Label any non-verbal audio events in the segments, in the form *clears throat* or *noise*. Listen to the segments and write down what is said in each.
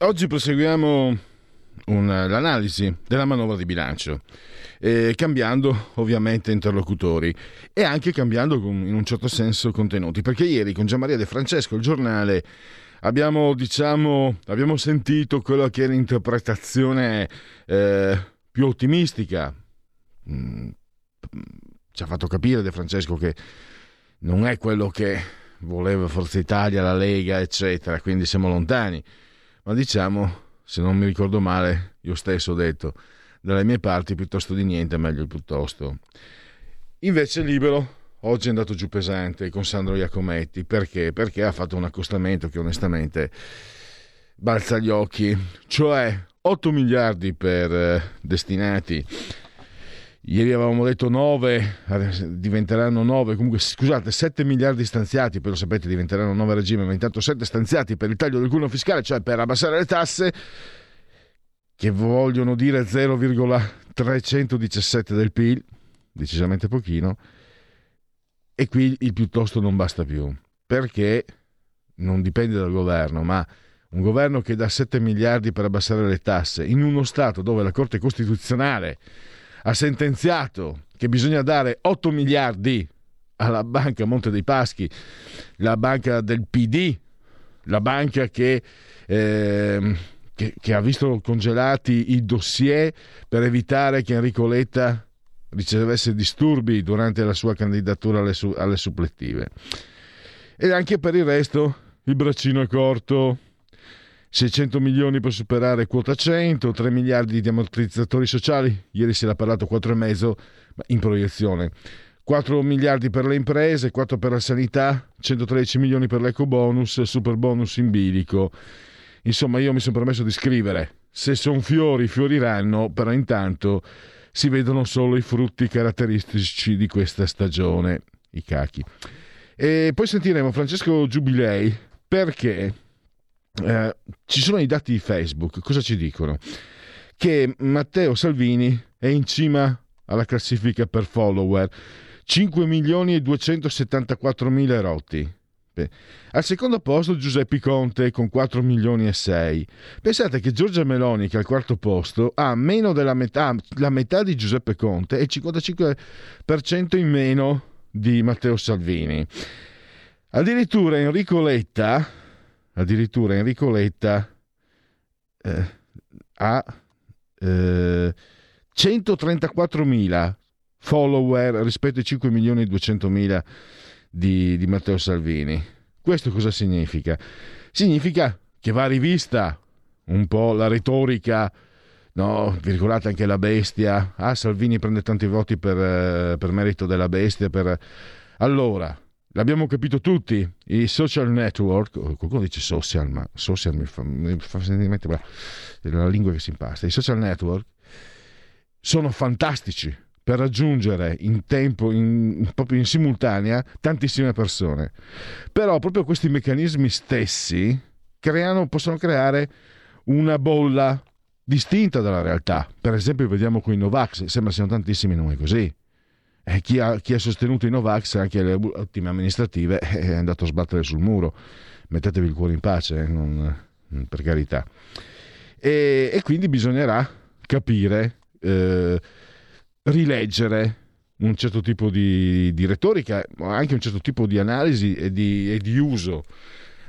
Oggi proseguiamo una, l'analisi della manovra di bilancio, eh, cambiando ovviamente interlocutori e anche cambiando con, in un certo senso contenuti, perché ieri con Gianmaria De Francesco, il giornale, abbiamo, diciamo, abbiamo sentito quella che è l'interpretazione eh, più ottimistica. Mm, ci ha fatto capire De Francesco che non è quello che voleva Forza Italia, la Lega, eccetera, quindi siamo lontani ma diciamo, se non mi ricordo male, io stesso ho detto, dalle mie parti piuttosto di niente, meglio piuttosto. Invece Libero oggi è andato giù pesante con Sandro Iacometti, perché? Perché ha fatto un accostamento che onestamente balza gli occhi, cioè 8 miliardi per eh, destinati Ieri avevamo detto 9, diventeranno 9, comunque scusate, 7 miliardi stanziati, poi lo sapete diventeranno 9 a regime, ma intanto 7 stanziati per il taglio del cuneo fiscale, cioè per abbassare le tasse, che vogliono dire 0,317 del PIL, decisamente pochino, e qui il piuttosto non basta più, perché non dipende dal governo, ma un governo che dà 7 miliardi per abbassare le tasse in uno Stato dove la Corte Costituzionale ha sentenziato che bisogna dare 8 miliardi alla banca Monte dei Paschi, la banca del PD, la banca che, eh, che, che ha visto congelati i dossier per evitare che Enrico Letta ricevesse disturbi durante la sua candidatura alle, su, alle supplettive. E anche per il resto il braccino è corto. 600 milioni per superare quota 100, 3 miliardi di ammortizzatori sociali, ieri si era parlato 4,5 in proiezione, 4 miliardi per le imprese, 4 per la sanità, 113 milioni per l'eco bonus, super bonus in bilico. Insomma, io mi sono permesso di scrivere, se sono fiori, fioriranno, però intanto si vedono solo i frutti caratteristici di questa stagione, i cachi. E poi sentiremo Francesco Giubilei. Perché eh, ci sono i dati di Facebook, cosa ci dicono? Che Matteo Salvini è in cima alla classifica per follower, 5 milioni e 274 mila erotti. Al secondo posto Giuseppe Conte con 4 milioni e 6. Pensate che Giorgia Meloni, che è al quarto posto, ha meno della metà, la metà di Giuseppe Conte e il 55% in meno di Matteo Salvini. Addirittura Enrico Letta, addirittura Enrico Letta eh, ha eh, 134.000 follower rispetto ai 5 milioni e 200 mila di, di Matteo Salvini. Questo cosa significa? Significa che va rivista un po' la retorica, no, virgolata anche la bestia. Ah, Salvini prende tanti voti per, eh, per merito della bestia. Per... Allora, L'abbiamo capito tutti, i social network, qualcuno dice social, ma social mi fa, mi fa sentire la lingua che si impasta, i social network sono fantastici per raggiungere in tempo, in, proprio in simultanea, tantissime persone. Però proprio questi meccanismi stessi creano, possono creare una bolla distinta dalla realtà. Per esempio vediamo con i Novax, sembra siano tantissimi, non è così eh, chi, ha, chi, ha, sostenuto i Novax, anche le ultime amministrative, eh, è andato a sbattere sul muro. Mettetevi il cuore in pace, eh, non, per carità. E, e, quindi bisognerà capire, eh, rileggere un certo tipo di, di, retorica, ma anche un certo tipo di analisi e di, e di uso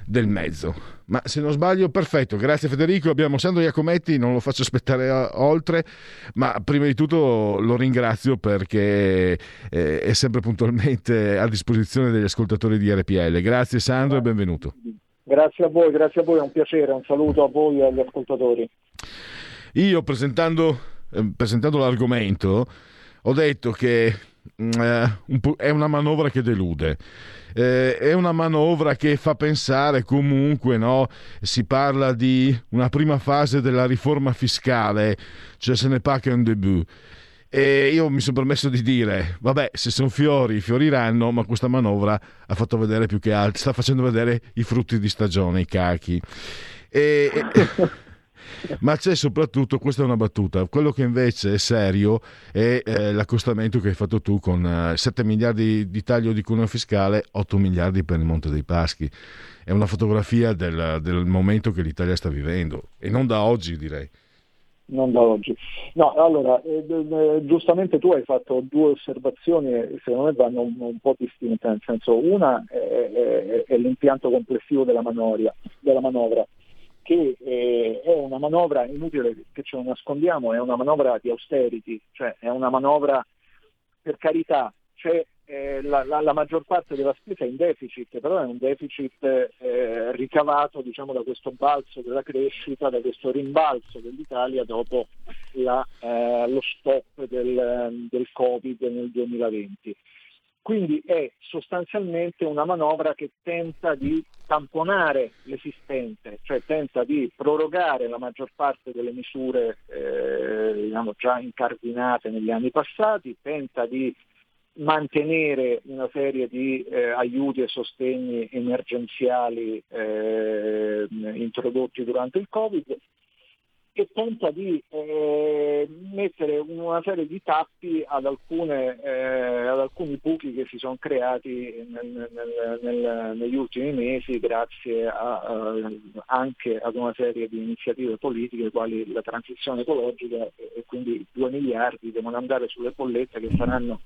del mezzo. Ma se non sbaglio, perfetto, grazie Federico. Abbiamo Sandro Iacometti, non lo faccio aspettare oltre, ma prima di tutto lo ringrazio perché eh, è sempre puntualmente a disposizione degli ascoltatori di RPL. Grazie Sandro e benvenuto. Grazie a voi, grazie a voi, è un piacere, un saluto a voi e agli ascoltatori. Io presentando, eh, presentando l'argomento ho detto che eh, è una manovra che delude. Eh, è una manovra che fa pensare comunque, no? si parla di una prima fase della riforma fiscale, cioè se ne parla un debut. E io mi sono permesso di dire, vabbè, se sono fiori, fioriranno, ma questa manovra ha fatto vedere più che altro, sta facendo vedere i frutti di stagione, i cachi. E, *laughs* ma c'è soprattutto, questa è una battuta, quello che invece è serio è eh, l'accostamento che hai fatto tu con eh, 7 miliardi di taglio di cuneo fiscale, 8 miliardi per il Monte dei Paschi. È una fotografia del, del momento che l'Italia sta vivendo e non da oggi direi non da oggi. No, allora, eh, giustamente tu hai fatto due osservazioni e secondo me vanno un, un po' distinte, nel senso una è, è, è l'impianto complessivo della, manoria, della manovra, che eh, è una manovra, inutile che ce lo nascondiamo, è una manovra di austerity, cioè è una manovra, per carità, c'è eh, la, la, la, maggior parte della spesa è in deficit, però è un deficit eh, ricavato diciamo, da questo balzo della crescita, da questo rimbalzo dell'Italia dopo la, eh, lo stop del, del Covid nel 2020. Quindi è sostanzialmente una manovra che tenta di tamponare l'esistente, cioè tenta di prorogare la maggior parte delle misure eh, diciamo, già incardinate negli anni passati, tenta di mantenere una serie di eh, aiuti e sostegni emergenziali eh, introdotti durante il Covid e tenta di eh, mettere una serie di tappi ad, alcune, eh, ad, alcuni buchi che si sono creati nel, nel, nel, negli ultimi mesi grazie a, a, anche ad una serie di iniziative politiche quali la transizione ecologica e quindi 2 miliardi devono andare sulle bollette che saranno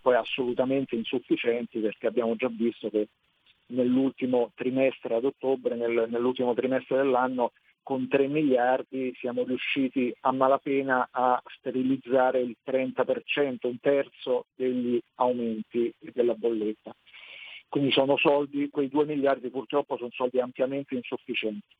poi assolutamente insufficienti perché abbiamo già visto che nell'ultimo trimestre ad ottobre, nel, nell'ultimo trimestre dell'anno, con 3 miliardi siamo riusciti a malapena a sterilizzare il 30%, un terzo degli aumenti della bolletta. Quindi sono soldi, quei 2 miliardi purtroppo sono soldi ampiamente insufficienti.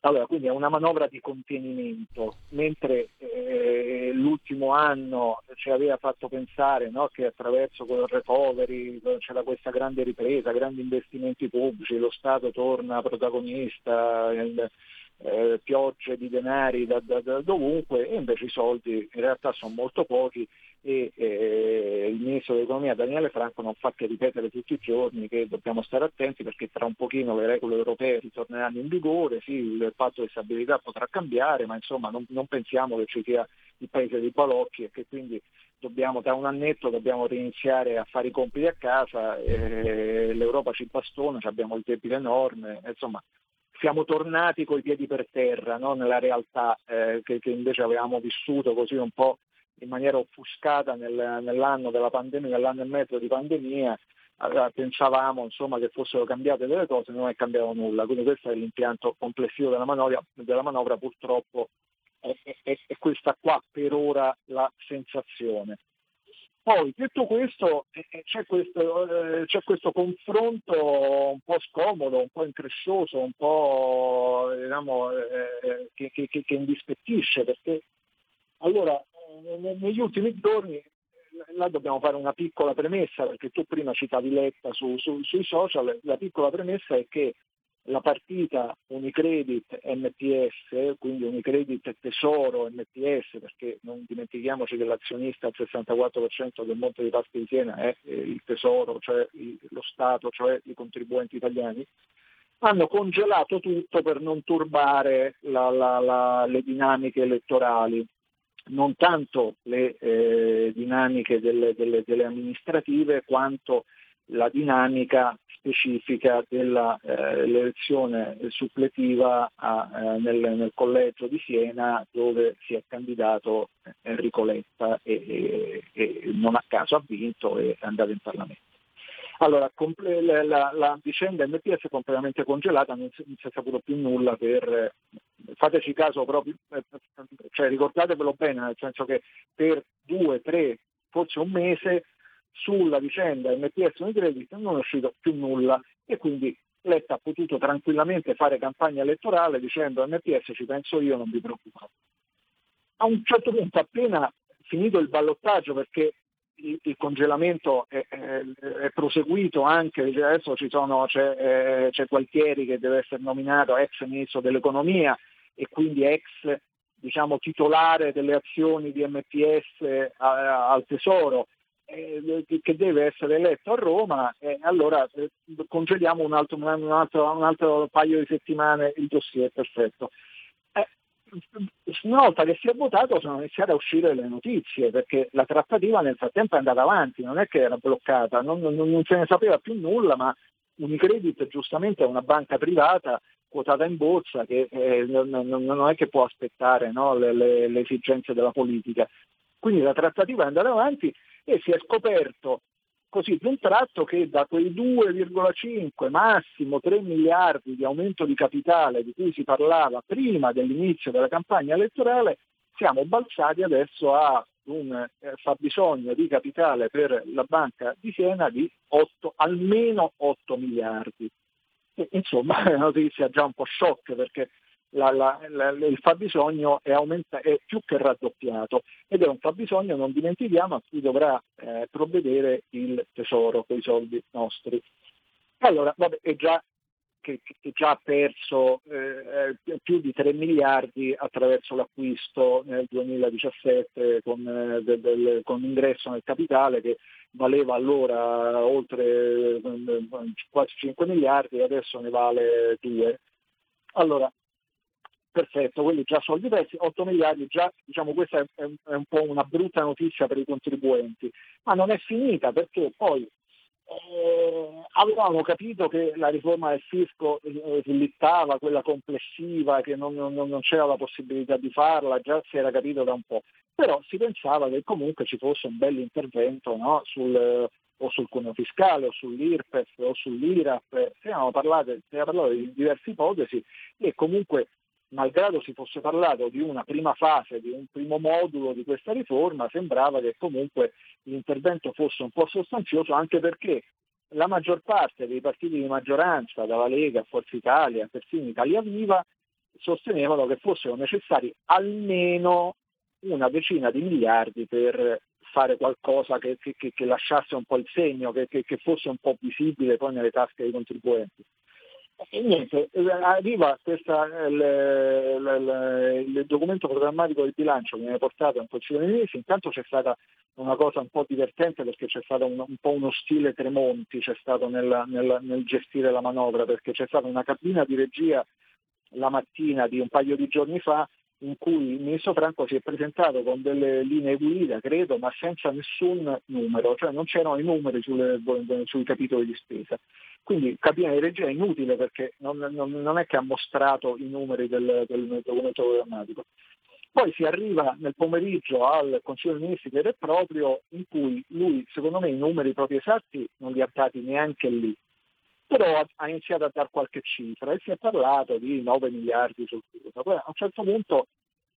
Allora, quindi è una manovra di contenimento, mentre eh, l'ultimo anno ci aveva fatto pensare no, che attraverso quel recovery c'era questa grande ripresa, grandi investimenti pubblici, lo Stato torna protagonista, il, eh, piogge di denari da, da, da, dovunque e invece i soldi in realtà sono molto pochi e eh, il ministro dell'economia Daniele Franco non fa che ripetere tutti i giorni che dobbiamo stare attenti perché tra un pochino le regole europee ritorneranno in vigore, sì, il patto di stabilità potrà cambiare, ma insomma non, non pensiamo che ci sia il paese dei balocchi e che quindi dobbiamo da un annetto dobbiamo riniziare a fare i compiti a casa, eh, l'Europa ci bastona, abbiamo il debito enorme, insomma siamo tornati coi piedi per terra no? nella realtà eh, che, che, invece avevamo vissuto così un po' in maniera offuscata nel, nell'anno della pandemia, nell'anno e mezzo di pandemia, allora, pensavamo insomma, che fossero cambiate delle cose, non è cambiato nulla, quindi questo è l'impianto complessivo della manovra, della manovra purtroppo è, è, è questa qua per ora la sensazione. Poi, detto questo, eh, eh, c'è questo, eh, c'è questo, confronto un po' scomodo, un po' increscioso, un po' diciamo, che, che, che, indispettisce, perché allora negli ultimi giorni là dobbiamo fare una piccola premessa, perché tu prima citavi Letta su, su, sui social, la piccola premessa è che la partita Unicredit MPS, quindi Unicredit Tesoro MPS, perché non dimentichiamoci che l'azionista al 64% del Monte di Paschi di Siena è eh, il Tesoro, cioè lo Stato, cioè i contribuenti italiani, hanno congelato tutto per non turbare la, la, la, le dinamiche elettorali. Non tanto le eh, dinamiche delle, delle, delle amministrative quanto la dinamica specifica dell'elezione eh, suppletiva a, eh, nel, nel, collegio di Siena dove si è candidato Enrico Letta e, e, e non a caso ha vinto e è andato in Parlamento. Allora, la, la, vicenda MPS è completamente congelata, non si, non si, è saputo più nulla per... Fateci caso proprio, cioè ricordatevelo bene, nel senso che per due, tre, forse un mese sulla vicenda MPS Unicredit non è uscito più nulla e quindi Letta ha potuto tranquillamente fare campagna elettorale dicendo MPS ci penso io, non vi preoccupate. A un certo punto, appena finito il ballottaggio, perché il, il congelamento è, è, è, proseguito anche, adesso sono, c'è, eh, c'è Gualtieri che deve essere nominato ex ministro dell'economia e quindi ex diciamo, titolare delle azioni di MPS a, al Tesoro, eh, che deve essere eletto a Roma, eh, allora eh, congeliamo un altro, un, altro, un altro, paio di settimane il dossier, perfetto. Eh, una volta che si è votato sono iniziate a uscire le notizie, perché la trattativa nel frattempo è andata avanti, non è che era bloccata, non, non, non se ne sapeva più nulla, ma Unicredit giustamente è una banca privata quotata in borsa che eh, non, non, è che può aspettare no, le, le, le esigenze della politica. Quindi la trattativa è andata avanti e si è scoperto così di un tratto che da quei 2,5 massimo 3 miliardi di aumento di capitale di cui si parlava prima dell'inizio della campagna elettorale siamo balzati adesso a un eh, fabbisogno di capitale per la Banca di Siena di 8, almeno 8 miliardi. E, insomma *laughs* è una notizia già un po' shock perché la, la, la, il fabbisogno è, aumenta, è, più che raddoppiato ed è un fabbisogno, non dimentichiamo, a cui dovrà eh, provvedere il tesoro con i soldi nostri. Allora, vabbè, è già che, che già ha perso eh, eh più di 3 miliardi attraverso l'acquisto nel 2017 con, eh, del, del, con l'ingresso nel capitale che valeva allora oltre eh, quasi 5 miliardi e adesso ne vale 2. Allora, perfetto, quelli già soldi persi, 8 miliardi già, diciamo questa è, è, un po' una brutta notizia per i contribuenti, ma non è finita perché poi eh, avevamo capito che la riforma del fisco eh, slittava, quella complessiva, che non, non, non, c'era la possibilità di farla, già si era capito da un po', però si pensava che comunque ci fosse un bel intervento no? sul, o sul cuneo fiscale o sull'IRPEF o sull'IRAP, si erano parlato, si era parlato di diverse ipotesi e comunque malgrado si fosse parlato di una prima fase, di un primo modulo di questa riforma, sembrava che comunque l'intervento fosse un po' sostanzioso anche perché la maggior parte dei partiti di maggioranza, dalla Lega a Forza Italia, persino Italia Viva, sostenevano che fossero necessari almeno una decina di miliardi per fare qualcosa che, che, che lasciasse un po' il segno, che, che fosse un po' visibile poi nelle tasche dei contribuenti. E niente, arriva questa, il, il, il, documento programmatico del bilancio che viene portato in Consiglio dei Ministri, intanto c'è stata una cosa un po' divertente perché c'è stato un, un po' uno stile Tremonti, c'è stato nel, nel, nel gestire la manovra, perché c'è stata una cabina di regia la mattina di un paio di giorni fa in cui il ministro Franco si è presentato con delle linee guida, credo, ma senza nessun numero, cioè non c'erano i numeri sulle, sui capitoli di spesa. Quindi cabina di regia è inutile perché non, non, non è che ha mostrato i numeri del, del documento programmatico. Poi si arriva nel pomeriggio al Consiglio dei Ministri vero e proprio in cui lui, secondo me, i numeri propri esatti non li ha dati neanche lì, però ha iniziato a dare qualche cifra e si è parlato di 9 miliardi sul futuro. Poi a un certo punto,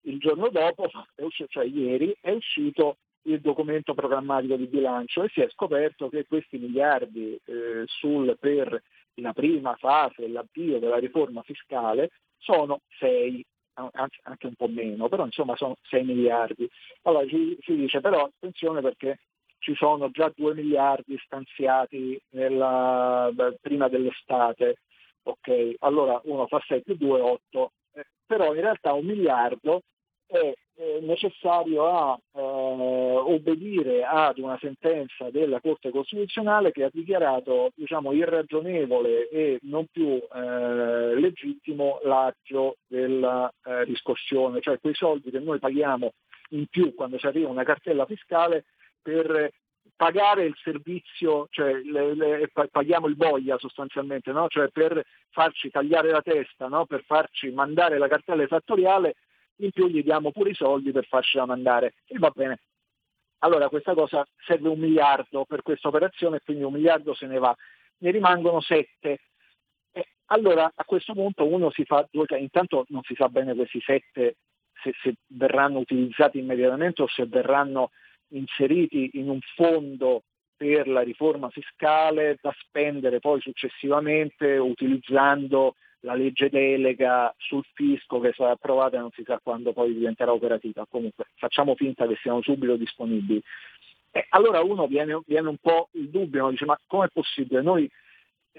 il giorno dopo, *laughs* cioè ieri, è uscito il documento programmatico di bilancio e si è scoperto che questi miliardi eh, sul, per la prima fase, l'avvio della riforma fiscale, sono 6, anzi anche un po' meno, però insomma sono 6 miliardi. Allora ci, si dice però attenzione perché ci sono già 2 miliardi stanziati nella, prima dell'estate, ok? Allora uno fa 6 più 2 8, eh, però in realtà un miliardo è necessario a eh, obbedire ad una sentenza della Corte Costituzionale che ha dichiarato diciamo, irragionevole e non più eh, legittimo l'aggio della eh, riscossione, cioè quei soldi che noi paghiamo in più quando ci arriva una cartella fiscale per pagare il servizio, cioè le, le, paghiamo il boia sostanzialmente, no? cioè per farci tagliare la testa, no? per farci mandare la cartella esattoriale in più gli diamo pure i soldi per farcela mandare e va bene. allora questa cosa serve un miliardo per questa operazione, quindi un miliardo se ne va, ne rimangono sette. E allora a questo punto uno si fa due intanto non si sa bene questi sette se, se verranno utilizzati immediatamente o se verranno inseriti in un fondo per la riforma fiscale da spendere poi successivamente utilizzando la legge delega sul fisco che sarà approvata e non si sa quando poi diventerà operativa. Comunque facciamo finta che siano subito disponibili. E allora uno viene, viene un po' il dubbio, no? dice ma com'è possibile? Noi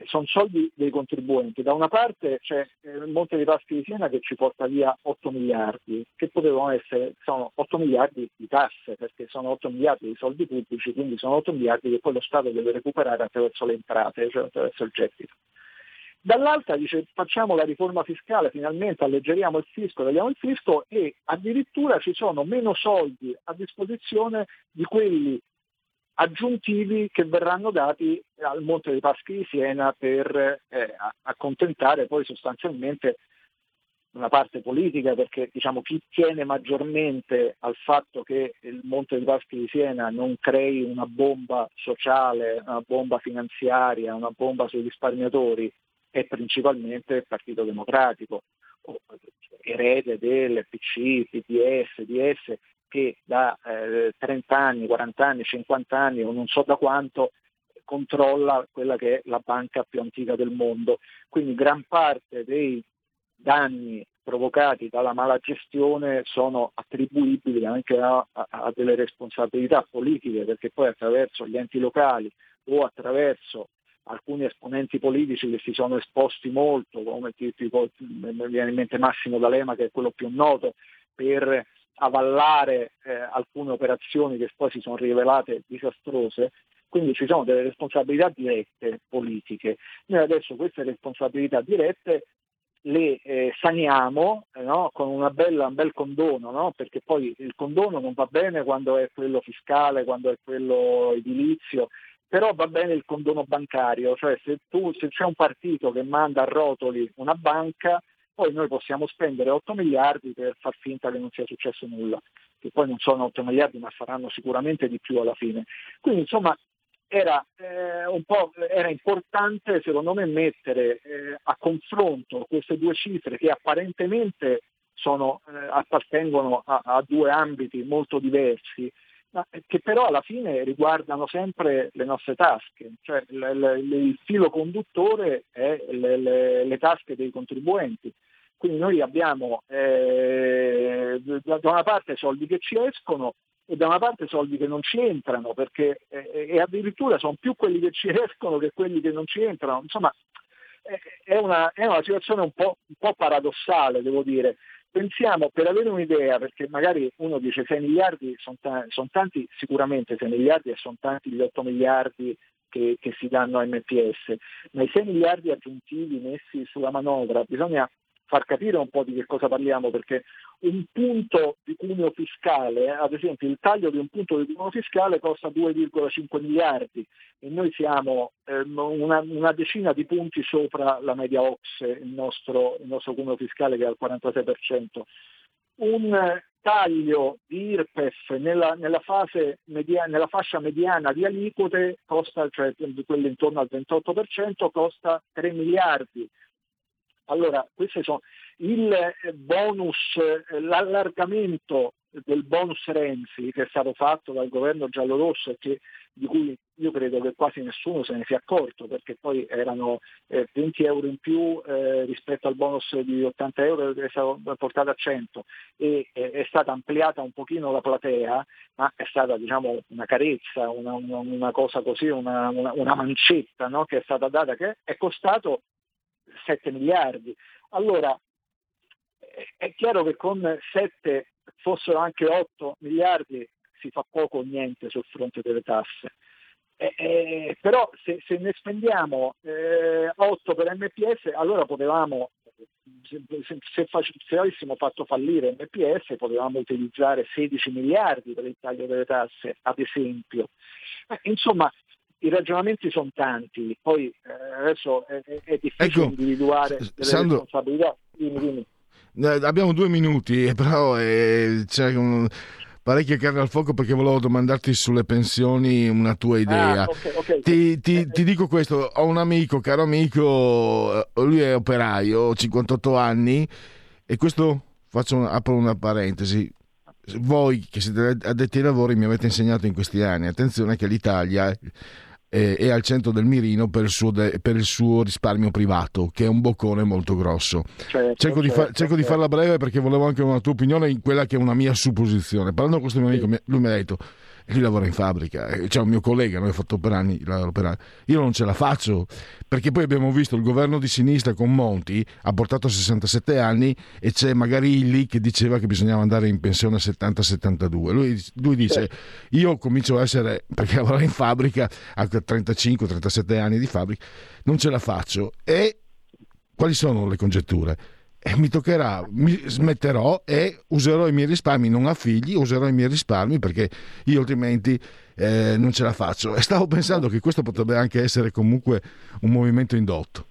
sono soldi dei contribuenti. Da una parte c'è eh, il Monte dei Paschi di Siena che ci porta via 8 miliardi, che potevano essere, sono 8 miliardi di tasse, perché sono 8 miliardi di soldi pubblici, quindi sono 8 miliardi che poi lo Stato deve recuperare attraverso le entrate, cioè attraverso il gettito. Dall'altra dice facciamo la riforma fiscale, finalmente alleggeriamo il fisco, tagliamo il fisco e addirittura ci sono meno soldi a disposizione di quelli aggiuntivi che verranno dati al Monte dei Paschi di Siena per eh, accontentare poi sostanzialmente una parte politica perché diciamo, chi tiene maggiormente al fatto che il Monte dei Paschi di Siena non crei una bomba sociale, una bomba finanziaria, una bomba sui risparmiatori è principalmente il Partito Democratico, erede dell'FC, PDS, DS, che da eh, 30 anni, 40 anni, 50 anni o non so da quanto controlla quella che è la banca più antica del mondo. Quindi gran parte dei danni provocati dalla mala gestione sono attribuibili anche a, a, a, delle responsabilità politiche, perché poi attraverso gli enti locali o attraverso alcuni esponenti politici che si sono esposti molto, come tipo, mi viene in mente Massimo D'Alema che è quello più noto, per avallare eh, alcune operazioni che poi si sono rivelate disastrose, quindi ci sono delle responsabilità dirette politiche. Noi adesso queste responsabilità dirette le eh, saniamo eh, no? con bella, un bel condono, no? perché poi il condono non va bene quando è quello fiscale, quando è quello edilizio, però va bene il condono bancario, cioè se, tu, se c'è un partito che manda a rotoli una banca, poi noi possiamo spendere 8 miliardi per far finta che non sia successo nulla, che poi non sono 8 miliardi ma saranno sicuramente di più alla fine. Quindi insomma era, eh, era importante secondo me mettere eh, a confronto queste due cifre che apparentemente sono, eh, appartengono a, a due ambiti molto diversi, che però alla fine riguardano sempre le nostre tasche, cioè il, il, il filo conduttore è le, le, le tasche dei contribuenti. Quindi noi abbiamo eh, da una parte soldi che ci escono e da una parte soldi che non ci entrano, perché eh, e addirittura sono più quelli che ci *laughs* escono che quelli che non ci entrano. Insomma, è una, è una situazione un po', un po', paradossale, devo dire. Pensiamo, per avere un'idea, perché magari uno dice 6 miliardi sono, t- son tanti, sicuramente 6 miliardi e sono tanti gli 8 miliardi che, che, si danno a MPS, ma i 6 miliardi aggiuntivi messi sulla manovra bisogna far capire un po' di che cosa parliamo, perché un punto di cuneo fiscale, ad esempio il taglio di un punto di cuneo fiscale costa 2,5 miliardi e noi siamo ehm, una, una, decina di punti sopra la media OXE, il nostro, il nostro cuneo fiscale che è al 46%. Un taglio di IRPEF nella, nella, media, nella fascia mediana di aliquote costa, cioè quelle intorno al 28%, costa 3 miliardi allora, questi sono il eh, bonus, eh, l'allargamento del bonus Renzi che è stato fatto dal governo giallorosso e che, di cui io credo che quasi nessuno se ne sia accorto perché poi erano eh, 20 euro in più eh, rispetto al bonus di 80 euro che è stato portato a 100 e eh, è stata ampliata un pochino la platea ma è stata diciamo una carezza, una, una, una cosa così, una, una mancetta no? che è stata data che è costato 7 miliardi. Allora è chiaro che con 7 fossero anche 8 miliardi si fa poco o niente sul fronte delle tasse. Eh, eh, però se, se, ne spendiamo eh, 8 per MPS allora potevamo se, se, se, avessimo fatto fallire MPS potevamo utilizzare 16 miliardi per il taglio delle tasse ad esempio eh, insomma i ragionamenti sono tanti, poi eh, adesso è, è difficile ecco, individuare delle Sandro, responsabilità. Dimmi, dimmi. Eh, abbiamo due minuti, però eh, c'è un parecchia carne al fuoco perché volevo domandarti sulle pensioni una tua idea. Ah, okay, okay. Ti, ti, ti, dico questo, ho un amico, caro amico, eh, lui è operaio, 58 anni e questo faccio apro una parentesi. Voi che siete addetti ai lavori mi avete insegnato in questi anni, attenzione che l'Italia è al centro del mirino per il, suo, de, per il, suo, risparmio privato, che è un boccone molto grosso. Certo, cerco, di, fa, certo, cerco certo. di, farla breve perché volevo anche una tua opinione in quella che è una mia supposizione. Parlando con questo mio amico, lui mi ha detto lui lavora in fabbrica, eh, c'è un mio collega, noi ha fatto per anni, io non ce la faccio, perché poi abbiamo visto il governo di sinistra con Monti, ha portato a 67 anni e c'è magari lì che diceva che bisognava andare in pensione a 70-72. Lui, lui dice, io comincio a essere, perché lavora in fabbrica, a 35-37 anni di fabbrica, non ce la faccio. E quali sono le congetture? E mi toccherà, mi smetterò e userò i miei risparmi, non a figli, userò i miei risparmi perché io altrimenti eh, non ce la faccio. E stavo pensando che questo potrebbe anche essere comunque un movimento indotto.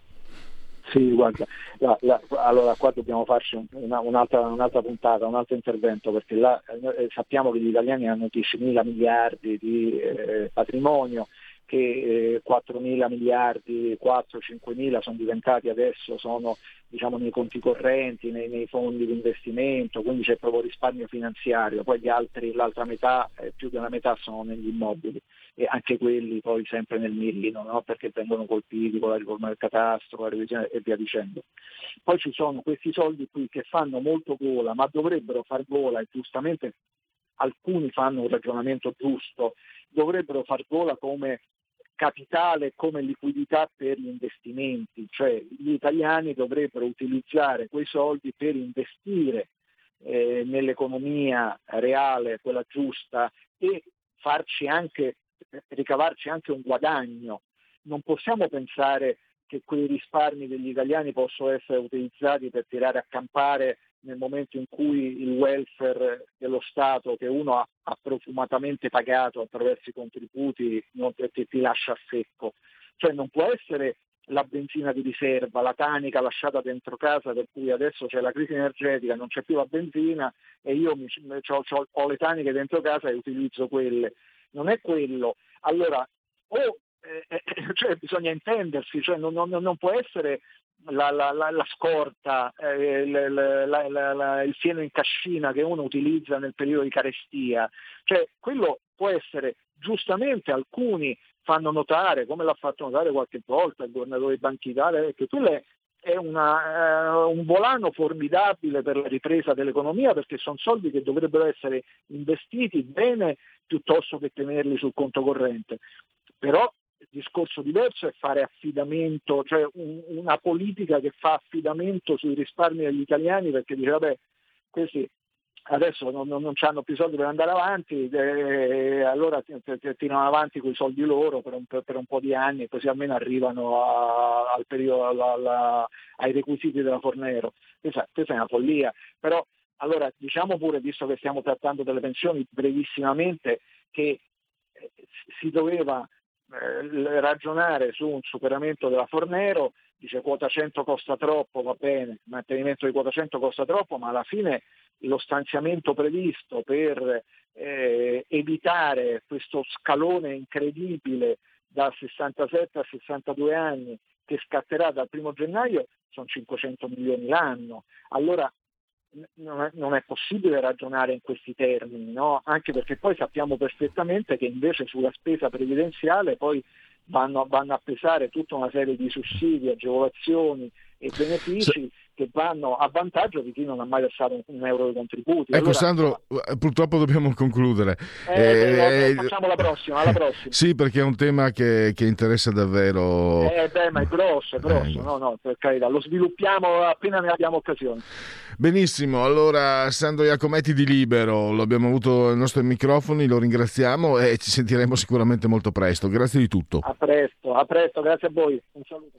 Sì, guarda, la, la, allora qua dobbiamo farci una, un'altra, un'altra, puntata, un altro intervento, perché là, eh, sappiamo che gli italiani hanno 10 mila miliardi di eh, patrimonio, che eh, 4 mila miliardi, 4-5 mila sono diventati adesso, sono diciamo, nei conti correnti, nei, nei, fondi di investimento, quindi c'è proprio risparmio finanziario, poi altri, l'altra metà, eh, più una metà sono negli immobili e anche quelli poi sempre nel mirino, no? perché vengono colpiti con la riforma del catastro, la revisione e via dicendo. Poi ci sono questi soldi qui che fanno molto gola, ma dovrebbero far gola e giustamente alcuni fanno un ragionamento giusto, dovrebbero far gola come capitale come liquidità per gli investimenti, cioè gli italiani dovrebbero utilizzare quei soldi per investire eh, nell'economia reale, quella giusta, e farci anche, ricavarci anche un guadagno. Non possiamo pensare che quei risparmi degli italiani possono essere utilizzati per tirare a campare nel momento in cui il welfare dello Stato che uno ha, ha profumatamente pagato attraverso i contributi non ti, ti lascia a secco. Cioè non può essere la benzina di riserva, la tanica lasciata dentro casa per cui adesso c'è la crisi energetica, non c'è più la benzina e io mi, c'ho, c'ho, ho le taniche dentro casa e utilizzo quelle. Non è quello. Allora, o eh, eh *coughs* cioè, bisogna intendersi, cioè non, non, non, può essere la, la, la, la scorta, eh, il, fieno in cascina che uno utilizza nel periodo di carestia. Cioè, quello può essere giustamente alcuni fanno notare, come l'ha fatto notare qualche volta il governatore di Banca Italia, che quello è, è una, uh, un volano formidabile per la ripresa dell'economia perché sono soldi che dovrebbero essere investiti bene piuttosto che tenerli sul conto corrente. Però discorso diverso è fare affidamento, cioè un, una politica che fa affidamento sui risparmi degli italiani perché dice vabbè questi adesso non, non, non hanno più soldi per andare avanti, eh, allora tirano avanti quei soldi loro per un, per un, po' di anni e così almeno arrivano a, al periodo, alla, alla, ai requisiti della Fornero. Questa, questa è una follia, però allora diciamo pure, visto che stiamo trattando delle pensioni brevissimamente, che eh, si doveva eh, ragionare su un superamento della Fornero, dice quota 100 costa troppo, va bene, il mantenimento di quota 100 costa troppo, ma alla fine lo stanziamento previsto per eh, evitare questo scalone incredibile da 67 a 62 anni che scatterà dal primo gennaio sono 500 milioni l'anno. Allora non è, non è, possibile ragionare in questi termini, no? anche perché poi sappiamo perfettamente che invece sulla spesa previdenziale poi vanno, vanno a pesare tutta una serie di sussidi, agevolazioni e benefici che vanno a vantaggio di chi non ha mai versato un euro di contributi. Ecco allora, Sandro, eh, purtroppo dobbiamo concludere. Eh, eh, eh, facciamo la prossima, alla prossima. *laughs* Sì, perché è un tema che, che interessa davvero. Eh beh, ma è grosso, è grosso, no, no, per carità, lo sviluppiamo appena ne abbiamo occasione. Benissimo, allora Sandro Iacometti di Libero, lo abbiamo avuto ai nostri microfoni, lo ringraziamo e ci sentiremo sicuramente molto presto. Grazie di tutto. A presto, a presto, grazie a voi. Un saluto.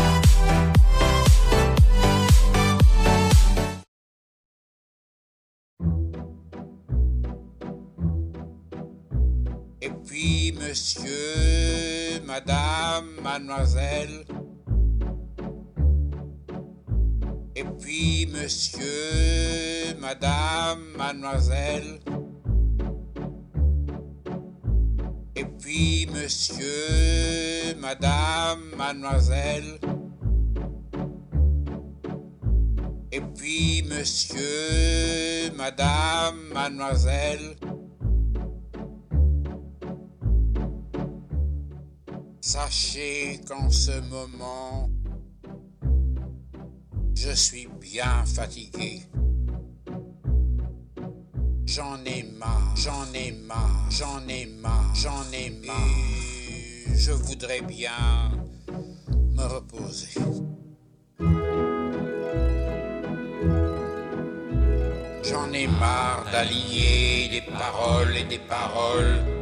Monsieur, madame, mademoiselle. Et puis, monsieur, madame, mademoiselle. Et puis, monsieur, madame, mademoiselle. Et puis, monsieur, madame, mademoiselle. Sachez qu'en ce moment, je suis bien fatigué. J'en ai marre, j'en ai marre, j'en ai marre, j'en ai marre. Je voudrais bien me reposer. J'en ai marre d'allier des paroles et des paroles.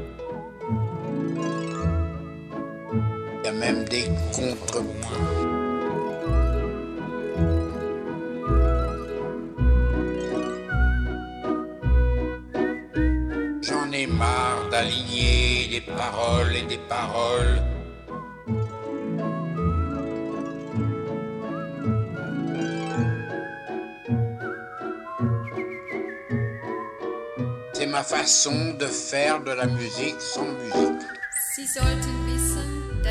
Même des contrepoints. J'en ai marre d'aligner des paroles et des paroles. C'est ma façon de faire de la musique sans musique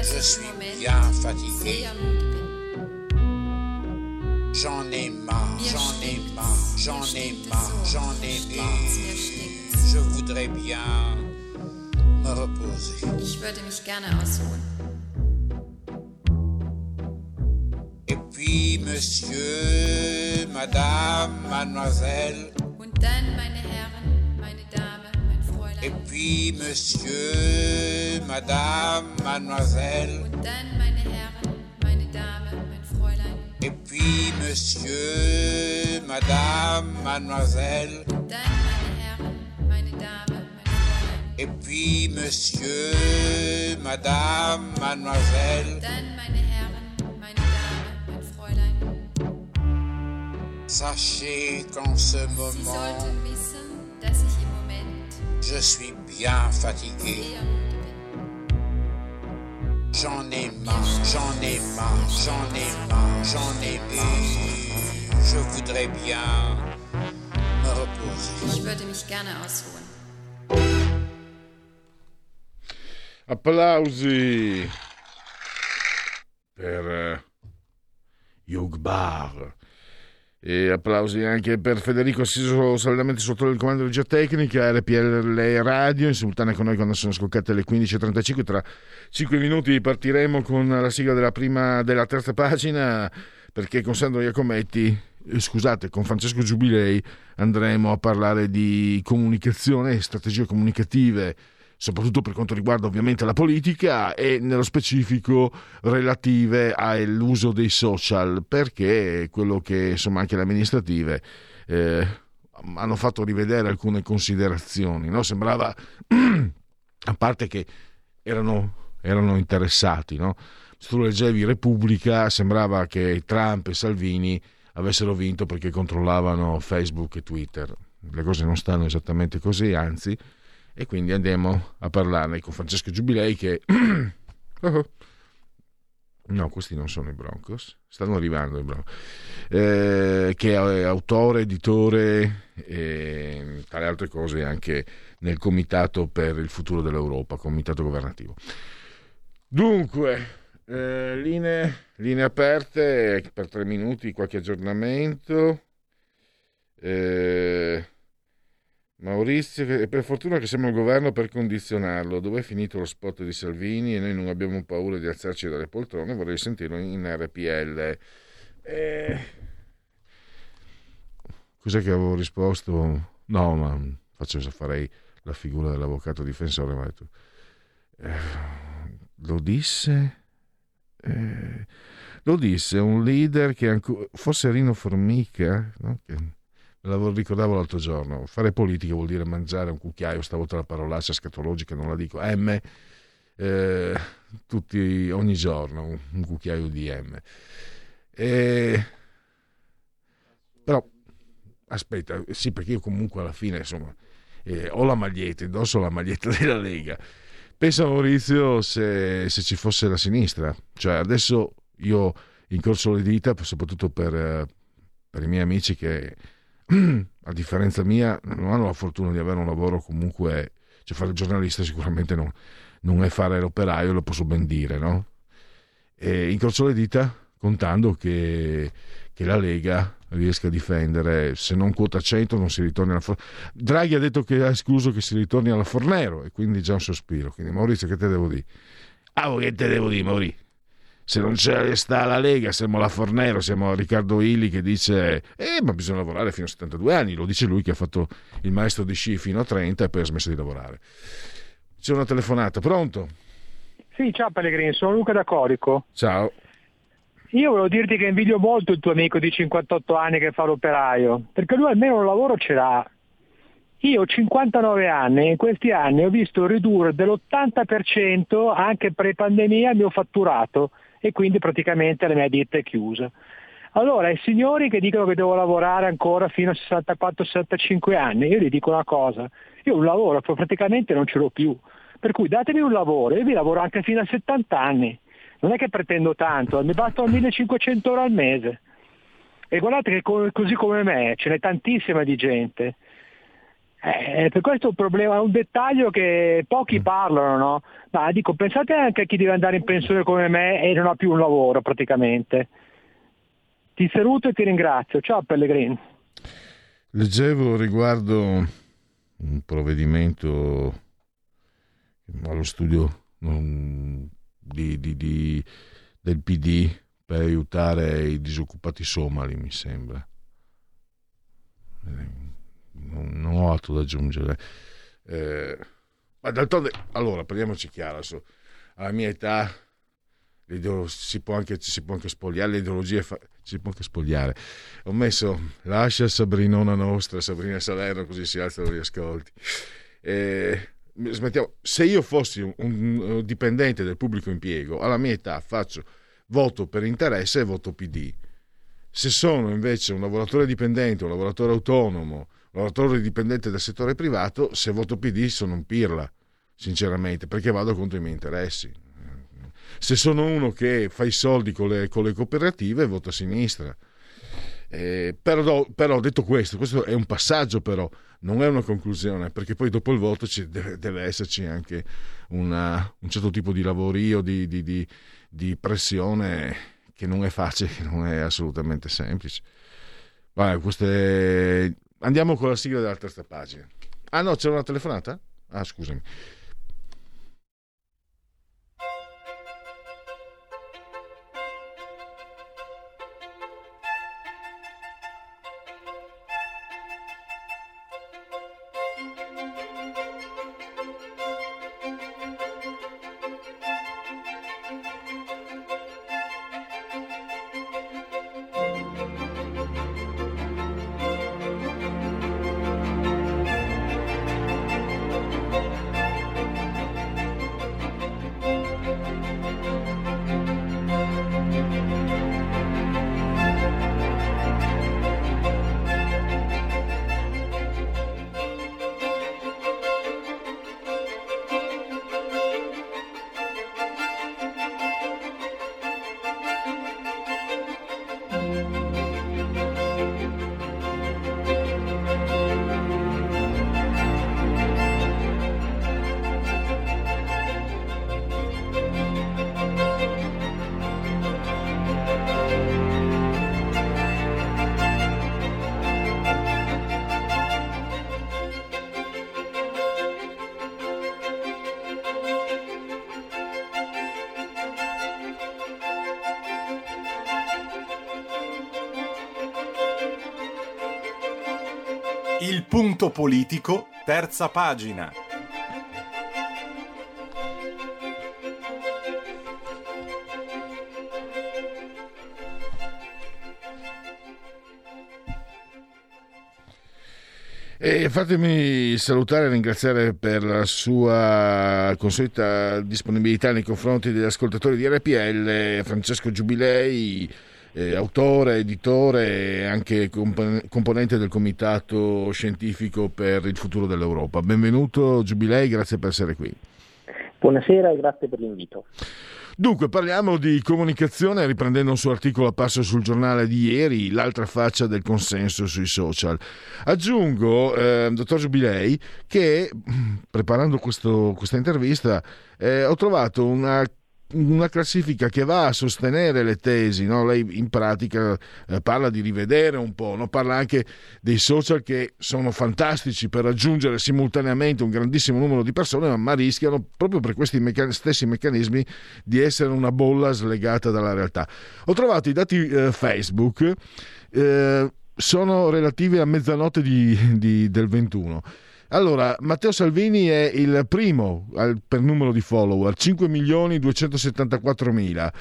je suis bien fatigué. J'en ai marre, j'en ai marre, j'en ai marre, j'en ai marre. Je voudrais bien me reposer. Et puis, monsieur, madame, mademoiselle. Et puis monsieur, madame, mademoiselle. Et puis monsieur, madame, mademoiselle. Et puis monsieur, madame, mademoiselle. Sachez qu'en ce moment, je suis bien fatigué. J'en ai marre, j'en ai marre, j'en ai marre, j'en ai marre. Je voudrais bien me reposer. Ich würde mich gerne ausruhen. Applausi per eh, Hugh Barr. E applausi anche per Federico Assiso saldamente sotto il comando di regia tecnica, RPL Radio, in simultanea con noi quando sono scoccate le 15.35. Tra 5 minuti partiremo con la sigla della, prima, della terza pagina perché con Sandro Iacometti, eh, scusate, con Francesco Giubilei andremo a parlare di comunicazione e strategie comunicative soprattutto per quanto riguarda ovviamente la politica e nello specifico relative all'uso dei social, perché quello che insomma anche le amministrative eh, hanno fatto rivedere alcune considerazioni. No? Sembrava, *clears throat* a parte che erano, erano interessati, no? se tu leggevi Repubblica sembrava che Trump e Salvini avessero vinto perché controllavano Facebook e Twitter. Le cose non stanno esattamente così, anzi, e quindi andiamo a parlarne con Francesco Giubilei che... *clears throat* Oh. No, questi non sono i Broncos, stanno arrivando i Broncos, eh, che è autore, editore e tra le altre cose anche nel Comitato per il futuro dell'Europa, comitato governativo. Dunque, eh, linee, linee aperte per tre minuti, qualche aggiornamento. Eh, Maurizio, che- e per fortuna che siamo al governo per condizionarlo. Dov'è finito lo spot di Salvini e noi non abbiamo paura di alzarci dalle poltrone? Vorrei sentirlo in RPL. Eh, Cos'è che avevo risposto? No, ma faccio, farei la figura dell'avvocato difensore. Ma detto, eh, lo disse? Eh, lo disse un leader che ancora, forse Rino Formica, no? che la ricordavo l'altro giorno, fare politica vuol dire mangiare un cucchiaio, stavolta la parolaccia scatologica non la dico, M, eh, tutti, ogni giorno un, cucchiaio di M. E, però, aspetta, sì perché io comunque alla fine insomma eh, ho la maglietta, indosso la maglietta *laughs* della Lega. Pensa Maurizio se, se ci fosse la sinistra, cioè adesso io incrocio le dita soprattutto per, per i miei amici che *clears throat* a differenza mia non hanno la fortuna di avere un lavoro comunque, cioè fare il giornalista sicuramente non, non è fare l'operaio, lo posso ben dire, no? E incrocio le dita contando che, che la Lega riesca a difendere, se non quota 100 non si ritorni alla Fornero. Draghi ha detto che ha escluso che si ritorni alla Fornero e quindi già un sospiro. Quindi Maurizio che te devo dire? Ah, che te devo dire Maurizio? Se non c'è sta la Lega, siamo alla Fornero, siamo Riccardo Illi che dice eh, ma bisogna lavorare fino a 72 anni, lo dice lui che ha fatto il maestro di sci fino a 30 e poi ha smesso di lavorare. C'è una telefonata, pronto? Sì, ciao Pellegrini, sono Luca da Corico. Ciao. Io volevo dirti che invidio molto il tuo amico di 58 anni che fa l'operaio, perché lui almeno un lavoro ce l'ha. Io ho 59 anni e in questi anni ho visto ridurre dell'80% anche pre-pandemia il mio fatturato e quindi praticamente la mia ditta è chiusa. Allora, ai signori che dicono che devo lavorare ancora fino a 64-65 anni, io gli dico una cosa, io un lavoro praticamente non ce l'ho più, per cui datemi un lavoro, io vi lavoro anche fino a 70 anni, non è che pretendo tanto, mi bastano 1500 euro al mese. E guardate che co- così come me ce n'è tantissima di gente. Eh, per questo è un problema, è un dettaglio che pochi parlano, no? Ma dico, pensate anche a chi deve andare in pensione come me e non ha più un lavoro praticamente. Ti saluto e ti ringrazio. Ciao Pellegrini. Leggevo riguardo un provvedimento allo studio um, di, di- di- del PD per aiutare i disoccupati somali, mi sembra. Non, ho altro da aggiungere. Eh, ma d'altronde, allora, parliamoci chiaro, adesso, alla mia età si può anche, ci si può anche spogliare, l'ideologia fa- si può anche spogliare. Ho messo lascia Sabrinona nostra, Sabrina Salerno, così si alzano gli ascolti. Eh, smettiamo. Se io fossi un, un dipendente del pubblico impiego, alla mia età faccio voto per interesse e voto PD. Se sono invece un lavoratore dipendente, un lavoratore autonomo, lavoratore dipendente del settore privato, se voto PD sono un pirla, sinceramente, perché vado contro i miei interessi. Se sono uno che fa i soldi con le, con le cooperative, voto a sinistra. Eh, però, però detto questo, questo è un passaggio però, non è una conclusione, perché poi dopo il voto deve, deve esserci anche una- un certo tipo di lavorio, di, di- di- di pressione che non è facile, che non è assolutamente semplice. Vabbè, queste... Andiamo con la sigla della terza pagina. Ah no, c'era una telefonata? Ah, scusami. Punto politico, terza pagina. E fatemi salutare e ringraziare per la sua consueta disponibilità nei confronti degli ascoltatori di RPL Francesco Giubilei, eh, autore, editore e anche comp- componente del comitato scientifico per il futuro dell'Europa. Benvenuto Giubilei, grazie per essere qui. Buonasera e grazie per l'invito. Dunque, parliamo di comunicazione riprendendo un suo articolo apparso sul giornale di ieri, l'altra faccia del consenso sui social. Aggiungo, eh, dottor Giubilei, che preparando questo, questa intervista eh, ho trovato una una classifica che va a sostenere le tesi, no? lei in pratica eh, parla di rivedere un po', no? parla anche dei social che sono fantastici per raggiungere simultaneamente un grandissimo numero di persone, ma rischiano proprio per questi meccan- stessi meccanismi di essere una bolla slegata dalla realtà. Ho trovato i dati eh, Facebook, eh, sono relativi a mezzanotte di, di, del 21 allora, Matteo Salvini è il primo per numero di follower, 5 milioni 274 mila.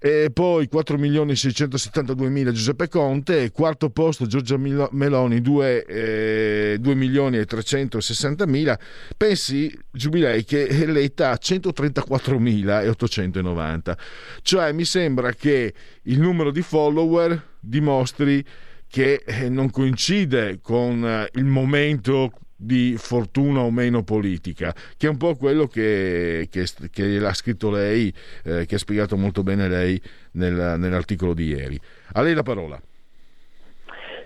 E poi 4 milioni 672 mila Giuseppe Conte, quarto posto Giorgia Meloni 2, eh, 2 milioni e 360 mila. Pensi, Giubilei, che Letta ha 134 mila e 890. Cioè mi sembra che il numero di follower dimostri che eh, non coincide con eh, il momento di fortuna o meno politica, che è un po' quello che, che, che l'ha scritto lei, eh, che ha spiegato molto bene lei nel, nell'articolo di ieri. A lei la parola.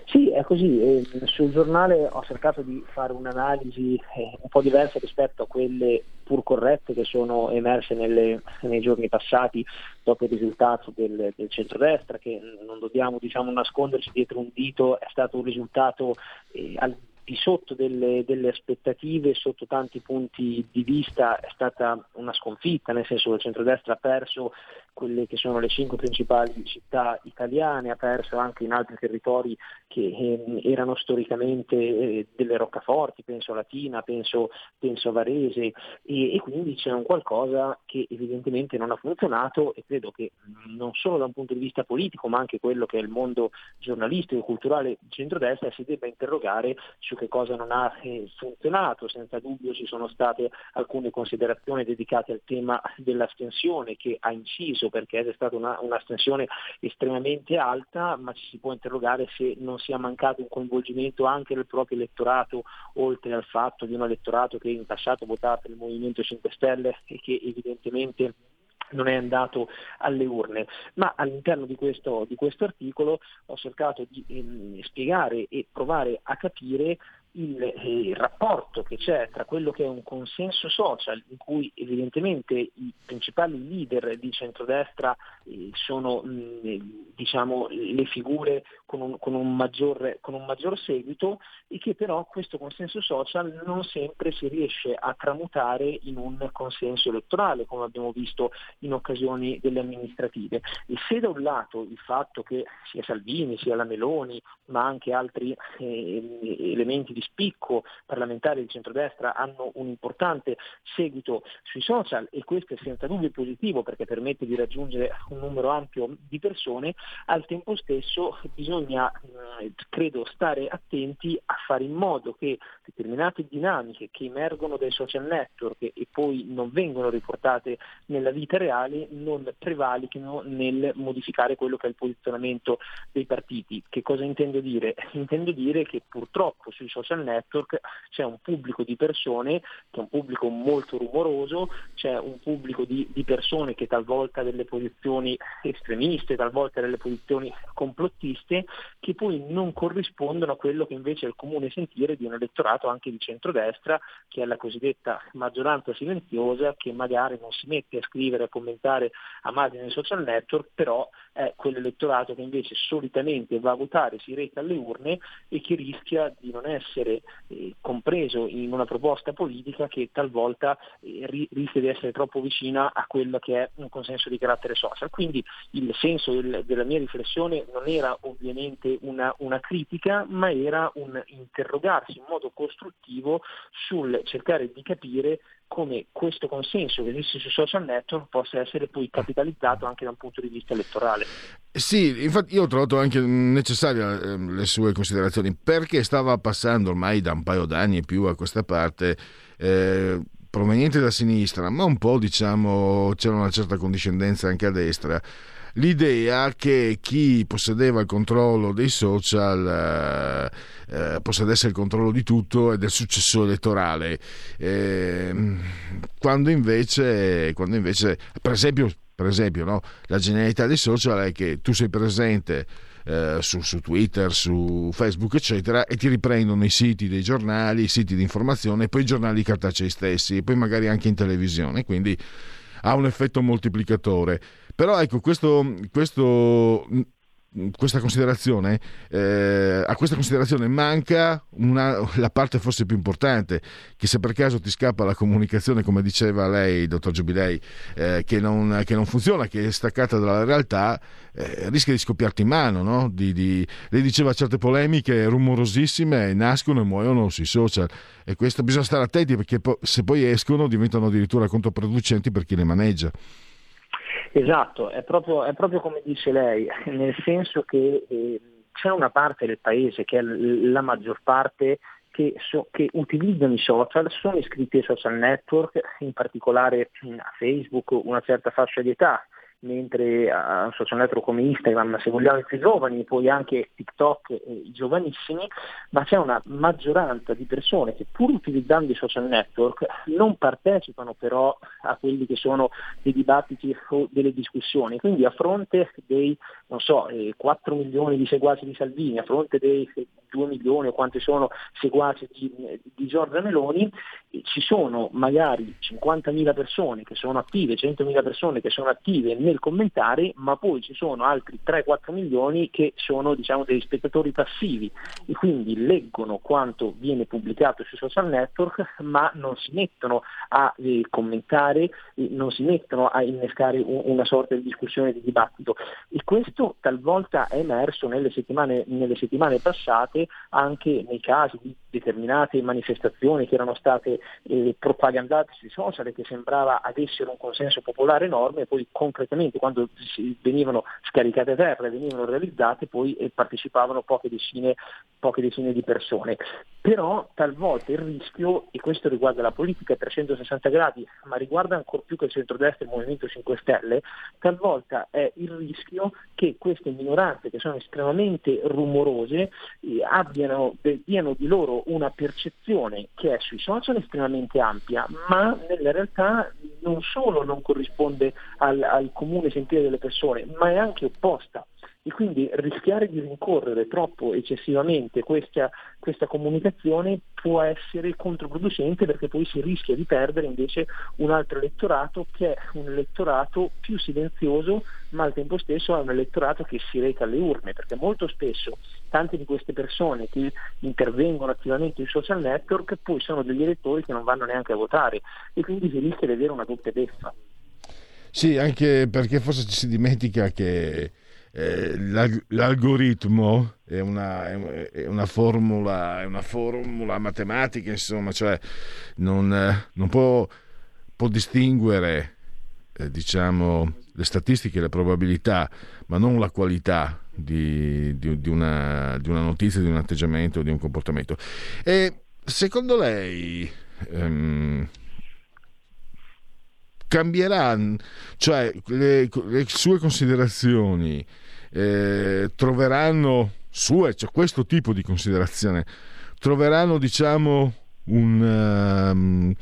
Sì, è così. Eh, sul giornale ho cercato di fare un'analisi eh, un po' diversa rispetto a quelle pur corrette che sono emerse nelle, nei giorni passati dopo il risultato del, del centrodestra, che non dobbiamo diciamo, nasconderci dietro un dito, è stato un risultato eh, di sotto delle, delle, aspettative, sotto tanti punti di vista è stata una sconfitta, nel senso che il centrodestra ha perso quelle che sono le cinque principali città italiane, ha perso anche in altri territori che eh, erano storicamente eh, delle roccaforti, penso a Latina, penso, penso a Varese e, e, quindi c'è un qualcosa che evidentemente non ha funzionato e credo che non solo da un punto di vista politico ma anche quello che è il mondo giornalistico e culturale di centrodestra si debba interrogare su che cosa non ha funzionato, senza dubbio ci sono state alcune considerazioni dedicate al tema dell'astensione che ha inciso perché è stata una, un'astensione estremamente alta, ma ci si può interrogare se non sia mancato un coinvolgimento anche del proprio elettorato, oltre al fatto di un elettorato che in passato votava per il Movimento 5 Stelle e che evidentemente non è andato alle urne, ma all'interno di questo, di questo articolo ho cercato di ehm, spiegare e provare a capire il, eh, il, rapporto che c'è tra quello che è un consenso social in cui evidentemente i principali leader di centrodestra eh, sono mh, diciamo, le figure con un, con, un maggior, con un, maggior, seguito e che però questo consenso social non sempre si riesce a tramutare in un consenso elettorale come abbiamo visto in occasioni delle amministrative. E se da un lato il fatto che sia Salvini, sia la Meloni, ma anche altri eh, elementi di spicco parlamentari di centrodestra hanno un importante seguito sui social e questo è senza dubbio positivo perché permette di raggiungere un numero ampio di persone, al tempo stesso bisogna eh, credo stare attenti a fare in modo che determinate dinamiche che emergono dai social network e poi non vengono riportate nella vita reale non prevalichino nel modificare quello che è il posizionamento dei partiti. Che cosa intendo dire? Intendo dire che purtroppo sui social social network c'è un pubblico di persone che è un pubblico molto rumoroso, c'è un pubblico di, di persone che talvolta ha delle posizioni estremiste, talvolta delle posizioni complottiste, che poi non corrispondono a quello che invece è il comune sentire di un elettorato anche di centrodestra, che è la cosiddetta maggioranza silenziosa, che magari non si mette a scrivere, a commentare a margine nei social network, però è quell'elettorato che invece solitamente va a votare, si reca alle urne e che rischia di non essere essere eh, compreso in una proposta politica che talvolta eh, ri- rischia di essere troppo vicina a quello che è un consenso di carattere social. Quindi il senso del- della mia riflessione non era ovviamente una, una critica, ma era un interrogarsi in modo costruttivo sul cercare di capire come questo consenso che esiste sui social network possa essere poi capitalizzato anche da un punto di vista elettorale. Sì, infatti io ho trovato anche necessarie eh, le sue considerazioni perché stava passando ormai da un paio d'anni e più a questa parte eh, proveniente da sinistra, ma un po' diciamo c'era una certa condiscendenza anche a destra l'idea che chi possedeva il controllo dei social eh, eh, possedesse il controllo di tutto e del successo elettorale, eh, quando, invece, quando invece, per esempio, per esempio no, la genialità dei social è che tu sei presente eh, su, su, Twitter, su Facebook, eccetera, e ti riprendono i siti dei giornali, i siti di informazione, poi i giornali cartacei stessi, e poi magari anche in televisione, quindi ha un effetto moltiplicatore. Però ecco, questo, questo questa considerazione, eh, a questa considerazione manca una, la parte forse più importante, che se per caso ti scappa la comunicazione, come diceva lei, dottor Giubilei, eh, che, non, che, non, funziona, che è staccata dalla realtà, eh, rischia di scoppiarti in mano. No? Di, di, lei diceva certe polemiche rumorosissime nascono e muoiono sui social e questo bisogna stare attenti perché po- se poi escono diventano addirittura controproducenti per chi le maneggia. Esatto, è proprio, è proprio, come dice lei, *laughs* nel senso che eh, c'è una parte del paese che è la maggior parte che, so, che, utilizzano i social, sono iscritti ai social network, in particolare a Facebook, una certa fascia di età, mentre a social network come Instagram, se vogliamo i più giovani, poi anche TikTok, eh, i giovanissimi, ma c'è una maggioranza di persone che pur utilizzando i social network non partecipano però a quelli che sono dei dibattiti o delle discussioni. Quindi a fronte dei non so, eh, 4 milioni di seguaci di Salvini, a fronte dei 2 milioni o quanti sono seguaci di, di Giorgia Meloni, eh, ci sono magari 50.000 persone che sono attive, 100.000 persone che sono attive nel commentare, ma poi ci sono altri 3-4 milioni che sono diciamo, degli spettatori passivi e quindi leggono quanto viene pubblicato sui social network, ma non si mettono a eh, commentare, eh, non si mettono a innescare un, una sorta di discussione, di dibattito. E questo talvolta è emerso nelle settimane, nelle settimane passate anche nei casi di determinate manifestazioni che erano state eh, propagandate sui social e che sembrava avessero un consenso popolare enorme e poi concretamente quando venivano scaricate a terra venivano realizzate poi eh, partecipavano poche decine, poche decine di persone. Però talvolta il rischio, e questo riguarda la politica a 360 gradi, ma riguarda ancora più che il centrodestra e il Movimento 5 Stelle, talvolta è il rischio che queste minoranze che sono estremamente rumorose eh, abbiano, diano di loro una percezione che è sui social estremamente ampia, ma nella realtà non solo non corrisponde al, al comune sentire delle persone, ma è anche opposta e quindi rischiare di rincorrere troppo eccessivamente questa, questa, comunicazione può essere controproducente perché poi si rischia di perdere invece un altro elettorato che è un elettorato più silenzioso ma al tempo stesso è un elettorato che si reca alle urne perché molto spesso tante di queste persone che intervengono attivamente sui social network poi sono degli elettori che non vanno neanche a votare e quindi si rischia di avere una doppia beffa. Sì, anche perché forse ci si dimentica che eh, l'algoritmo è una, è una, formula, è una formula matematica, insomma, cioè non, eh, non può, può, distinguere eh, diciamo, le statistiche, le probabilità, ma non la qualità di, di, di, una, di una, notizia, di un atteggiamento, di un comportamento. E secondo lei... Ehm, cambierà, cioè le, le sue considerazioni eh, troveranno sue, cioè questo tipo di considerazione, troveranno diciamo un... Um,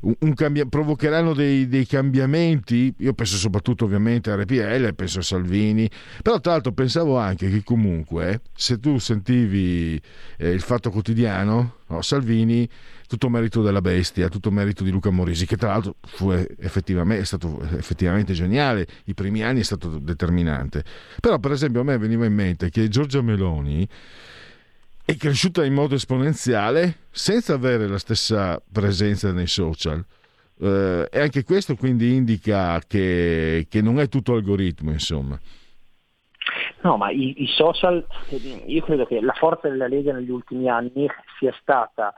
un cambia- provocheranno dei, dei, cambiamenti. Io penso soprattutto ovviamente a RPL, penso a Salvini, però tra l'altro pensavo anche che comunque se tu sentivi eh, il fatto quotidiano, no, Salvini, tutto merito della bestia, tutto merito di Luca Morisi, che tra l'altro è stato effettivamente geniale, i primi anni è stato determinante. Però per esempio a me veniva in mente che Giorgia Meloni è cresciuta in modo esponenziale senza avere la stessa presenza nei social. Eh, e anche questo quindi indica che, che non è tutto algoritmo, insomma. No, ma i, i, social, io credo che la forza della Lega negli ultimi anni sia stata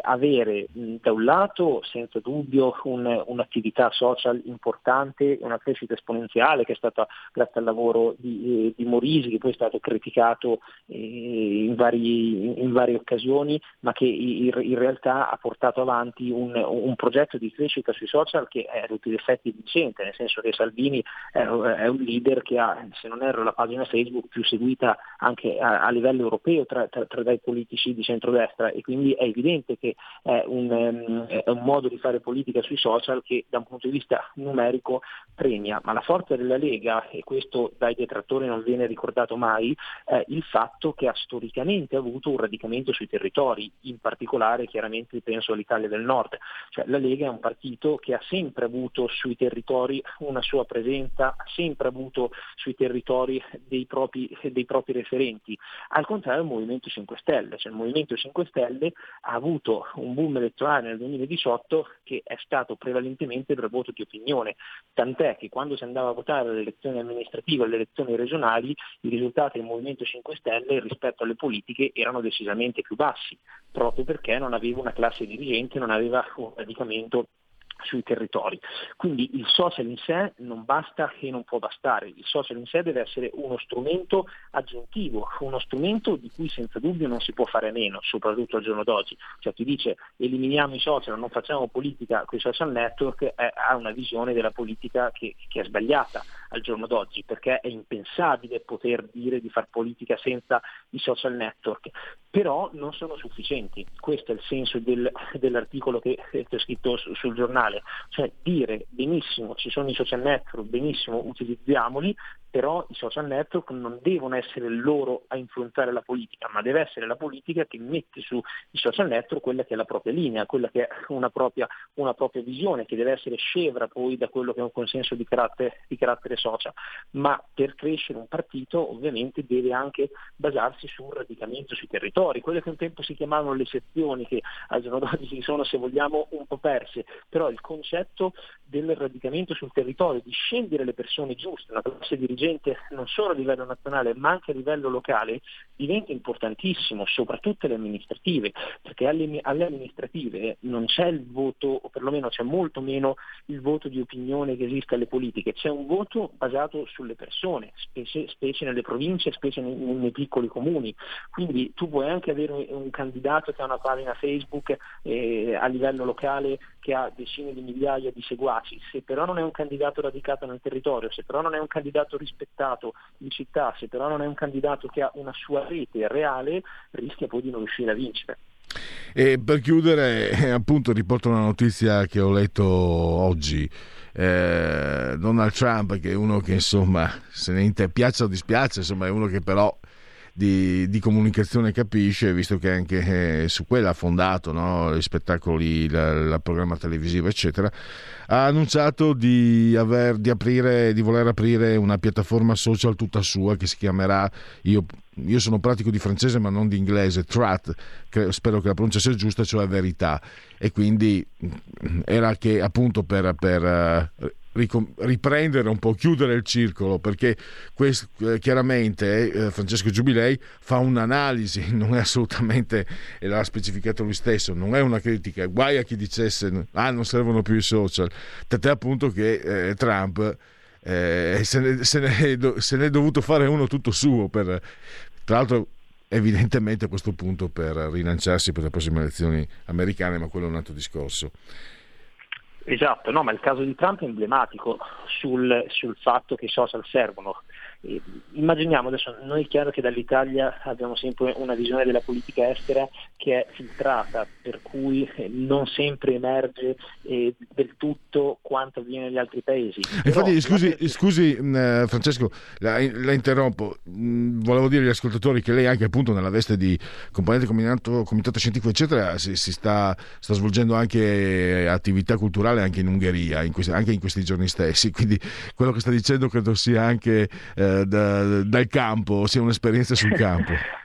avere da un lato senza dubbio un, un'attività social importante, una crescita esponenziale che è stata grazie al lavoro di, eh, di Morisi, che poi è stato criticato eh, in, vari, in, varie occasioni, ma che in, in, realtà ha portato avanti un, un, progetto di crescita sui social che è a tutti gli effetti vincente, nel senso che Salvini è, è, un leader che ha, se non erro, la pagina Facebook più seguita anche a, a livello europeo tra, tra, tra dai politici di centrodestra e quindi è evidente evidente che è un, um, è un, modo di fare politica sui social che da un punto di vista numerico premia, ma la forza della Lega, e questo dai detrattori non viene ricordato mai, è il fatto che ha storicamente avuto un radicamento sui territori, in particolare chiaramente penso all'Italia del Nord, cioè la Lega è un partito che ha sempre avuto sui territori una sua presenza, ha sempre avuto sui territori dei propri, dei propri referenti, al contrario il Movimento 5 Stelle, cioè il Movimento 5 Stelle ha avuto avuto un boom elettorale nel 2018 che è stato prevalentemente per voto di opinione, tant'è che quando si andava a votare alle elezioni amministrative alle elezioni regionali i risultati del Movimento 5 Stelle rispetto alle politiche erano decisamente più bassi, proprio perché non aveva una classe dirigente, non aveva un radicamento sui territori. Quindi il social in sé non basta e non può bastare, il social in sé deve essere uno strumento aggiuntivo, uno strumento di cui senza dubbio non si può fare meno, soprattutto al giorno d'oggi. Cioè chi dice eliminiamo i social, non facciamo politica con i social network, ha una visione della politica che, che è sbagliata al giorno d'oggi, perché è impensabile poter dire di fare politica senza i social network, però non sono sufficienti, questo è il senso del, dell'articolo che è scritto sul giornale, cioè dire benissimo ci sono i social network, benissimo utilizziamoli, però i social network non devono essere loro a influenzare la politica, ma deve essere la politica che mette sui social network quella che è la propria linea, quella che è una propria, una propria visione, che deve essere scevra poi da quello che è un consenso di carattere, di carattere social. Ma per crescere un partito ovviamente deve anche basarsi sul radicamento sui territori, quelle che un tempo si chiamavano le sezioni, che al giorno d'oggi sono, se vogliamo, un po' perse, però il concetto del radicamento sul territorio, di scegliere le persone giuste, una classe dirigente non solo a livello nazionale ma anche a livello locale, diventa importantissimo, soprattutto alle amministrative, perché alle, alle amministrative non c'è il voto, o perlomeno c'è molto meno il voto di opinione che esiste alle politiche, c'è un voto basato sulle persone, specie, specie nelle province, specie nei, nei, piccoli comuni. Quindi tu puoi anche avere un, un candidato che ha una pagina Facebook eh, a livello locale che ha decine di migliaia di seguaci, se però non è un candidato radicato nel territorio, se però non è un candidato rispettato in città, se però non è un candidato che ha una sua rete reale, rischia poi di non riuscire a vincere. E per chiudere, *laughs* appunto, riporto una notizia che ho letto oggi. Eh, Donald Trump, che è uno che insomma, se ne inter- piace o dispiace, insomma, è uno che però di, di, comunicazione capisce, visto che anche eh, su quella ha fondato no, gli spettacoli, il programma televisivo, eccetera, ha annunciato di, aver, di, aprire, di voler aprire una piattaforma social tutta sua che si chiamerà, io, io sono pratico di francese ma non di inglese, Trat, spero che la pronuncia sia giusta, cioè verità. E quindi mm, era che appunto per, per uh, riprendere un po', chiudere il circolo, perché questo, eh, chiaramente eh, Francesco Giubilei fa un'analisi, *laughs* non è assolutamente, e l'ha specificato lui stesso, non è una critica, guai a chi dicesse ah non servono più i social, tant'è appunto che eh, Trump eh, se, ne, se, ne, se ne è dovuto fare uno tutto suo, per, tra l'altro evidentemente a questo punto per rilanciarsi per le prossime elezioni americane, ma quello è un altro discorso. Esatto, no, ma il caso di Trump è emblematico sul, sul fatto che i social servono immaginiamo adesso, noi è chiaro che dall'Italia abbiamo sempre una visione della politica estera che è filtrata, per cui eh, non sempre emerge eh, del tutto quanto avviene negli altri paesi. Infatti, Però, scusi, la... scusi eh, Francesco, la, la interrompo, mm, volevo dire agli ascoltatori che lei anche appunto nella veste di componente comitato, comitato scientifico eccetera si, si sta, sta, svolgendo anche attività culturale anche in Ungheria, in questi, anche in questi giorni stessi, *laughs* quindi quello che sta dicendo credo sia anche... Eh, da, dal campo, sia un'esperienza sul campo. *laughs*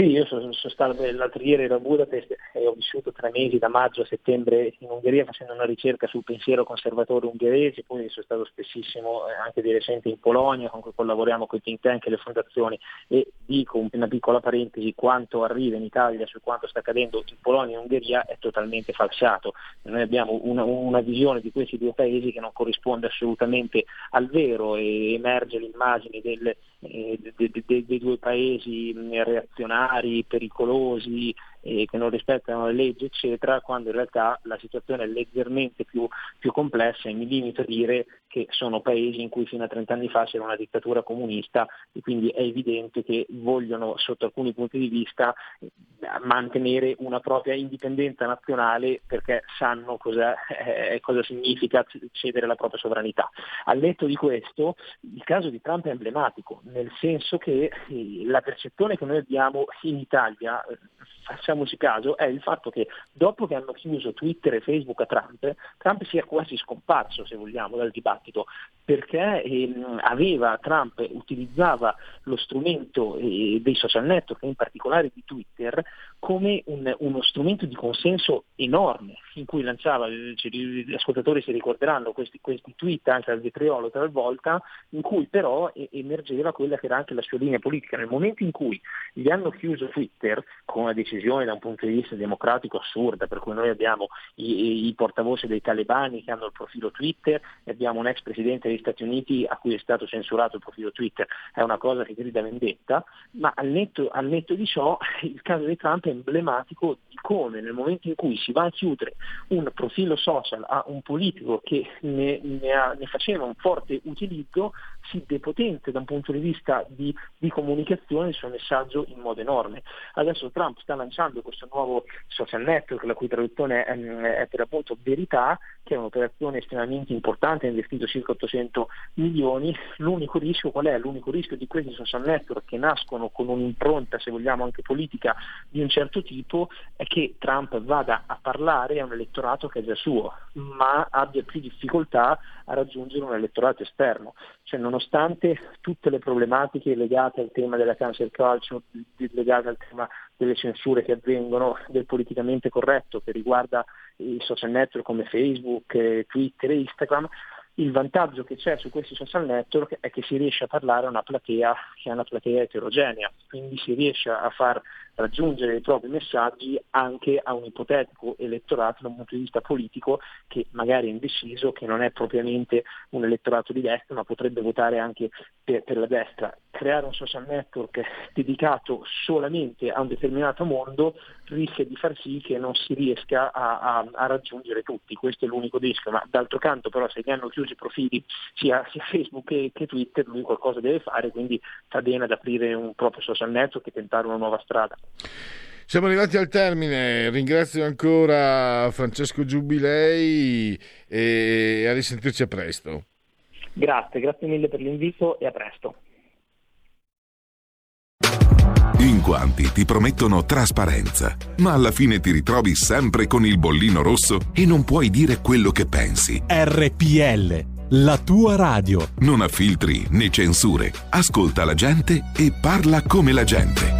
Sì, io sono, sono stato l'altro ieri ero a Budapest e ho vissuto tre mesi da maggio a settembre in Ungheria facendo una ricerca sul pensiero conservatore ungherese, poi sono stato spessissimo eh, anche di recente in Polonia con cui collaboriamo con i think tank e le fondazioni e dico una piccola parentesi, quanto arriva in Italia su quanto sta accadendo in Polonia e in Ungheria è totalmente falsato. Noi abbiamo una, una visione di questi due paesi che non corrisponde assolutamente al vero e emerge l'immagine del, eh, de, de, de, dei due paesi reazionari pericolosi eh, che non rispettano le leggi, eccetera, quando in realtà la situazione è leggermente più, più, complessa e mi limito a dire che sono paesi in cui fino a 30 anni fa c'era una dittatura comunista e quindi è evidente che vogliono, sotto alcuni punti di vista, mantenere una propria indipendenza nazionale perché sanno cosa, eh, cosa significa cedere la propria sovranità. Al netto di questo, il caso di Trump è emblematico, nel senso che eh, la percezione che noi abbiamo in Italia facciamoci caso, è il fatto che dopo che hanno chiuso Twitter e Facebook a Trump, Trump sia quasi scomparso, se vogliamo, dal dibattito, perché ehm, aveva, Trump utilizzava lo strumento eh, dei social network, in particolare di Twitter, come un, uno strumento di consenso enorme, in cui lanciava, gli ascoltatori si ricorderanno questi, questi tweet anche al vetriolo talvolta, in cui però emergeva quella che era anche la sua linea politica. Nel momento in cui gli hanno chiuso Twitter, con una decisione da un punto di vista democratico assurda, per cui noi abbiamo i, i portavoce dei talebani che hanno il profilo Twitter e abbiamo un ex presidente degli Stati Uniti a cui è stato censurato il profilo Twitter, è una cosa che grida vendetta, ma al netto, al netto di ciò *laughs* il caso di Trump è emblematico di come nel momento in cui si va a chiudere un profilo social a un politico che ne, ne, ha, ne faceva un forte utilizzo, si depotente da un punto di vista di, di comunicazione il suo messaggio in modo enorme. Adesso Trump sta lanciando questo nuovo social network, la cui traduzione è, è per appunto Verità, che è un'operazione estremamente importante, ha investito circa 800 milioni. L'unico rischio qual è? L'unico rischio di questi social network che nascono con un'impronta, se vogliamo, anche politica di un certo tipo, è che Trump vada a parlare a un elettorato che è già suo, ma abbia più difficoltà a raggiungere un elettorato esterno. Cioè, nonostante tutte le problematiche legate al tema della cancel culture, legate al tema delle censure che avvengono, del politicamente corretto che riguarda i social network come Facebook, Twitter e Instagram, il vantaggio che c'è su questi social network è che si riesce a parlare a una platea che è una platea eterogenea, quindi si riesce a far raggiungere i propri messaggi anche a un ipotetico elettorato da un punto di vista politico che magari è indeciso, che non è propriamente un elettorato di destra, ma potrebbe votare anche per, per la destra. Creare un social network *laughs* dedicato solamente a un determinato mondo rischia di far sì che non si riesca a, a, a raggiungere tutti, questo è l'unico rischio, ma d'altro canto però se gli hanno chiuso i profili sia, sia Facebook che, che Twitter lui qualcosa deve fare, quindi fa bene ad aprire un proprio social network e tentare una nuova strada. Siamo arrivati al termine, ringrazio ancora Francesco Giubilei e a risentirci a presto. Grazie, grazie mille per l'invito e a presto. In quanti ti promettono trasparenza, ma alla fine ti ritrovi sempre con il bollino rosso e non puoi dire quello che pensi. RPL, la tua radio. Non ha filtri né censure. Ascolta la gente e parla come la gente.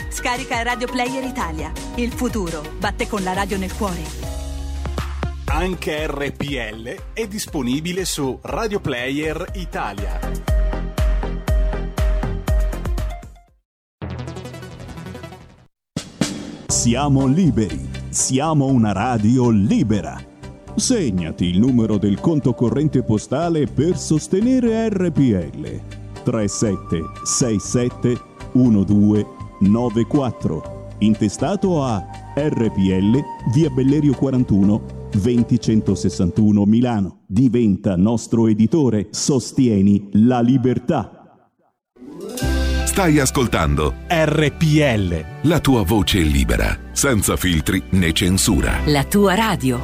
Scarica Radio Player Italia. Il futuro batte con la radio nel cuore. Anche RPL è disponibile su Radio Player Italia. Siamo liberi, siamo una radio libera. Segnati il numero del conto corrente postale per sostenere RPL 3767 1294 intestato a RPL via Bellerio 41 20161 Milano. Diventa nostro editore. Sostieni la libertà. Stai ascoltando RPL. la tua voce libera, senza filtri né censura. La tua radio.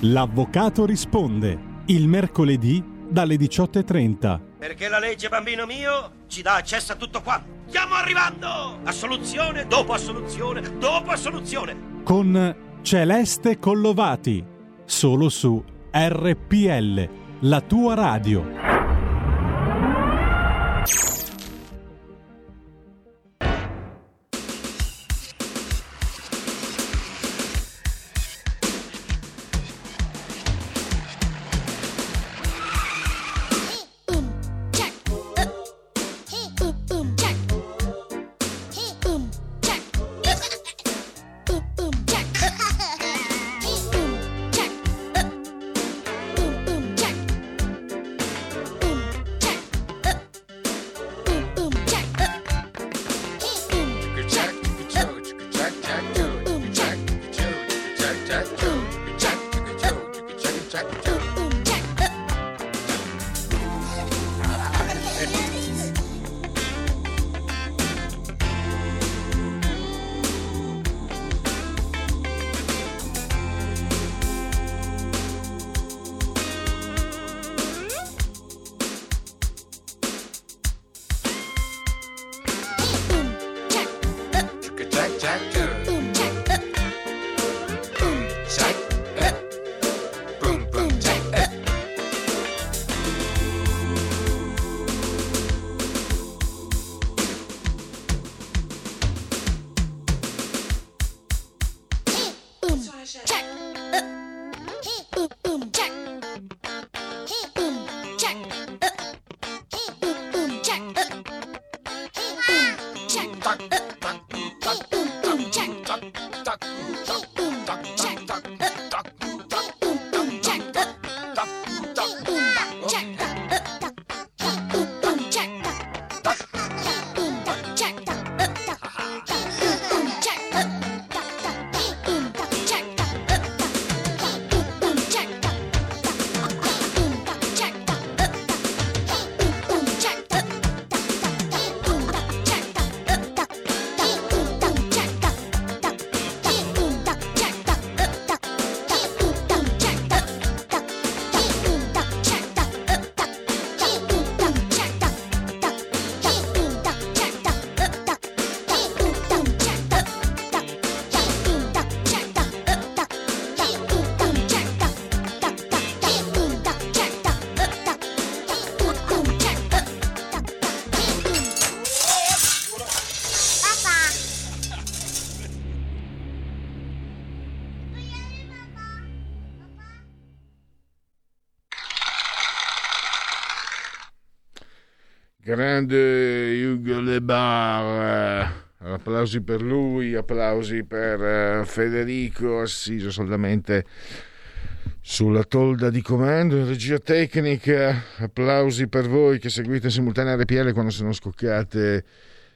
L'avvocato risponde. Il mercoledì dalle 18.30. Perché la legge, bambino mio, ci dà accesso a tutto quanto. Stiamo arrivando! Assoluzione dopo assoluzione dopo assoluzione. Con Celeste Collovati. Solo su RPL. La tua radio. Grande Hugo Lebar. Applausi per lui, applausi per eh, Federico assiso solamente sulla tolda di comando in regia tecnica. Applausi per voi che seguite in simultanea RPL quando sono scoccate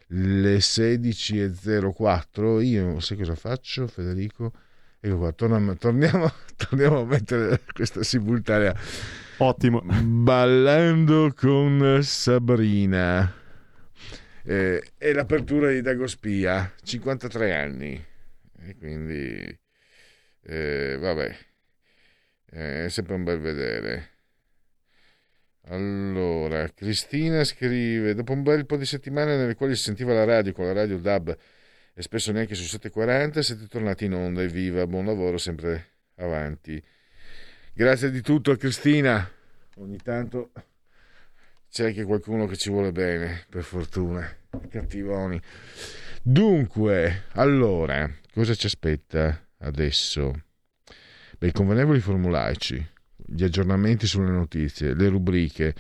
le 16.04. Io sai cosa faccio, Federico? Ecco qua, torniamo, torniamo, *laughs* torniamo a mettere questa simultanea. Ottimo. Ballando con Sabrina. Eh, è l'apertura di Dagospia, 53 anni. E quindi, eh, vabbè, Eh, è sempre un bel vedere. Allora, Cristina scrive: Dopo un bel po' di settimane nelle quali si sentiva la radio con la radio DAB e spesso neanche su 740, siete tornati in onda. Evviva, buon lavoro, sempre avanti. Grazie di tutto a Cristina. Ogni tanto c'è anche qualcuno che ci vuole bene, per fortuna. Cattivoni. Dunque, allora, cosa ci aspetta adesso? Beh, convenevoli formulaici, gli aggiornamenti sulle notizie, le rubriche,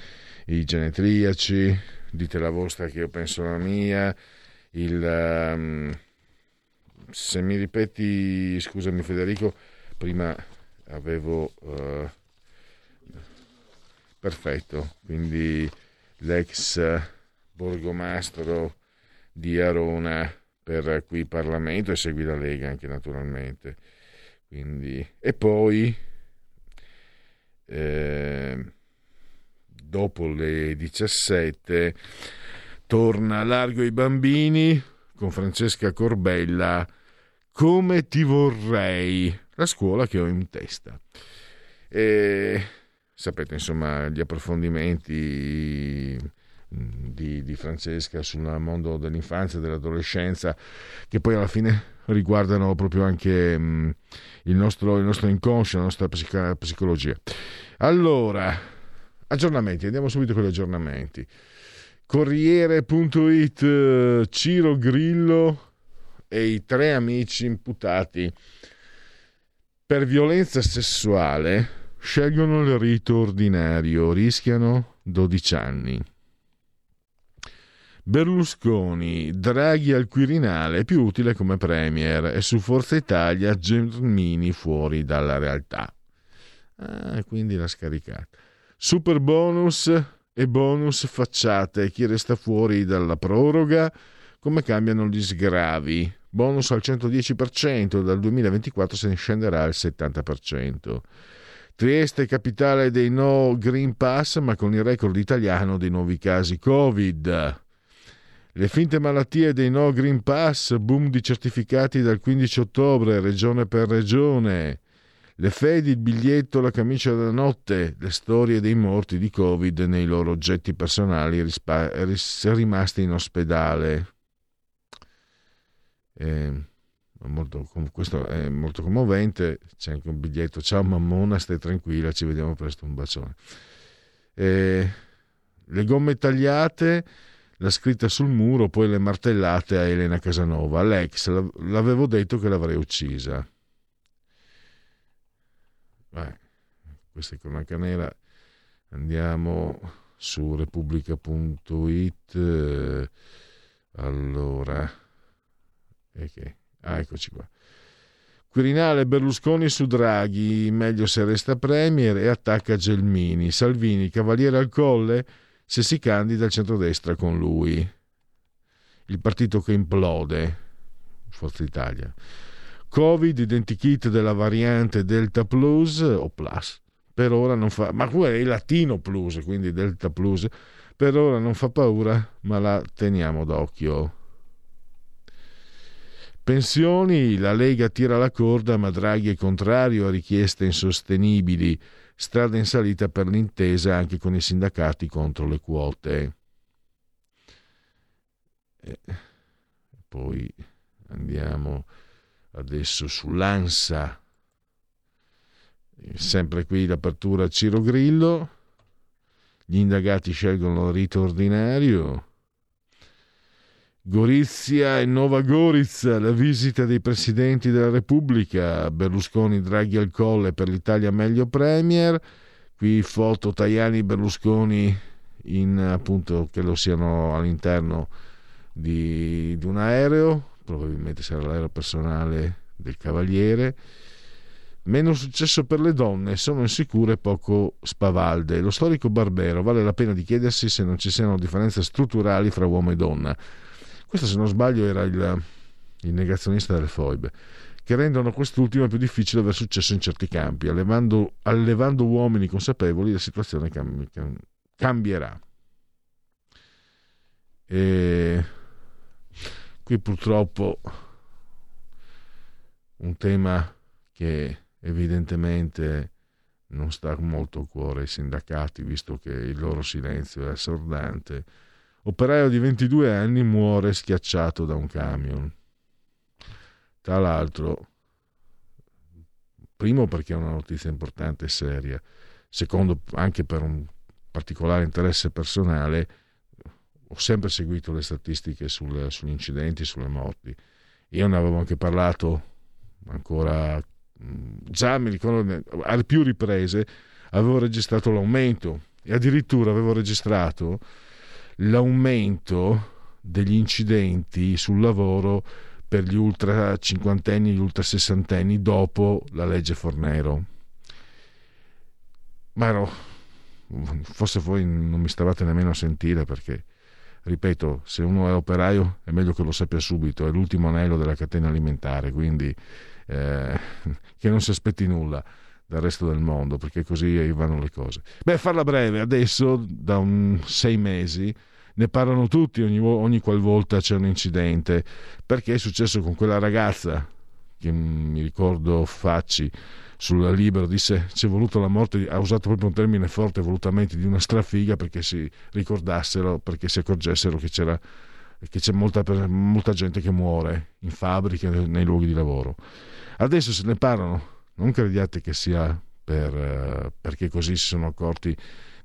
i genetriaci, dite la vostra che io penso la mia, il... ehm, se mi ripeti, scusami Federico, prima avevo... eh, perfetto, quindi l'ex borgomastro di Arona per qui Parlamento e segui la Lega anche naturalmente. Quindi, e poi eh, dopo le 17 torna Largo i bambini con Francesca Corbella come ti vorrei la scuola che ho in testa e sapete insomma gli approfondimenti di, di, Francesca sul mondo dell'infanzia e dell'adolescenza che poi alla fine riguardano proprio anche il, nostro, il nostro inconscio, la nostra psicologia. Allora, aggiornamenti, andiamo subito con gli aggiornamenti. Corriere.it, Ciro Grillo e i tre amici imputati per violenza sessuale scelgono il rito ordinario, rischiano 12 anni. Berlusconi, Draghi al Quirinale, più utile come Premier e su Forza Italia Gelmini fuori dalla realtà. Ah, quindi l'ha scaricata. Super bonus e bonus facciate. Chi resta fuori dalla proroga? Come cambiano gli sgravi? Bonus al 110%, dal 2024 se ne scenderà al 70%. Trieste capitale dei no Green Pass, ma con il record italiano dei nuovi casi Covid. Le finte malattie dei no Green Pass, boom di certificati dal 15 ottobre, regione per regione. Le fedi, il biglietto, la camicia da notte, le storie dei morti di Covid nei loro oggetti personali rimasti in ospedale. Eh, molto, questo è molto commovente. C'è anche un biglietto. Ciao mammona, stai tranquilla, ci vediamo presto. Un bacione. Eh, le gomme tagliate la scritta sul muro, poi le martellate a Elena Casanova. L'ex, l'avevo detto che l'avrei uccisa. Beh, questa è cronaca nera. Andiamo su repubblica.it. Allora, okay. ah, eccoci qua. Quirinale Berlusconi su Draghi, meglio se resta Premier e attacca Gelmini. Salvini, cavaliere al colle? se si candida il centrodestra con lui. Il partito che implode, Forza Italia. Covid, identikit della variante Delta Plus o Plus. Per ora non fa, ma quello è il latino plus, quindi Delta Plus. Per ora non fa paura, ma la teniamo d'occhio. Pensioni, la Lega tira la corda, ma Draghi è contrario a richieste insostenibili. Strada in salita per l'intesa anche con i sindacati contro le quote. E poi andiamo adesso sull'ANSA, sempre qui l'apertura a Ciro Grillo, gli indagati scelgono il rito ordinario, Gorizia e Nova Gorizia, la visita dei presidenti della Repubblica, Berlusconi, Draghi al colle per l'Italia meglio Premier, qui foto Tajani Berlusconi in appunto che lo siano all'interno di, di un aereo, probabilmente sarà l'aereo personale del Cavaliere. Meno successo per le donne, sono insicure e poco spavalde. Lo storico Barbero vale la pena di chiedersi se non ci siano differenze strutturali fra uomo e donna questo, se non sbaglio, era il, il negazionista delle foibe, che rendono quest'ultimo più difficile aver successo in certi campi. Allevando, allevando uomini consapevoli, la situazione cam, cam, cambierà. E qui purtroppo un tema che evidentemente non sta molto a cuore ai sindacati, visto che il loro silenzio è assordante operaio di 22 anni muore schiacciato da un camion. Tra l'altro, primo perché è una notizia importante e seria, secondo anche per un particolare interesse personale, ho sempre seguito le statistiche sul, sugli incidenti, sulle morti. Io ne avevo anche parlato ancora, già mi ricordo, a più riprese avevo registrato l'aumento e addirittura avevo registrato l'aumento degli incidenti sul lavoro per gli ultra cinquantenni e gli ultra sessantenni dopo la legge Fornero. Ma ero, forse voi non mi stavate nemmeno a sentire perché ripeto, se uno è operaio è meglio che lo sappia subito, è l'ultimo anello della catena alimentare, quindi eh, che non si aspetti nulla dal resto del mondo, perché così vanno le cose. Beh, farla breve, adesso da un sei mesi ne parlano tutti ogni, ogni qualvolta c'è un incidente, perché è successo con quella ragazza, che mi ricordo Facci, sul libro disse c'è voluto la morte, ha usato proprio un termine forte volutamente di una strafiga perché si ricordassero, perché si accorgessero che che c'è molta, molta gente che muore in fabbriche, nei luoghi di lavoro. Adesso se ne parlano, non crediate che sia per, eh, perché così si sono accorti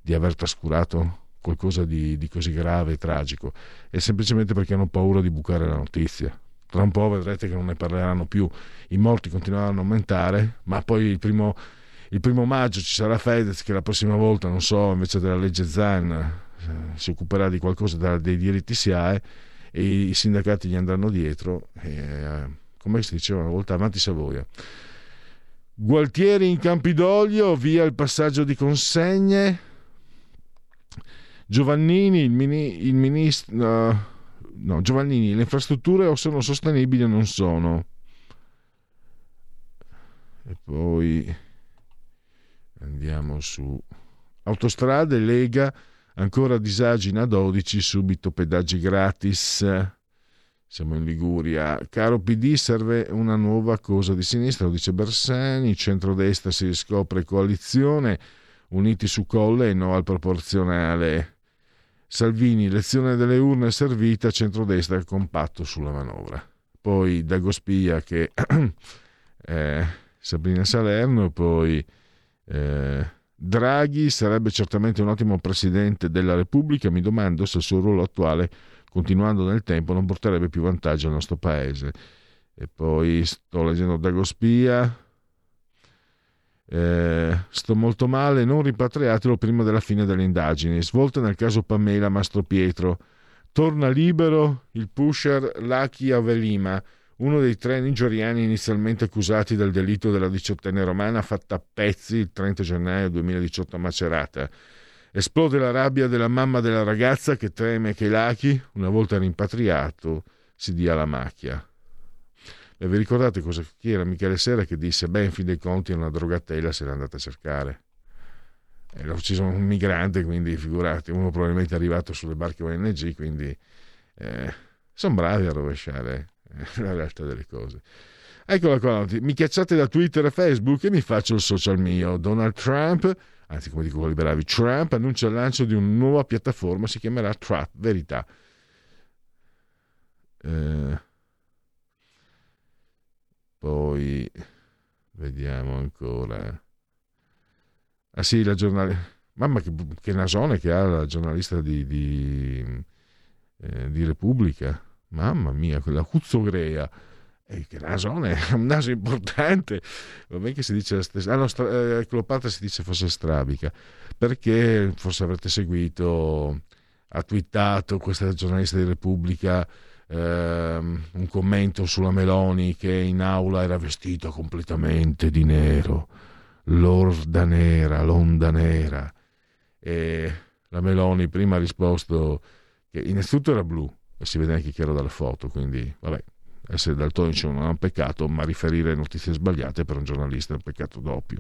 di aver trascurato qualcosa di, di così grave e tragico, è semplicemente perché hanno paura di bucare la notizia. Tra un po' vedrete che non ne parleranno più, i morti continueranno a aumentare, ma poi il primo, il primo maggio ci sarà Fedez che la prossima volta, non so, invece della legge Zan eh, si occuperà di qualcosa da, dei diritti SIAE e i sindacati gli andranno dietro, e, eh, come si diceva una volta, avanti Savoia. Gualtieri in Campidoglio, via il passaggio di consegne. Giovannini, il, mini, il ministro... No, Giovannini, le infrastrutture o sono sostenibili o non sono. E poi andiamo su autostrade, Lega, ancora disagi in A12, subito pedaggi gratis. Siamo in Liguria. Caro PD, serve una nuova cosa di sinistra, lo dice Bersani. Centrodestra si riscopre coalizione, uniti su colle e no al proporzionale. Salvini, lezione delle urne servita, centrodestra compatto sulla manovra. Poi Dagospia che *clears throat* eh, Sabrina Salerno, poi eh, Draghi sarebbe certamente un ottimo presidente della Repubblica, mi domando se il suo ruolo attuale, continuando nel tempo, non porterebbe più vantaggio al nostro paese. E poi sto leggendo Dagospia, eh, sto molto male, non rimpatriatelo prima della fine delle indagini. Svolta nel caso Pamela Mastro Pietro. Torna libero il pusher Lucky Avelima, uno dei tre nigeriani inizialmente accusati del delitto della diciottenne romana fatta a pezzi il 30 gennaio 2018 a Macerata. Esplode la rabbia della mamma della ragazza che teme che Lucky, una volta rimpatriato, si dia la macchia. E vi ricordate cosa, chi era Michele Sera che disse, beh, in fin dei conti è una drogatella, se l'è andata a cercare. E l'ha ucciso un migrante, quindi figurati, uno probabilmente è arrivato sulle barche ONG, quindi eh, sono bravi a rovesciare eh, la realtà delle cose. Eccola qua, mi cacciate da Twitter e Facebook e mi faccio il social mio. Donald Trump, anzi come dico quelli bravi, Trump annuncia il lancio di una nuova piattaforma, si chiamerà Trap Verità. Eh, poi vediamo ancora. Ah sì, la giornalista. Mamma che, che, nasone che ha la giornalista di, di, eh, di Repubblica. Mamma mia, quella Cuzzogrea. Eh, che nasone, *laughs* un naso importante. Va bene che si dice la stessa. Ah no, stra... eh, Cleopatra si dice fosse strabica. Perché forse avrete seguito, ha twittato questa giornalista di Repubblica ehm, un commento sulla Meloni che in aula era vestita completamente di nero, l'orda nera, l'onda nera. E la Meloni prima ha risposto che innanzitutto era blu e si vede anche chiaro dalla foto, quindi vabbè, essere daltonici non è un peccato, ma riferire notizie sbagliate per un giornalista è un peccato doppio.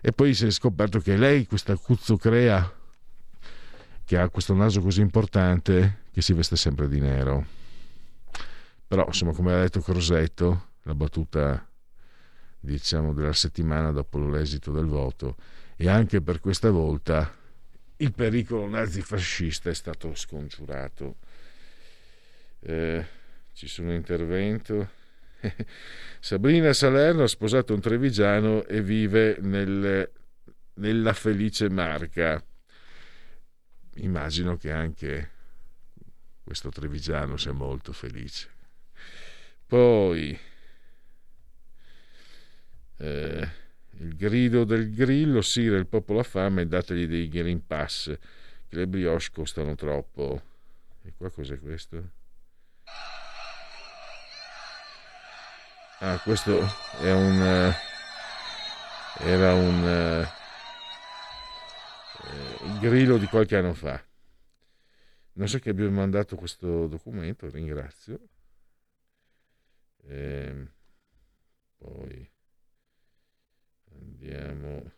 E poi si è scoperto che lei, questa Cuzzocrea, che ha questo naso così importante, che si veste sempre di nero. Però, insomma, come ha detto Crosetto, la battuta diciamo della settimana dopo l'esito del voto, e anche per questa volta il pericolo nazifascista è stato scongiurato. Eh, ci sono intervento. *laughs* Sabrina Salerno ha sposato un trevigiano e vive nel, nella felice Marca. Immagino che anche questo trevigiano sia molto felice. Poi eh, il grido del grillo, Sire, il popolo ha fame, dategli dei Green Pass, che le brioche costano troppo. E qua cos'è questo? Ah, questo è un... Uh, era un... Uh, il grillo di qualche anno fa. non so che abbia mandato questo documento, ringrazio. E poi andiamo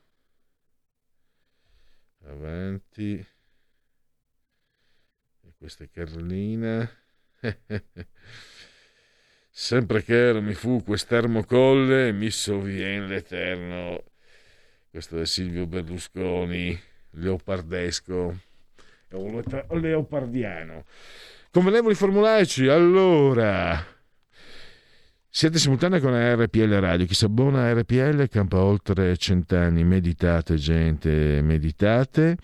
avanti. Questa è Carlina. *laughs* Sempre che mi fu quest'ermo colle, mi sovvien l'eterno. Questo è Silvio Berlusconi, leopardesco o leopardiano. Convenevoli formulaici, allora. Siete simultanei con RPL Radio. Chi si abbona a RPL campa oltre cent'anni. Meditate, gente, meditate.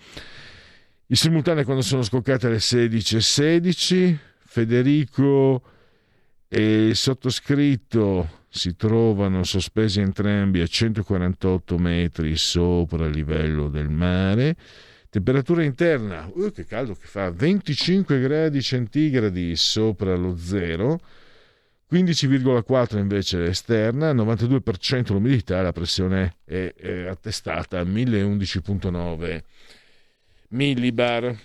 I simultanei quando sono scoccate le 16.16. Federico e il sottoscritto si trovano sospesi entrambi a 148 metri sopra il livello del mare. Temperatura interna, uh, che caldo che fa, 25 gradi centigradi sopra lo zero, 15,4 invece esterna, 92% l'umidità, la pressione è, è attestata a 1011,9 millibar.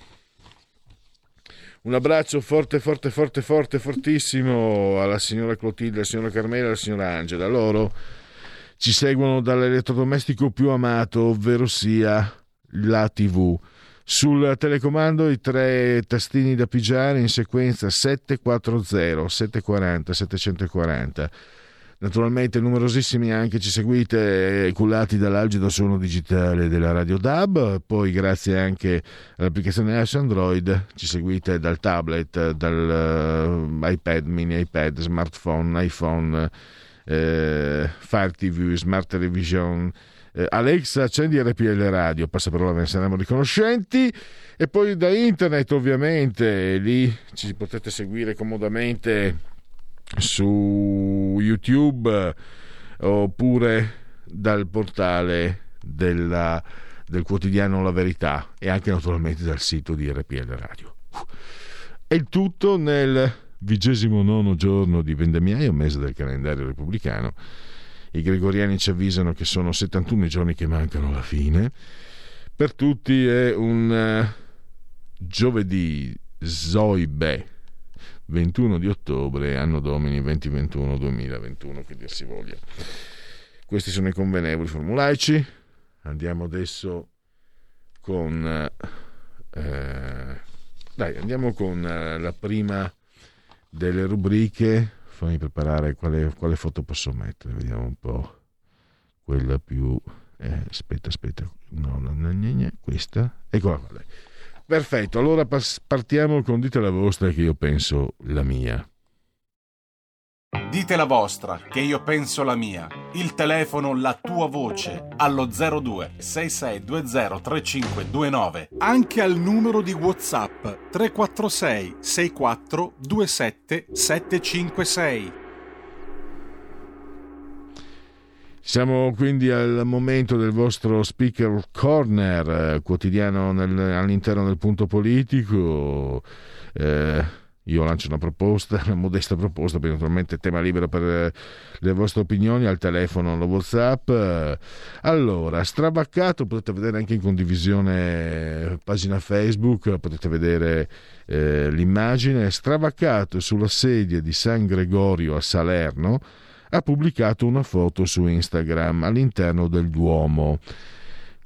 Un abbraccio forte, forte, forte, forte, fortissimo alla signora Clotilde, alla signora Carmela alla signora Angela. Loro ci seguono dall'elettrodomestico più amato, ovvero sia la TV. Sul telecomando i tre tastini da pigiare in sequenza 740, 740, 740. Naturalmente numerosissimi anche ci seguite cullati dall'algido suono digitale della Radio DAB, poi grazie anche all'applicazione iOS Android ci seguite dal tablet, dall'iPad, uh, mini iPad, smartphone, iPhone, eh, Fire TV, Smart Television, eh, Alexa accendi RPL Radio, passa parola ve ne saremo riconoscenti. E poi da internet ovviamente lì ci potete seguire comodamente su YouTube oppure dal portale della, del quotidiano La Verità e anche naturalmente dal sito di RPL Radio. E il tutto nel vigesimo nono giorno di vendemmiaio, mese del calendario repubblicano. I gregoriani ci avvisano che sono 71 giorni che mancano alla fine. Per tutti è un uh, giovedì Zoibe 21 di ottobre, anno domini 2021-2021, che dir si voglia. Questi sono i convenevoli formulaici. Andiamo adesso con... Eh, dai, andiamo con eh, la prima delle rubriche. Fammi preparare quale, quale, foto posso mettere, vediamo un po'. Quella più... Eh, aspetta, aspetta. No, no, no, no, questa. Eccola qua. Dai. Perfetto, allora partiamo con dite la vostra che io penso la mia. Dite la vostra che io penso la mia. Il telefono, la tua voce allo 02 6620 3529. Anche al numero di WhatsApp 346 64 27 756. Siamo quindi al momento del vostro speaker corner eh, quotidiano nel, all'interno del punto politico. Eh, io lancio una proposta, *laughs* una modesta proposta, poi naturalmente tema libero per eh, le vostre opinioni al telefono, allo WhatsApp. Allora, stravaccato, potete vedere anche in condivisione pagina Facebook, potete vedere eh, l'immagine, stravaccato sulla sedia di San Gregorio a Salerno ha pubblicato una foto su Instagram all'interno del Duomo,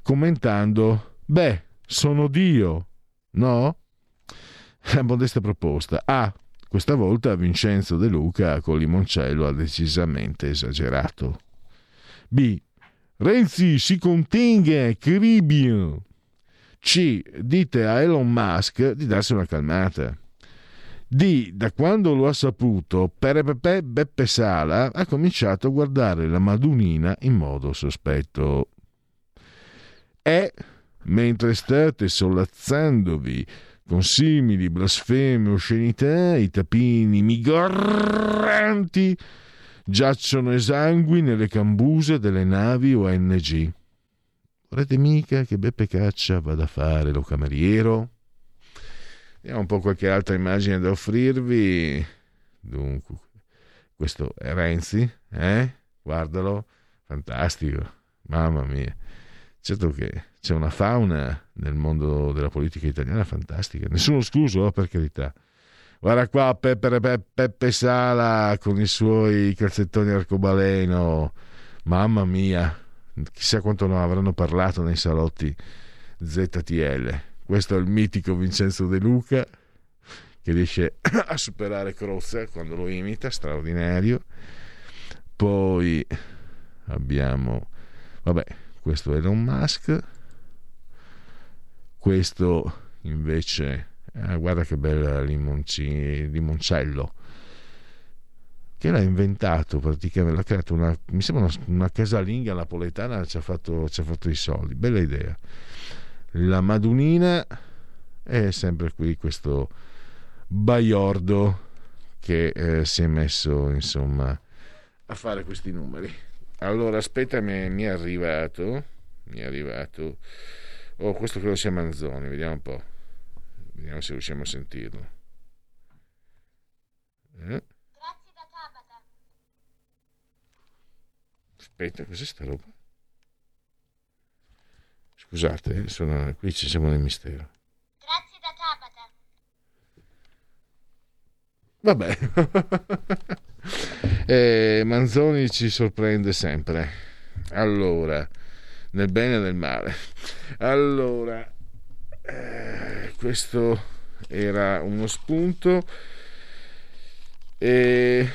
commentando: Beh, sono Dio, no? *laughs* La modesta proposta. A. Questa volta Vincenzo De Luca con Limoncello ha decisamente esagerato. B. Renzi si contenga, cribio. C. Dite a Elon Musk di darsi una calmata. D, da quando lo ha saputo, Perepepe Beppe Sala ha cominciato a guardare la Madunina in modo sospetto. E, mentre state sollazzandovi con simili blasfeme oscenità, i tapini migranti giacciono esangui nelle cambuse delle navi ONG. Vorrete mica che Beppe Caccia vada a fare lo cameriero? Vediamo un po' qualche altra immagine da offrirvi. Dunque, questo è Renzi, eh? Guardalo, fantastico, mamma mia. certo che c'è una fauna nel mondo della politica italiana fantastica, nessuno escluso, per carità. Guarda qua Peppe, Peppe, Peppe Sala con i suoi calzettoni arcobaleno, mamma mia, chissà quanto non avranno parlato nei salotti ZTL. Questo è il mitico Vincenzo De Luca che riesce *clears throat* a superare Crozza quando lo imita, straordinario. Poi abbiamo, vabbè, questo è Elon Musk, questo invece, eh, guarda che bella limonci, limoncello, che l'ha inventato praticamente, l'ha creato una, mi sembra una, una casalinga napoletana, ci ha, fatto, ci ha fatto i soldi, bella idea. La Madunina è sempre qui questo Baiordo che eh, si è messo insomma a fare questi numeri. Allora, aspetta, mi, è arrivato. Mi è arrivato. Oh, questo credo sia Manzoni, vediamo un po'. Vediamo se riusciamo a sentirlo. Eh? Aspetta, cos'è sta roba? Scusate, sono, qui ci siamo nel mistero. Grazie da Tabata. Vabbè, *laughs* eh, Manzoni ci sorprende sempre. Allora, nel bene e nel male. Allora, eh, questo era uno spunto e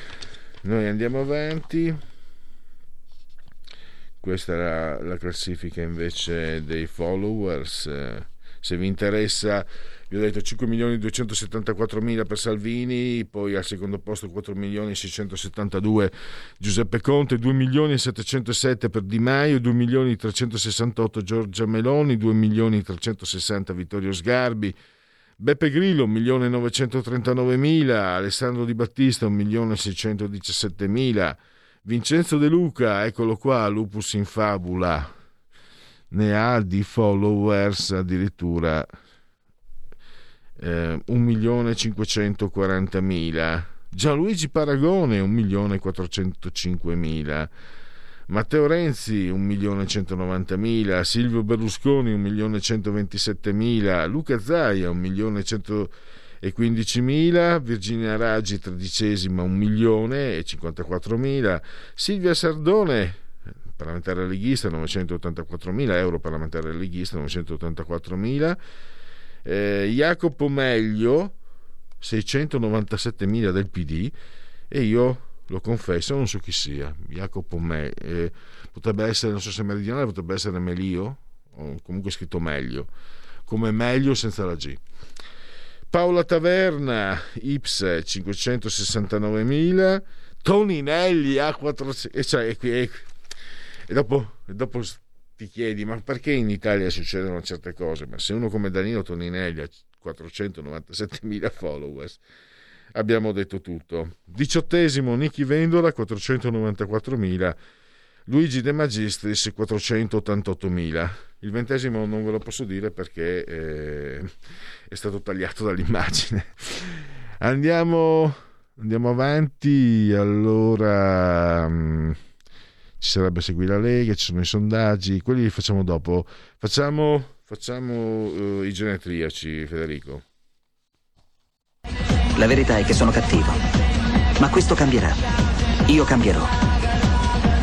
noi andiamo avanti. Questa era la classifica invece dei followers. Se vi interessa vi ho detto 5 milioni 274 mila per Salvini, poi al secondo posto 4 milioni 672 Giuseppe Conte, 2 milioni 707 per Di Maio, 2 milioni 368 Giorgia Meloni, 2 milioni 360 Vittorio Sgarbi, Beppe Grillo 1 milione 939 mila, Alessandro Di Battista 1 milione 617 mila, Vincenzo De Luca, eccolo qua, Lupus in Fabula, ne ha di followers addirittura eh, 1.540.000 Gianluigi Paragone 1.405.000 Matteo Renzi 1.190.000 Silvio Berlusconi 1.127.000 Luca Zaia 1.115.000 Virginia Raggi tredicesima 1.054.000 Silvia Sardone parlamentare leghista 984.000 euro parlamentare leghista 984.000 eh, Jacopo Meglio 697.000 del PD e io lo confesso non so chi sia. Jacopo Meglio eh, potrebbe essere non so se meridionale potrebbe essere Melio o comunque scritto Meglio. Come meglio senza la G Paola Taverna Ips 569.000 Toninelli a 400 cioè, e, e dopo, e dopo ti chiedi ma perché in Italia succedono certe cose? Ma se uno come Danilo Toninelli ha 497.000 followers, abbiamo detto tutto. Diciottesimo Nichi Vendola 494.000, Luigi De Magistris 488.000. Il ventesimo non ve lo posso dire perché eh, è stato tagliato dall'immagine. Andiamo, andiamo avanti. Allora. Mh, ci sarebbe Segui la Lega, ci sono i sondaggi, quelli li facciamo dopo. Facciamo, facciamo uh, i genetriaci, Federico. La verità è che sono cattivo, ma questo cambierà. Io cambierò.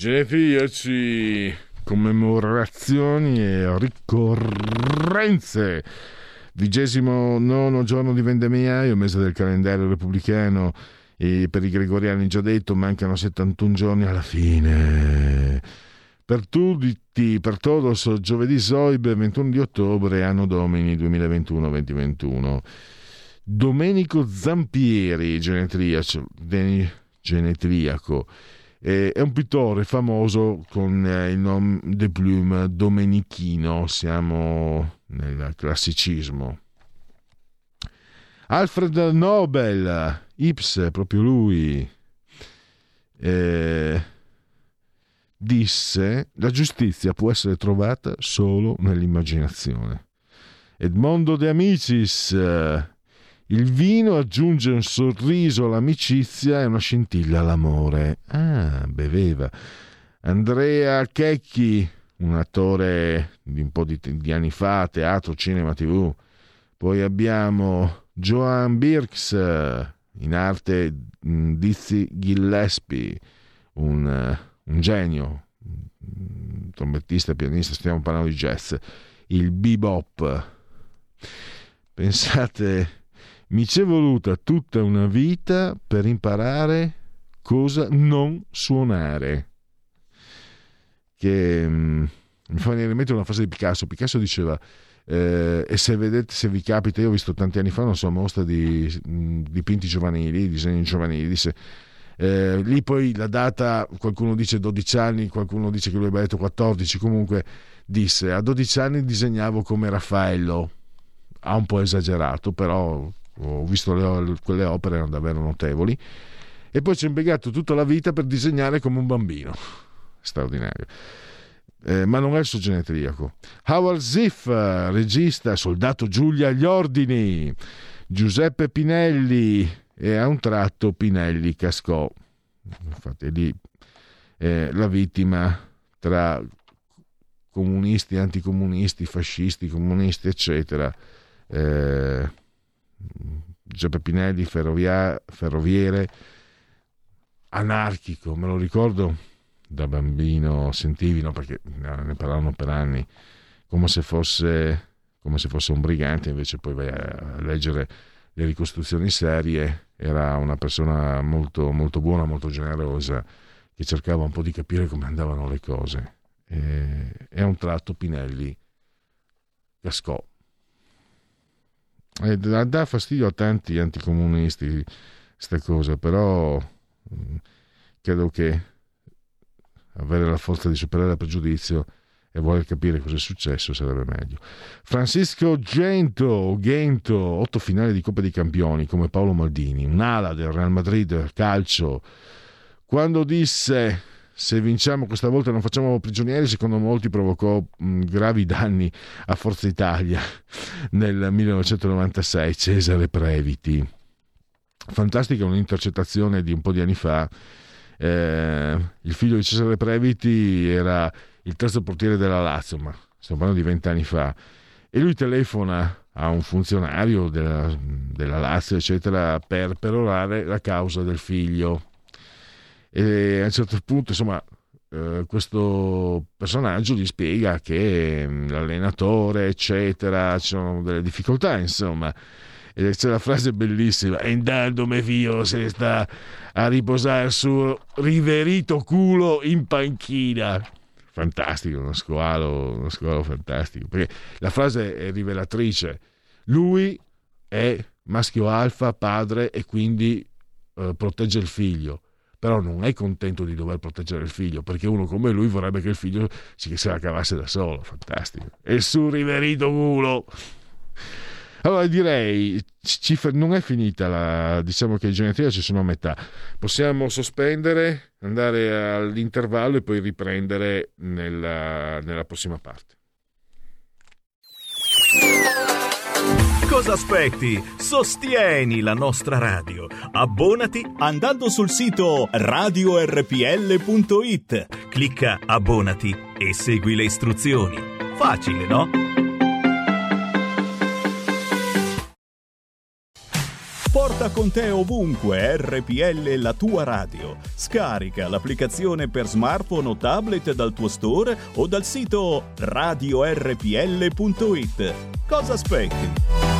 Genetriaci, commemorazioni e ricorrenze. Vigesimo nono giorno di vendemmiaio, mese del calendario repubblicano e per i gregoriani già detto mancano 71 giorni alla fine. Per tutti, per todos, giovedì Soib 21 di ottobre, anno domini 2021-2021. Domenico Zampieri, genetriaco, genetriaco eh, è un pittore famoso con eh, il nome de plume Domenichino, siamo nel classicismo. Alfred Nobel, Ips, proprio lui, eh, disse la giustizia può essere trovata solo nell'immaginazione. Edmondo De Amicis, il vino aggiunge un sorriso all'amicizia e una scintilla all'amore. Ah, beveva. Andrea Checchi, un attore di un po' di, di anni fa, teatro, cinema, tv. Poi abbiamo Joan Birks, in arte Dizzy Gillespie, un, un genio, un trombettista, pianista, stiamo parlando di jazz. Il bebop. Pensate mi ci è voluta tutta una vita per imparare cosa non suonare. Che um, mi fa venire in mente una frase di Picasso. Picasso diceva: eh, E se vedete, se vi capita, io ho visto tanti anni fa una sua mostra di mh, dipinti giovanili, disegni giovanili. Disse. Eh, lì poi la data, qualcuno dice 12 anni, qualcuno dice che lui aveva detto 14, comunque disse a 12 anni disegnavo come Raffaello, ha un po' esagerato, però ho visto le, quelle opere, erano davvero notevoli, e poi ci ha impiegato tutta la vita per disegnare come un bambino. *laughs* Straordinario. Eh, ma non è il suo genetriaco. Howard Ziff, regista, soldato Giulia agli ordini, Giuseppe Pinelli, e a un tratto Pinelli cascò. Infatti lì eh, la vittima tra comunisti, anticomunisti, fascisti, comunisti, eccetera. Eh, Giuseppe Pinelli, ferrovia, ferroviere, anarchico, me lo ricordo da bambino, sentivi, no, perché ne parlavano per anni, come se fosse, come se fosse un brigante, invece poi vai a leggere le ricostruzioni serie, era una persona molto, molto buona, molto generosa, che cercava un po' di capire come andavano le cose. E, e a un tratto Pinelli cascò e dà fastidio a tanti anticomunisti queste cose, però mm, credo che avere la forza di superare il pregiudizio e voler capire cosa è successo sarebbe meglio. Francisco Gento, Gento, otto finali di Coppa dei Campioni come Paolo Maldini, un'ala del Real Madrid calcio, quando disse se vinciamo questa volta non facciamo prigionieri, secondo molti provocò mh, gravi danni a Forza Italia *laughs* nel 1996, Cesare Previti. Fantastica un'intercettazione di un po' di anni fa. Eh, il figlio di Cesare Previti era il terzo portiere della Lazio, ma stiamo parlando di vent'anni fa, e lui telefona a un funzionario della, della Lazio, eccetera, per perorare la causa del figlio e a un certo punto insomma eh, questo personaggio gli spiega che mm, l'allenatore eccetera ci sono delle difficoltà insomma. E c'è la frase bellissima e intanto mio figlio se sta a riposare suo riverito culo in panchina. Fantastico uno squalo, uno squalo fantastico perché la frase è rivelatrice. Lui è maschio alfa padre e quindi eh, protegge il figlio però non è contento di dover proteggere il figlio, perché uno come lui vorrebbe che il figlio si, se la cavasse da solo, fantastico. E suo riverito culo! Allora direi, non è finita la, diciamo che i genetriaci ci sono a metà. Possiamo sospendere, andare all'intervallo e poi riprendere nella, nella prossima parte. Cosa aspetti? Sostieni la nostra radio. Abbonati andando sul sito radiorpl.it. Clicca Abbonati e segui le istruzioni. Facile, no? Porta con te ovunque RPL la tua radio. Scarica l'applicazione per smartphone o tablet dal tuo store o dal sito radiorpl.it. Cosa aspetti?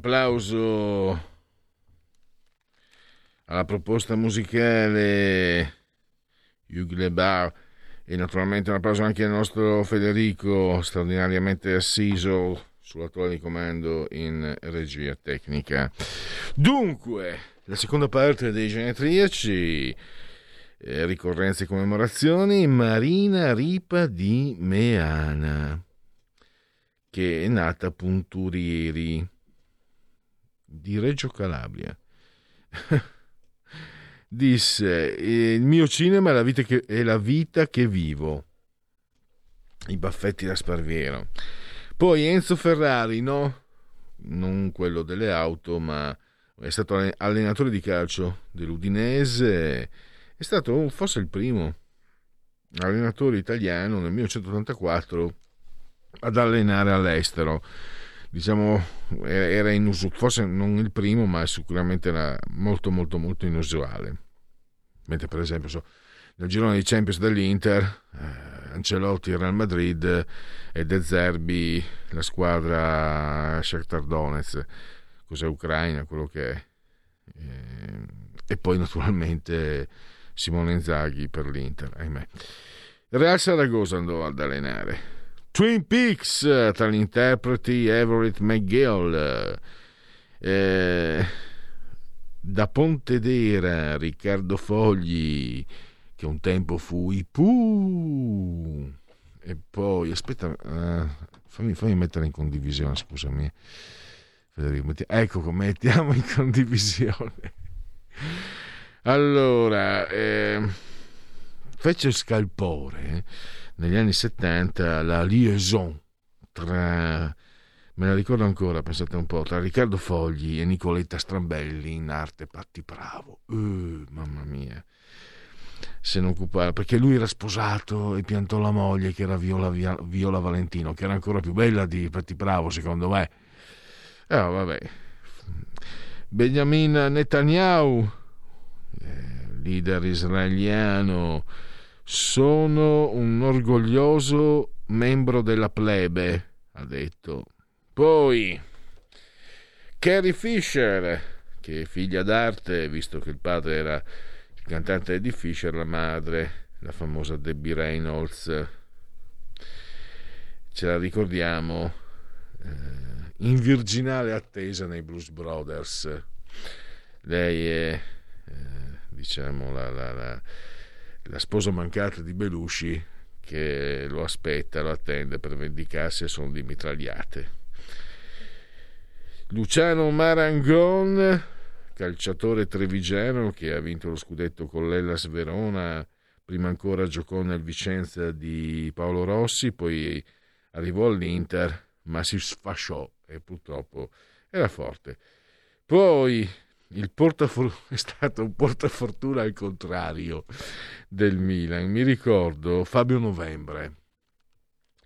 Applauso alla proposta musicale Bar e naturalmente un applauso anche al nostro Federico, straordinariamente assiso sulla torre di comando in regia tecnica. Dunque, la seconda parte dei genetriaci, eh, ricorrenze e commemorazioni, Marina Ripa di Meana, che è nata a Punturieri di Reggio Calabria. *laughs* Disse: "Eh, Il mio cinema è la vita che, è la vita che vivo. I baffetti da Sparviero. Poi Enzo Ferrari, no? Non quello delle auto, ma è stato allenatore di calcio dell'Udinese, è stato forse il primo allenatore italiano nel 1984 ad allenare all'estero. Diciamo, era inusuale, forse non il primo, ma sicuramente era molto, molto, molto inusuale. Mentre, per esempio, so, nel girone di Champions dell'Inter, eh, Ancelotti Real Madrid e De Zerbi la squadra Shakhtar Donetsk, cos'è Ucraina, quello che è. Eh, e poi naturalmente Simone Inzaghi per l'Inter, ahimè. Real Saragossa andò ad allenare Twin Peaks tra gli interpreti Everett McGill eh, da Pontedera Riccardo Fogli che un tempo fu i Pooh. E poi aspetta uh, fammi, fammi, mettere in condivisione scusami Federico metti, ecco mettiamo in condivisione. Allora eh, fece scalpore eh, negli anni 70 la liaison tra me la ricordo ancora, pensate un po', tra Riccardo Fogli e Nicoletta Strambelli in arte Patti Bravo. Uh, mamma mia. Se non occupava, perché lui era sposato e piantò la moglie che era Viola, Viola Valentino, che era ancora più bella di Patti Bravo, secondo me. Eh, vabbè. Benjamin Netanyahu, eh, leader israeliano, sono un orgoglioso membro della plebe, ha detto. Poi Carrie Fisher, che è figlia d'arte, visto che il padre era il cantante Eddie Fisher, la madre, la famosa Debbie Reynolds. Ce la ricordiamo eh, in virginale attesa nei Blues Brothers. Lei è, eh, diciamo, la, la, la la sposa mancata di Belushi che lo aspetta, lo attende per vendicarsi e sono di mitragliate. Luciano Marangon, calciatore trevigiano che ha vinto lo scudetto con l'Ellas Verona, prima ancora giocò nel Vicenza di Paolo Rossi, poi arrivò all'Inter, ma si sfasciò e purtroppo era forte. Poi *laughs* è stato un portafortuna al contrario del Milan. Mi ricordo Fabio Novembre.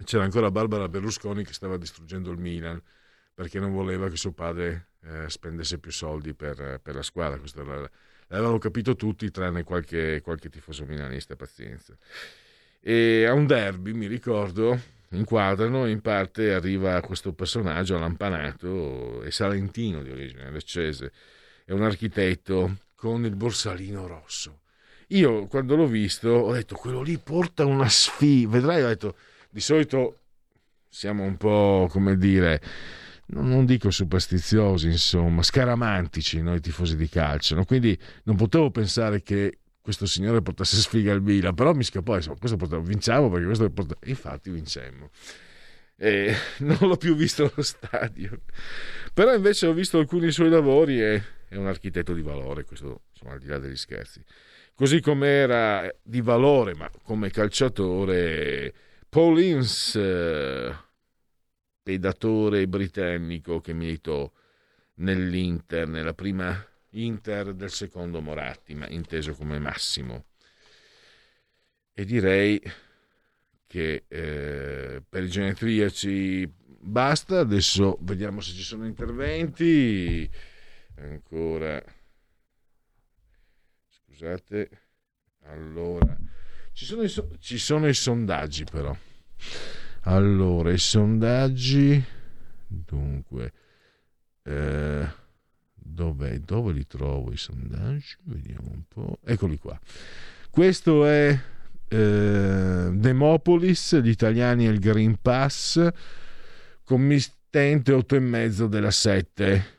C'era ancora Barbara Berlusconi che stava distruggendo il Milan perché non voleva che suo padre eh, spendesse più soldi per, per la squadra. Questo l'avevano capito tutti, tranne qualche, qualche tifoso milanista, pazienza. E a un derby, mi ricordo, inquadrano e in parte arriva questo personaggio lampanato, è salentino di origine, leccese è un architetto con il borsalino rosso. Io quando l'ho visto ho detto quello lì porta una sfida, vedrai, ho detto di solito siamo un po' come dire, non dico superstiziosi, insomma, scaramantici noi tifosi di calcio, no? quindi non potevo pensare che questo signore portasse sfiga al Milan, però mi scappò, insomma, questo portava, vinciamo perché questo portava, infatti vincemmo. E *laughs* non l'ho più visto allo stadio, però invece ho visto alcuni suoi lavori e è un architetto di valore, questo insomma, al di là degli scherzi. Così come era di valore, ma come calciatore, Paul Ince, eh, pedatore britannico che militò nell'Inter, nella prima Inter del secondo Moratti, ma inteso come massimo. E direi che eh, per i genetriaci basta, adesso vediamo se ci sono interventi. Ancora. Scusate. Allora ci sono, i, ci sono i sondaggi però. Allora i sondaggi. Dunque eh, dov'è? Dove li trovo i sondaggi? Vediamo un po' eccoli qua. Questo è eh, Demopolis gli italiani e il Green Pass committente 8,5 della 7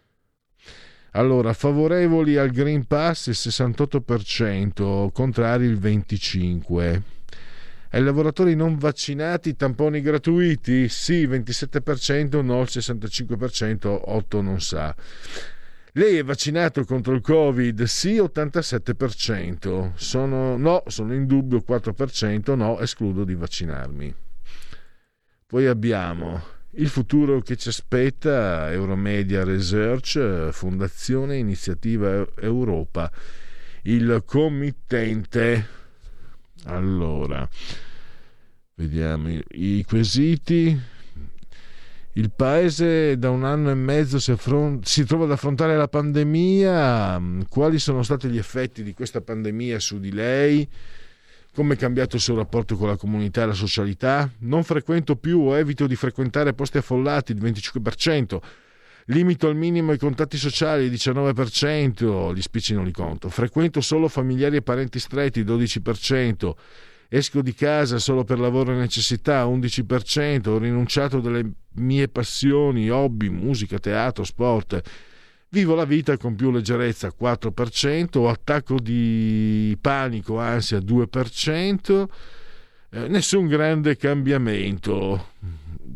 allora, favorevoli al Green Pass il 68%, contrari il 25%. Ai lavoratori non vaccinati tamponi gratuiti? Sì, 27%, no il 65%, 8 non sa. Lei è vaccinato contro il Covid? Sì, 87%. Sono, no, sono in dubbio 4%, no, escludo di vaccinarmi. Poi abbiamo il futuro che ci aspetta, Euromedia Research, Fondazione Iniziativa Europa, il committente. Allora, vediamo i, quesiti. Il paese da un anno e mezzo si, affron- si, trova ad affrontare la pandemia. Quali sono stati gli effetti di questa pandemia su di lei? Come è cambiato il suo rapporto con la comunità e la socialità? Non frequento più o evito di frequentare posti affollati il 25%. Limito al minimo i contatti sociali il 19%, gli spicci non li conto. Frequento solo familiari e parenti stretti il 12%. Esco di casa solo per lavoro e necessità, 11%, ho rinunciato alle mie passioni, hobby, musica, teatro, sport. Vivo la vita con più leggerezza, 4%, ho attacco di panico, ansia, 2%, eh, nessun grande cambiamento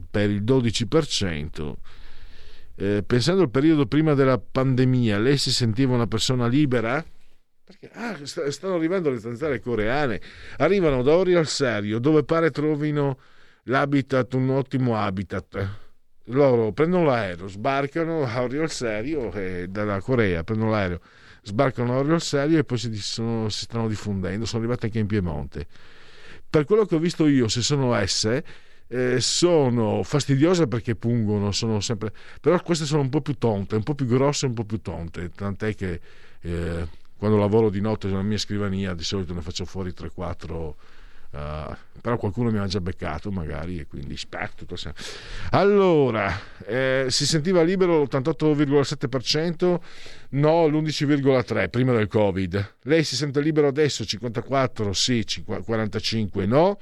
per il 12%. Eh, pensando al periodo prima della pandemia, lei si sentiva una persona libera? Perché ah, stanno arrivando le zanzare coreane, arrivano da Ori al Serio, dove pare trovino l'habitat, un ottimo habitat. Loro prendono l'aereo, sbarcano a Ori al Serio, eh, dalla Corea prendono l'aereo, sbarcano a Ori al Serio e poi si, sono, si stanno diffondendo, sono arrivati anche in Piemonte. Per quello che ho visto io, se sono esse, eh, sono fastidiose perché pungono, sono sempre... però queste sono un po' più tonte, un po' più grosse, un po' più tonte, tant'è che... Eh, quando lavoro di notte sulla mia scrivania di solito ne faccio fuori 3-4 uh, però qualcuno mi ha già beccato magari e quindi spetto allora eh, si sentiva libero l'88,7% no l'11,3% prima del covid lei si sente libero adesso 54 sì 45 no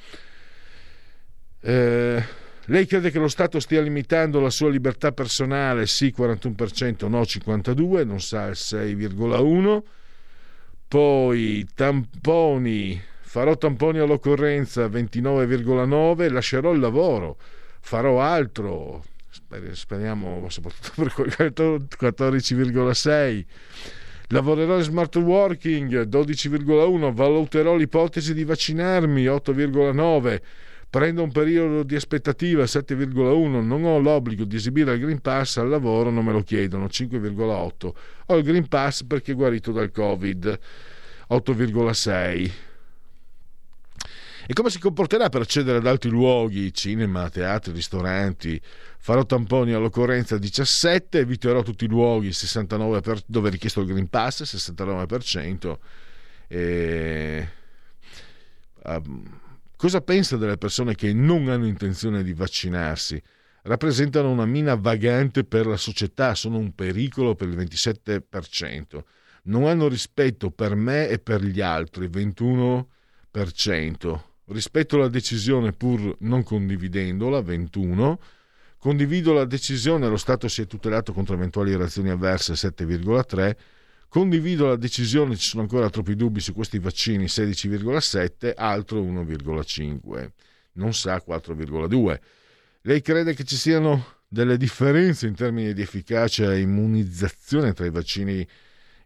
eh, lei crede che lo Stato stia limitando la sua libertà personale? Sì, 41%, no, 52%, non sa il 6,1%. Poi tamponi, farò tamponi all'occorrenza 29,9, lascerò il lavoro, farò altro, speriamo soprattutto per quel 14,6. Lavorerò in smart working 12,1, valuterò l'ipotesi di vaccinarmi 8,9 Prendo un periodo di aspettativa 7,1, non ho l'obbligo di esibire il Green Pass al lavoro, non me lo chiedono 5,8. Ho il Green Pass perché guarito dal Covid 8,6. E come si comporterà per accedere ad altri luoghi, cinema, teatri, ristoranti? Farò tamponi all'occorrenza 17, eviterò tutti i luoghi 69 per, dove è richiesto il Green Pass, 69%. E, um, Cosa pensa delle persone che non hanno intenzione di vaccinarsi? Rappresentano una mina vagante per la società, sono un pericolo per il 27%. Non hanno rispetto per me e per gli altri, 21%. Rispetto la decisione pur non condividendola, 21%. Condivido la decisione, lo Stato si è tutelato contro eventuali reazioni avverse, 7,3%. Condivido la decisione, ci sono ancora troppi dubbi su questi vaccini, 16,7, altro 1,5, non sa 4,2. Lei crede che ci siano delle differenze in termini di efficacia e immunizzazione tra i vaccini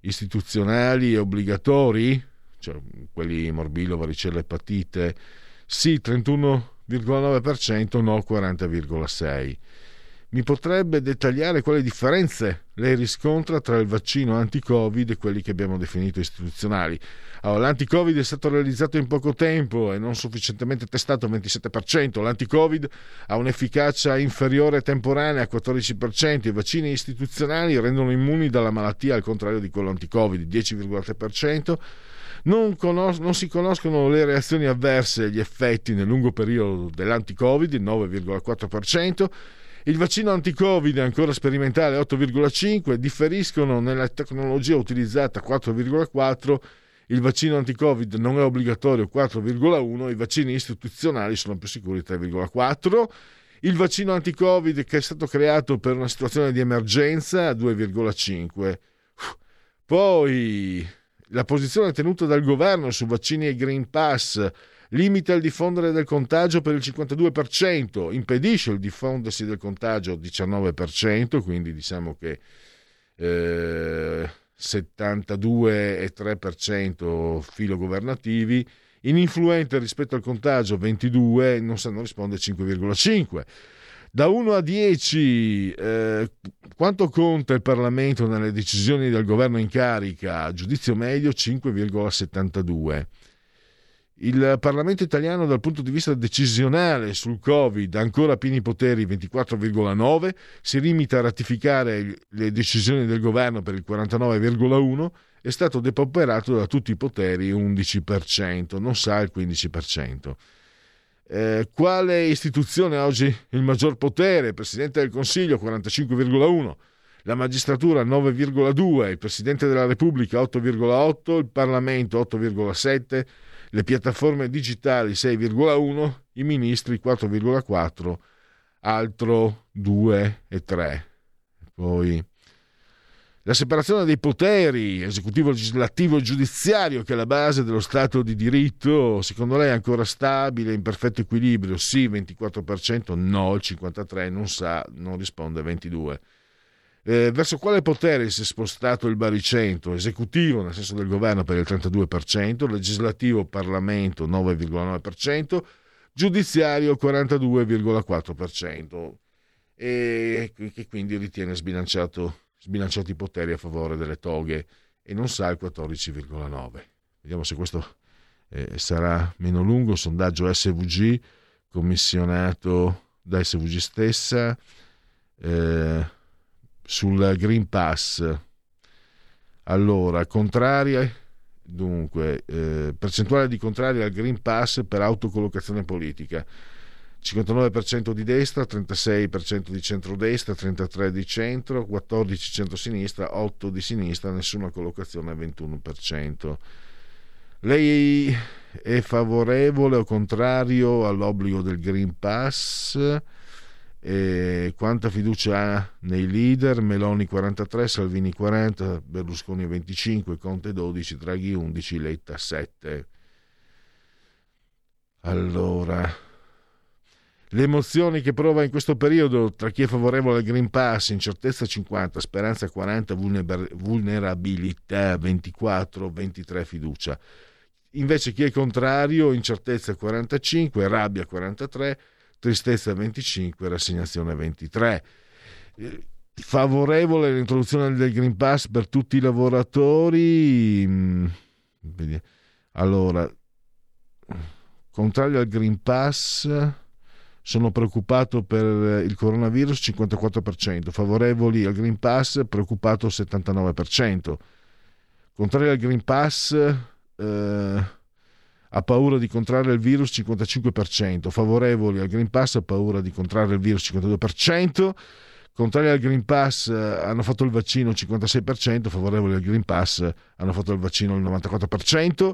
istituzionali e obbligatori, cioè quelli morbillo, varicella, epatite? Sì, 31,9%, no 40,6%. Mi potrebbe dettagliare quali differenze lei riscontra tra il vaccino anti-Covid e quelli che abbiamo definito istituzionali? Allora, l'anti-Covid è stato realizzato in poco tempo e non sufficientemente testato al 27%. L'anti-Covid ha un'efficacia inferiore temporanea al 14%. I vaccini istituzionali rendono immuni dalla malattia al contrario di quello anti-Covid, 10,3%. Non, conos- non, si conoscono le reazioni avverse e gli effetti nel lungo periodo dell'anti-Covid, il 9,4%. Il vaccino anti-Covid ancora sperimentale 8,5, differiscono nella tecnologia utilizzata 4,4, il vaccino anti-Covid non è obbligatorio 4,1, i vaccini istituzionali sono più sicuri 3,4. Il vaccino anti-Covid che è stato creato per una situazione di emergenza 2,5. Poi la posizione tenuta dal governo su vaccini e Green Pass limita il diffondere del contagio per il 52%, impedisce il diffondersi del contagio 19%, quindi diciamo che eh, 72,3% filo governativi, ininfluente rispetto al contagio 22, non sanno rispondere 5,5%. Da 1 a 10, eh, quanto conta il Parlamento nelle decisioni del governo in carica? Giudizio medio 5,72. Il Parlamento italiano dal punto di vista decisionale sul Covid ancora pieni poteri 24,9, si limita a ratificare le decisioni del governo per il 49,1, è stato depauperato da tutti i poteri 11%, non sa il 15%. Eh, quale istituzione ha oggi il maggior potere? Presidente del Consiglio 45,1, la magistratura 9,2, il Presidente della Repubblica 8,8, il Parlamento 8,7, le piattaforme digitali 6,1, i ministri 4,4, altro 2 e 3. Poi la separazione dei poteri, esecutivo, legislativo e giudiziario, che è la base dello Stato di diritto, secondo lei è ancora stabile, in perfetto equilibrio? Sì, 24%, no, il 53% non sa, non risponde 22%. Eh, verso quale potere si è spostato il baricentro? Esecutivo, nel senso del governo, per il 32%, legislativo, Parlamento 9,9%, giudiziario 42,4%, e che quindi ritiene sbilanciato, sbilanciati i poteri a favore delle toghe e non sa il 14,9%. Vediamo se questo eh, sarà meno lungo. Sondaggio SVG commissionato da SVG stessa. Eh, sul Green Pass. Allora, contraria, dunque, eh, percentuale di contrari al Green Pass per autocollocazione politica. 59% di destra, 36% di centrodestra, 33% di centro, 14% centrosinistra, 8% di sinistra, nessuna collocazione 21%. Lei è favorevole o contrario all'obbligo del Green Pass? E quanta fiducia ha nei leader? Meloni 43, Salvini 40, Berlusconi 25, Conte 12, Draghi 11, Letta 7. Allora, le emozioni che prova in questo periodo tra chi è favorevole al Green Pass, incertezza 50, speranza 40, vulnerabilità 24, 23 fiducia. Invece chi è contrario, incertezza 45, rabbia 43, tristezza 25, rassegnazione 23. Eh, favorevole all'introduzione del Green Pass per tutti i lavoratori? Mm, allora, contrario al Green Pass, sono preoccupato per il coronavirus 54%, favorevoli al Green Pass preoccupato 79%, contrario al Green Pass... Eh, ha paura di contrarre il virus 55%, favorevoli al Green Pass ha paura di contrarre il virus 52%, contrari al Green Pass eh, hanno fatto il vaccino il 56%, favorevoli al Green Pass hanno fatto il vaccino il 94%.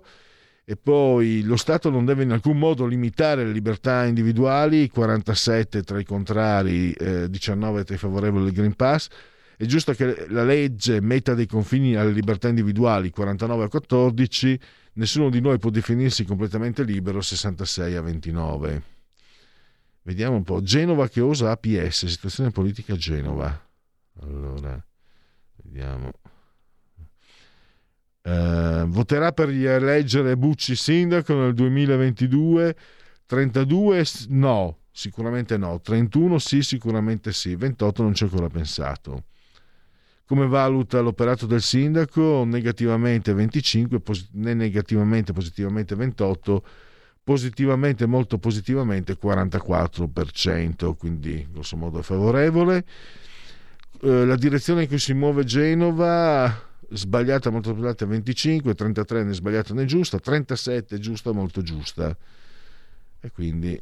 E poi lo Stato non deve in alcun modo limitare le libertà individuali, 47 tra i contrari, eh, 19 tra i favorevoli al Green Pass. È giusto che la legge metta dei confini alle libertà individuali, 49 a 14, Nessuno di noi può definirsi completamente libero 66 a 29. Vediamo un po'. Genova che osa APS, situazione politica Genova. Allora, vediamo. Uh, voterà per eleggere Bucci sindaco nel 2022. 32 no, sicuramente no. 31 sì, sicuramente sì. 28 non ci ho ancora pensato. Come valuta l'operato del sindaco? Negativamente 25, pos- né negativamente, positivamente 28, positivamente, molto positivamente 44%, quindi grosso modo favorevole. Eh, la direzione in cui si muove Genova, sbagliata, molto sbagliata 25, 33 né sbagliata né giusta, 37 giusta, molto giusta. E quindi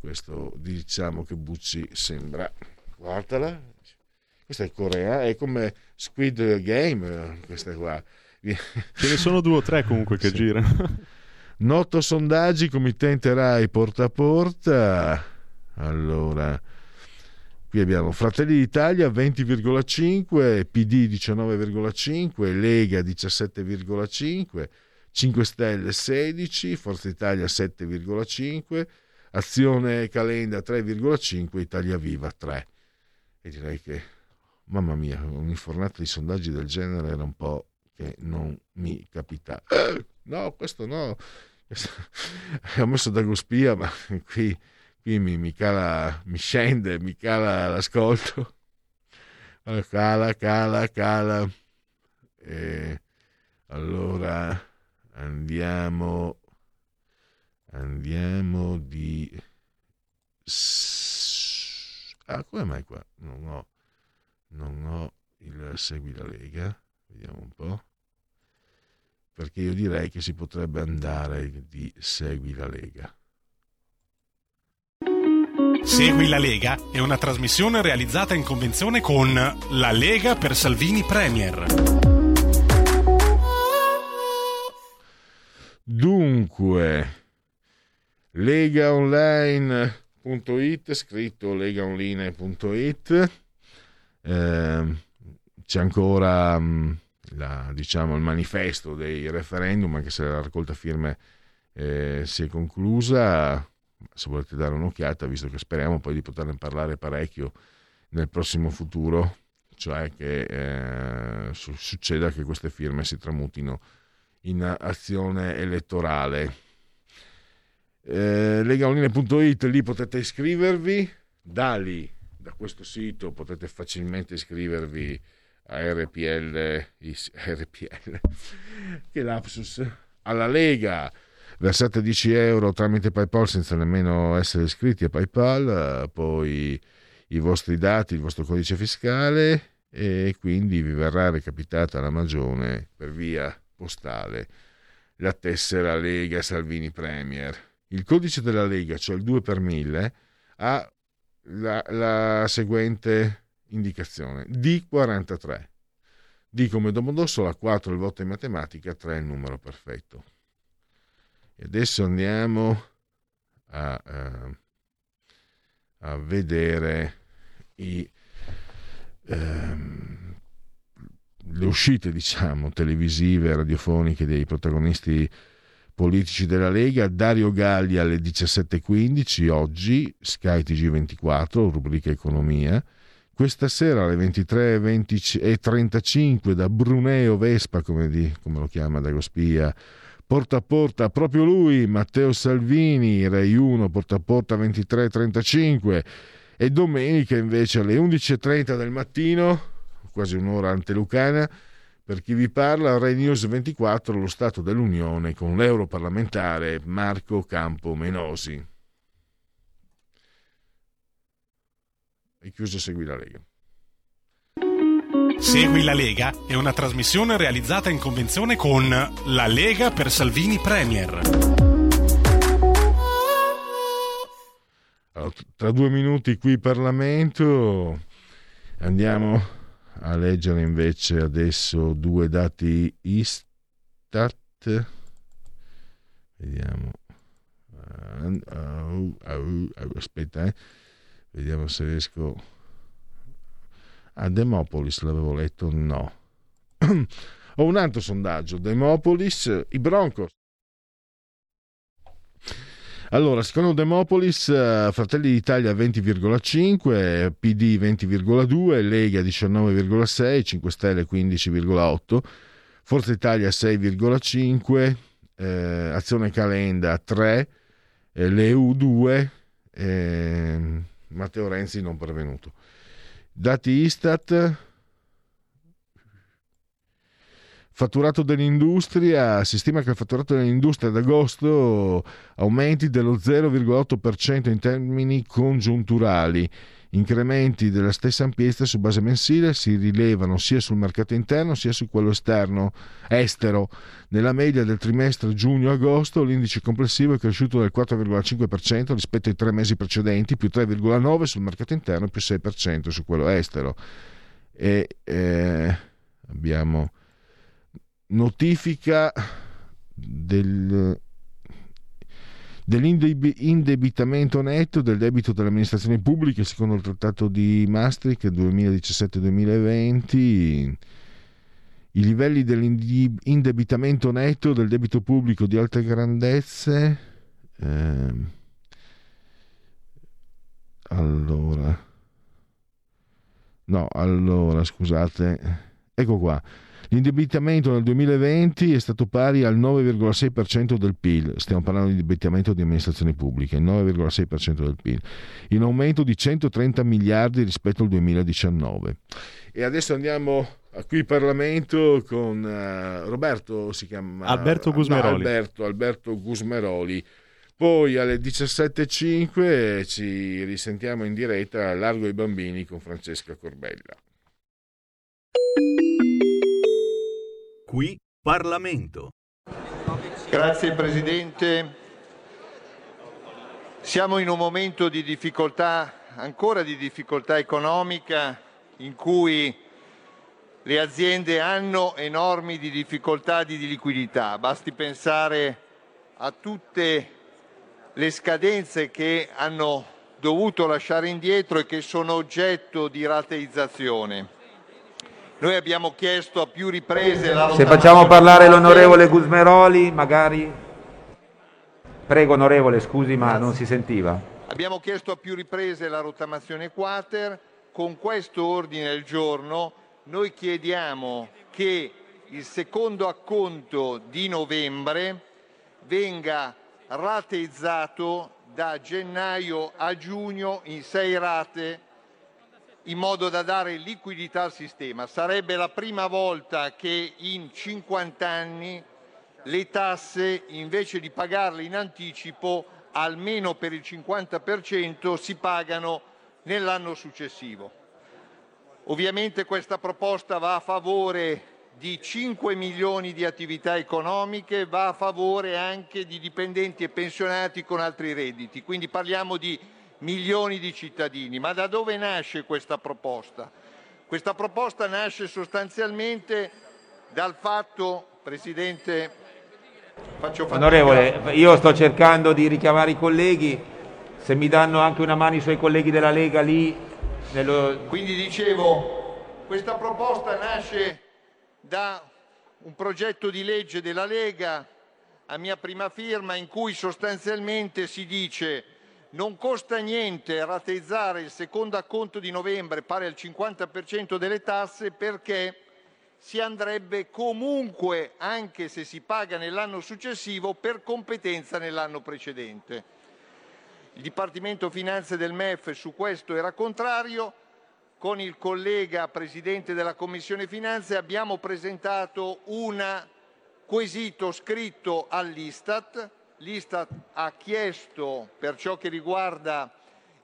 questo diciamo che Bucci sembra. Guardala, questa è Corea, è come Squid Game, questa qua. Ce ne sono due o tre comunque che sì. girano. Noto sondaggi, committente Rai porta a porta. Allora, qui abbiamo Fratelli d'Italia 20,5, PD 19,5, Lega 17,5, 5 Stelle 16, Forza Italia 7,5, Azione Calenda 3,5, Italia Viva 3. E direi che mamma mia, un'infornata di sondaggi del genere era un po' che non mi capita. no, questo no. *laughs* Ho messo Dagospia, ma qui qui mi, mi cala, mi scende, mi cala l'ascolto. Cala, cala, cala. E allora andiamo, andiamo di... Ah, come mai qua? Non ho, non ho il Segui la Lega. Vediamo un po'. Perché io direi che si potrebbe andare di Segui la Lega. Segui la Lega è una trasmissione realizzata in convenzione con La Lega per Salvini Premier. Dunque, legaonline.it, scritto legaonline.it, eh, c'è ancora mh, la, diciamo, il manifesto dei referendum, anche se la raccolta firme eh, si è conclusa se volete dare un'occhiata, visto che speriamo poi di poterne parlare parecchio nel prossimo futuro, cioè che eh, succeda che queste firme si tramutino in azione elettorale. Eh, legaonline.it, lì potete iscrivervi, da lì, da questo sito potete facilmente iscrivervi a RPL, RPL *laughs* che lapsus, alla Lega, versate 10 euro tramite PayPal senza nemmeno essere iscritti a PayPal, poi i vostri dati, il vostro codice fiscale e quindi vi verrà recapitata la magione per via postale la tessera Lega Salvini Premier. Il codice della Lega, cioè il 2 per 1000, ha la, la seguente indicazione D43. D come Domodossola, 4 il voto in matematica, 3 il numero perfetto. E adesso andiamo a, uh, a vedere i, um, le uscite, diciamo, televisive radiofoniche dei protagonisti politici della Lega. Dario Galli alle 17.15 oggi, Sky TG24, rubrica Economia. Questa sera alle 23.35 da Bruneo Vespa, come, di, come lo chiama Dago Spia, porta a porta proprio lui, Matteo Salvini, Rai 1, porta a porta 23.35 e domenica invece alle 11.30 del mattino, quasi un'ora antelucana, per chi vi parla, Rai News 24, lo Stato dell'Unione con l'europarlamentare Marco Campo Menosi. E chiuso Segui la Lega. Segui la Lega è una trasmissione realizzata in convenzione con La Lega per Salvini Premier. Tra due minuti qui Parlamento andiamo a leggere invece adesso due dati Istat. Vediamo. aspetta, eh. vediamo se riesco a Demopolis l'avevo letto, no. *clears throat* Ho un altro sondaggio, Demopolis, i Broncos. Allora, secondo Demopolis, uh, Fratelli d'Italia 20,5, PD 20,2, Lega 19,6, 5 Stelle 15,8, Forza Italia 6,5, eh, Azione Calenda 3, eh, l'EU 2, eh, Matteo Renzi non pervenuto. Dati Istat, fatturato dell'industria, si stima che il fatturato dell'industria ad agosto aumenti dello 0,8% in termini congiunturali. Incrementi della stessa ampiezza su base mensile si rilevano sia sul mercato interno sia su quello esterno, estero. Nella media del trimestre giugno-agosto l'indice complessivo è cresciuto del 4,5% rispetto ai tre mesi precedenti, più 3,9% sul mercato interno e più 6% su quello estero. E eh, abbiamo notifica del dell'indebitamento netto del debito delle amministrazioni pubbliche secondo il trattato di Maastricht 2017-2020 i livelli dell'indebitamento netto del debito pubblico di alte grandezze eh, allora no allora scusate ecco qua L'indebitamento nel 2020 è stato pari al 9,6% del PIL, stiamo parlando di indebitamento di amministrazioni pubbliche, il 9,6% del PIL, in aumento di 130 miliardi rispetto al 2019. E adesso andiamo a qui Parlamento con uh, Roberto, si chiama Alberto Gusmeroli. No, Alberto, Alberto Gusmeroli. Poi alle 17.05 ci risentiamo in diretta a Largo ai Bambini con Francesca Corbella. Qui Parlamento. Grazie Presidente. Siamo in un momento di difficoltà, ancora di difficoltà economica, in cui le aziende hanno enormi di difficoltà di liquidità. Basti pensare a tutte le scadenze che hanno dovuto lasciare indietro e che sono oggetto di rateizzazione. Noi abbiamo chiesto a più riprese la Se facciamo parlare l'onorevole Gusmeroli, magari. Prego, onorevole, scusi, ma non si sentiva. Abbiamo chiesto a più riprese la rottamazione quater. Con questo ordine del giorno noi chiediamo che il secondo acconto di novembre venga rateizzato da gennaio a giugno in sei rate in modo da dare liquidità al sistema. Sarebbe la prima volta che in 50 anni le tasse, invece di pagarle in anticipo, almeno per il 50%, si pagano nell'anno successivo. Ovviamente questa proposta va a favore di 5 milioni di attività economiche, va a favore anche di dipendenti e pensionati con altri redditi, quindi parliamo di milioni di cittadini. Ma da dove nasce questa proposta? Questa proposta nasce sostanzialmente dal fatto, Presidente, faccio fatica. Onorevole, io sto cercando di richiamare i colleghi, se mi danno anche una mano i suoi colleghi della Lega lì. Nello... Quindi dicevo, questa proposta nasce da un progetto di legge della Lega a mia prima firma in cui sostanzialmente si dice non costa niente rateizzare il secondo acconto di novembre pari al 50% delle tasse perché si andrebbe comunque, anche se si paga nell'anno successivo, per competenza nell'anno precedente. Il Dipartimento Finanze del MEF su questo era contrario. Con il collega Presidente della Commissione Finanze abbiamo presentato un quesito scritto all'Istat. L'Istat ha chiesto, per ciò che riguarda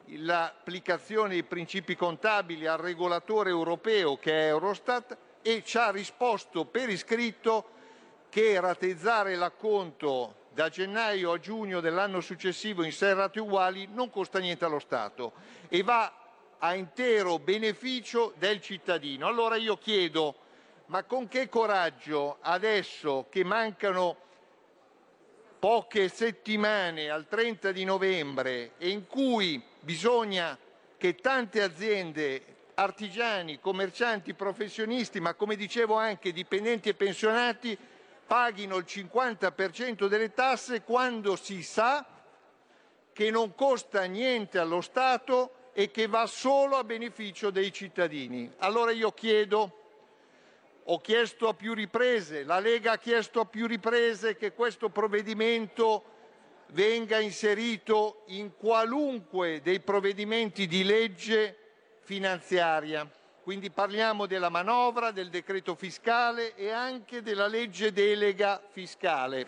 l'applicazione dei principi contabili al regolatore europeo che è Eurostat e ci ha risposto per iscritto che rateizzare l'acconto da gennaio a giugno dell'anno successivo in sei rate uguali non costa niente allo Stato e va a intero beneficio del cittadino. Allora io chiedo, ma con che coraggio adesso che mancano poche settimane al 30 di novembre e in cui bisogna che tante aziende, artigiani, commercianti, professionisti, ma come dicevo anche dipendenti e pensionati, paghino il 50% delle tasse quando si sa che non costa niente allo Stato e che va solo a beneficio dei cittadini. Allora io chiedo, ho chiesto a più riprese, la Lega ha chiesto a più riprese che questo provvedimento venga inserito in qualunque dei provvedimenti di legge finanziaria. Quindi parliamo della manovra, del decreto fiscale e anche della legge delega fiscale.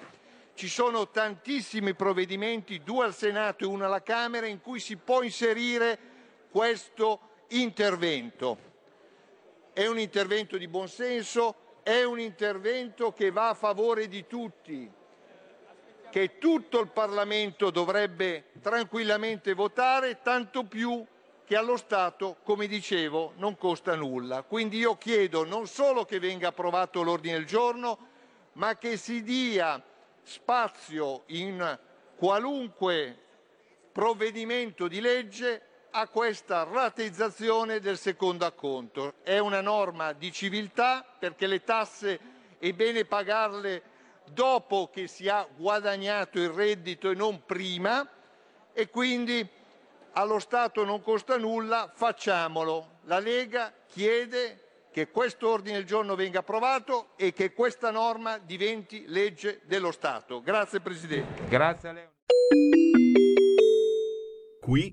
Ci sono tantissimi provvedimenti, due al Senato e uno alla Camera, in cui si può inserire questo intervento. È un intervento di buonsenso, è un intervento che va a favore di tutti, che tutto il Parlamento dovrebbe tranquillamente votare, tanto più che allo Stato, come dicevo, non costa nulla. Quindi io chiedo non solo che venga approvato l'ordine del giorno, ma che si dia spazio in qualunque provvedimento di legge a questa rateizzazione del secondo acconto. È una norma di civiltà perché le tasse è bene pagarle dopo che si ha guadagnato il reddito e non prima e quindi allo Stato non costa nulla, facciamolo. La Lega chiede che questo ordine del giorno venga approvato e che questa norma diventi legge dello Stato. Grazie Presidente. Grazie a lei. Qui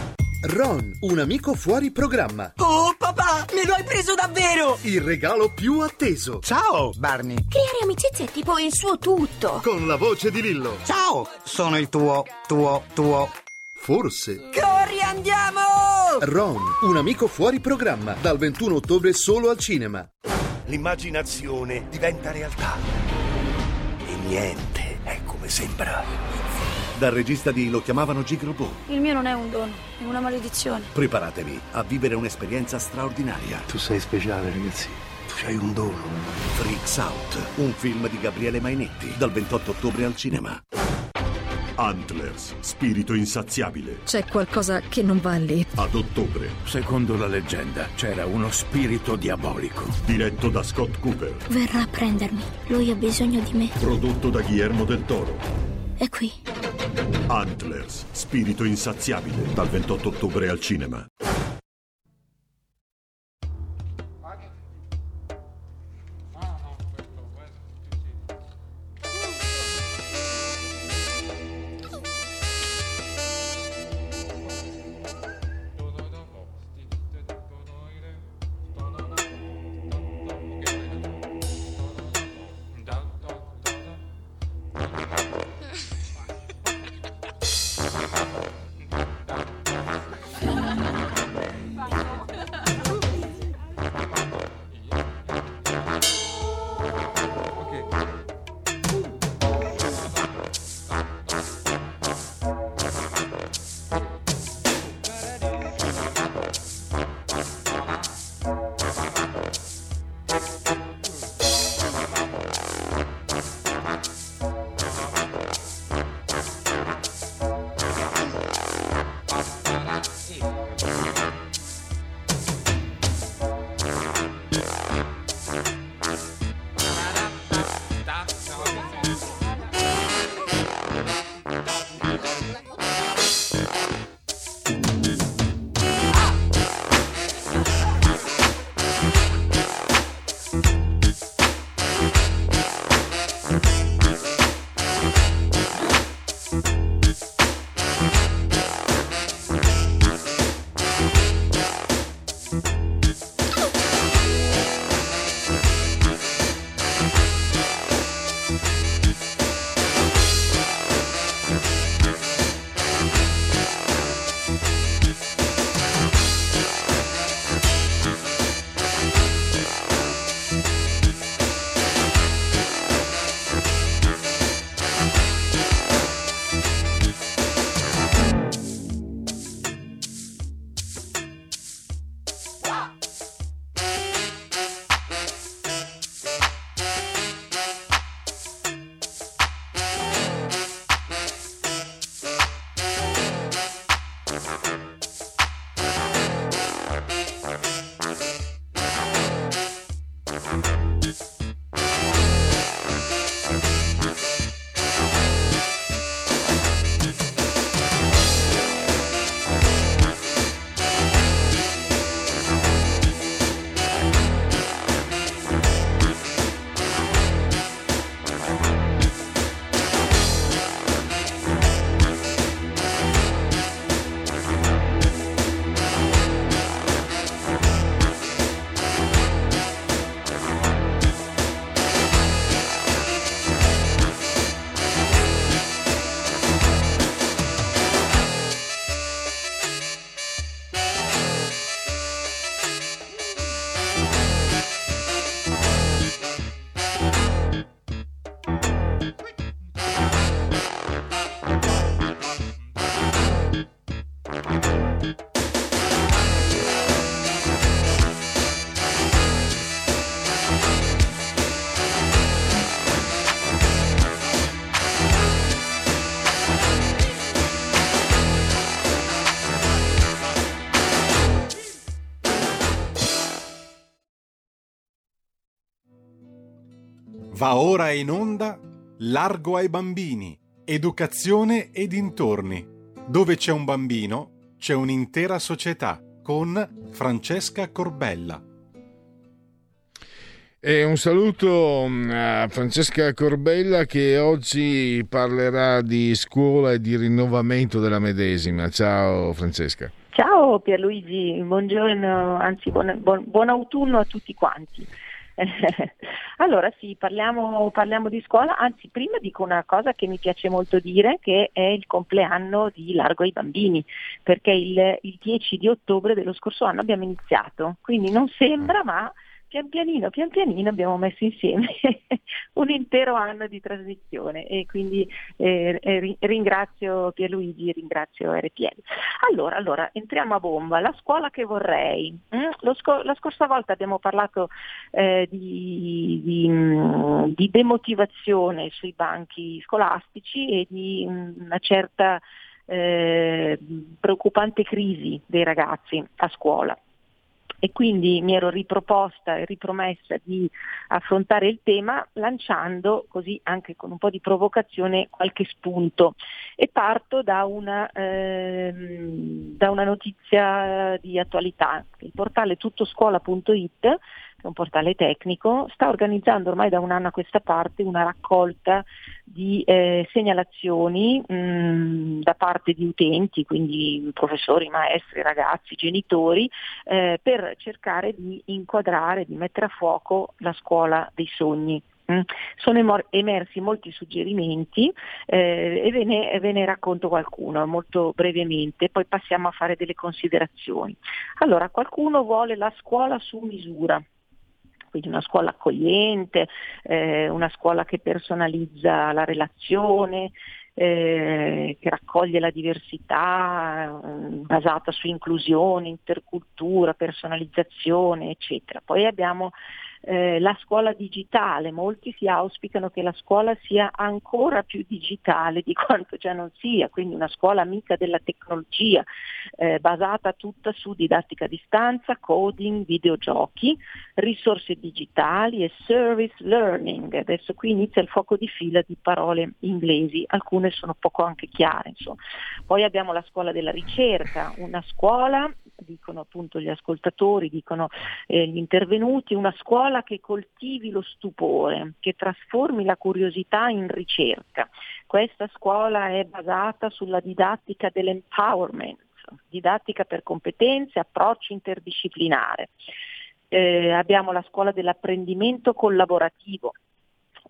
Ron, un amico fuori programma. Oh, papà, me lo hai preso davvero! Il regalo più atteso. Ciao, Barney. Creare amicizia è tipo il suo tutto. Con la voce di Lillo. Ciao, sono il tuo, tuo, tuo. Forse. Corri, andiamo! Ron, un amico fuori programma. Dal 21 ottobre solo al cinema. L'immaginazione diventa realtà. E niente è come sembra. Dal regista di Lo chiamavano Gigrobo. Il mio non è un dono, è una maledizione. Preparatevi a vivere un'esperienza straordinaria. Tu sei speciale, ragazzi. Tu hai un dono. Freaks Out, un film di Gabriele Mainetti, dal 28 ottobre al cinema. Antlers, spirito insaziabile. C'è qualcosa che non va lì. Ad ottobre. Secondo la leggenda c'era uno spirito diabolico. Diretto da Scott Cooper. Verrà a prendermi. Lui ha bisogno di me. Prodotto da Guillermo del Toro. È qui. Antlers, spirito insaziabile. Dal 28 ottobre al cinema. Va ora in onda Largo ai bambini, educazione e dintorni. Dove c'è un bambino, c'è un'intera società con Francesca Corbella. E un saluto mm, a Francesca Corbella che oggi parlerà di scuola e di rinnovamento della medesima. Ciao Francesca. Ciao Pierluigi, buongiorno, anzi buon, buon, buon autunno a tutti quanti. *laughs* allora sì, parliamo, parliamo, di scuola, anzi prima dico una cosa che mi piace molto dire, che è il compleanno di Largo ai Bambini, perché il, il 10 di ottobre dello scorso anno abbiamo iniziato, quindi non sembra ma pian pianino, pian pianino abbiamo messo insieme *laughs* un intero anno di trasmissione e quindi eh, eh ringrazio Pierluigi, ringrazio RPL. Allora, allora, entriamo a bomba. La scuola che vorrei. Mm? Sco- la scorsa volta abbiamo parlato eh, di, di, mm, di, demotivazione sui banchi scolastici e di mm, una certa eh, preoccupante crisi dei ragazzi a scuola e quindi mi ero riproposta e ripromessa di affrontare il tema lanciando così anche con un po' di provocazione qualche spunto e parto da una, ehm, da una notizia di attualità. Il portale tuttoscuola.it è un portale tecnico, sta organizzando ormai da un anno a questa parte una raccolta di eh, segnalazioni mh, da parte di utenti, quindi professori, maestri, ragazzi, genitori, eh, per cercare di inquadrare, di mettere a fuoco la scuola dei sogni. Sono emersi molti suggerimenti eh, e ve ne, ve ne, racconto qualcuno molto brevemente, poi passiamo a fare delle considerazioni. Allora, qualcuno vuole la scuola su misura quindi una scuola accogliente, eh, una scuola che personalizza la relazione, eh, che raccoglie la diversità eh, basata su inclusione, intercultura, personalizzazione, eccetera. Poi abbiamo eh, la scuola digitale, molti si auspicano che la scuola sia ancora più digitale di quanto già non sia, quindi una scuola amica della tecnologia, eh, basata tutta su didattica a distanza, coding, videogiochi, risorse digitali e service learning. Adesso qui inizia il fuoco di fila di parole inglesi, alcune sono poco anche chiare. Insomma. Poi abbiamo la scuola della ricerca, una scuola dicono appunto gli ascoltatori, dicono eh, gli intervenuti, una scuola che coltivi lo stupore, che trasformi la curiosità in ricerca. Questa scuola è basata sulla didattica dell'empowerment, didattica per competenze, approccio interdisciplinare. Eh, abbiamo la scuola dell'apprendimento collaborativo,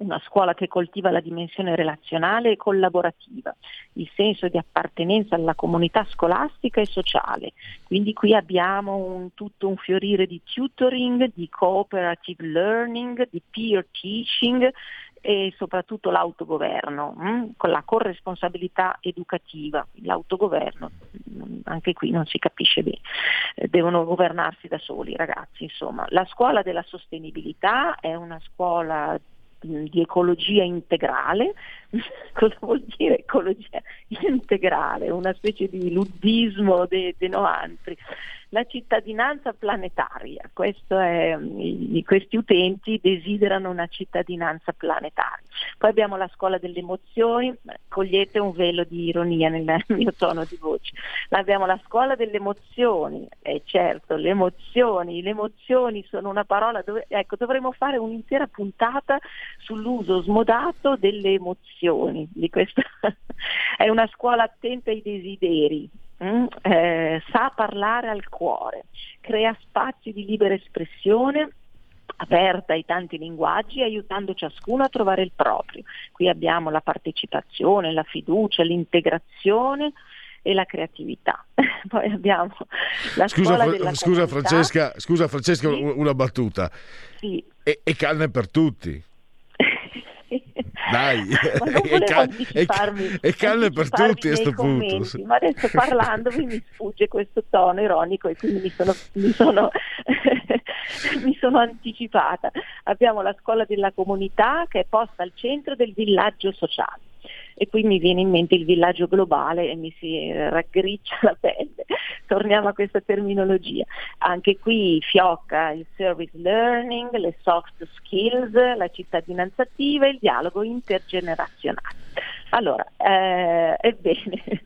una scuola che coltiva la dimensione relazionale e collaborativa, il senso di appartenenza alla comunità scolastica e sociale. Quindi qui abbiamo un, tutto un fiorire di tutoring, di cooperative learning, di peer teaching e soprattutto l'autogoverno, hm? con la corresponsabilità educativa, l'autogoverno, anche qui non si capisce bene, eh, devono governarsi da soli i ragazzi. Insomma. La scuola della sostenibilità è una scuola di ecologia integrale. *laughs* Cosa vuol dire ecologia integrale? Una specie di luddismo dei de noantri la cittadinanza planetaria. È, i, questi utenti desiderano una cittadinanza planetaria. Poi abbiamo la scuola delle emozioni, cogliete un velo di ironia nel *laughs* mio tono di voce. Abbiamo la scuola delle emozioni, e certo, le emozioni, le emozioni sono una parola dove, ecco, dovremmo fare un'intera puntata sull'uso smodato delle emozioni. Di questa, *laughs* è una scuola attenta ai desideri, Mm, eh, sa parlare al cuore, crea spazi di libera espressione aperta ai tanti linguaggi, aiutando ciascuno a trovare il proprio. Qui abbiamo la partecipazione, la fiducia, l'integrazione e la creatività. *laughs* Poi abbiamo la scusa, scuola della scusa Francesca, scusa Francesca sì. una battuta. Sì. E, e carne per tutti. Dai, *laughs* *laughs* e, cal- e, e calme per tutti a questo punto. Ma adesso parlandovi mi sfugge questo tono ironico e quindi mi sono, mi sono, *laughs* mi sono anticipata. Abbiamo la scuola della comunità che è posta al centro del villaggio sociale. E qui mi viene in mente il villaggio globale e mi si raggriccia la pelle. *laughs* Torniamo a questa terminologia. Anche qui fiocca il service learning, le soft skills, la cittadinanza attiva e il dialogo intergenerazionale. Allora, eh, ebbene, *laughs*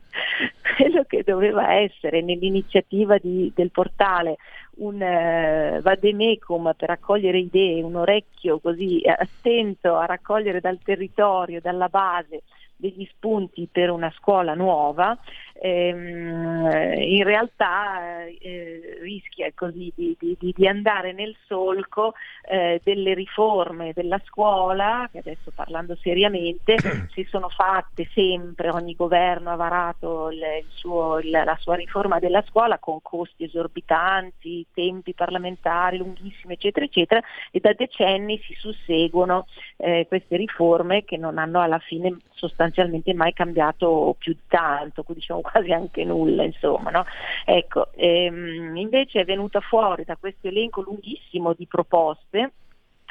quello che doveva essere nell'iniziativa di, del portale un eh, vademecum per raccogliere idee, un orecchio così attento a raccogliere dal territorio, dalla base degli spunti per una scuola nuova, ehm, in realtà eh, rischia così di, di, di, andare nel solco eh, delle riforme della scuola, che adesso parlando seriamente *clears throat* si sono fatte sempre, ogni governo ha varato il, il suo, il, la sua riforma della scuola con costi esorbitanti, tempi parlamentari lunghissimi, eccetera, eccetera, e da decenni si susseguono eh, queste riforme che non hanno alla fine sostanzialmente mai cambiato più di tanto, diciamo quasi anche nulla, insomma. No? Ecco, ehm, invece è venuta fuori da questo elenco lunghissimo di proposte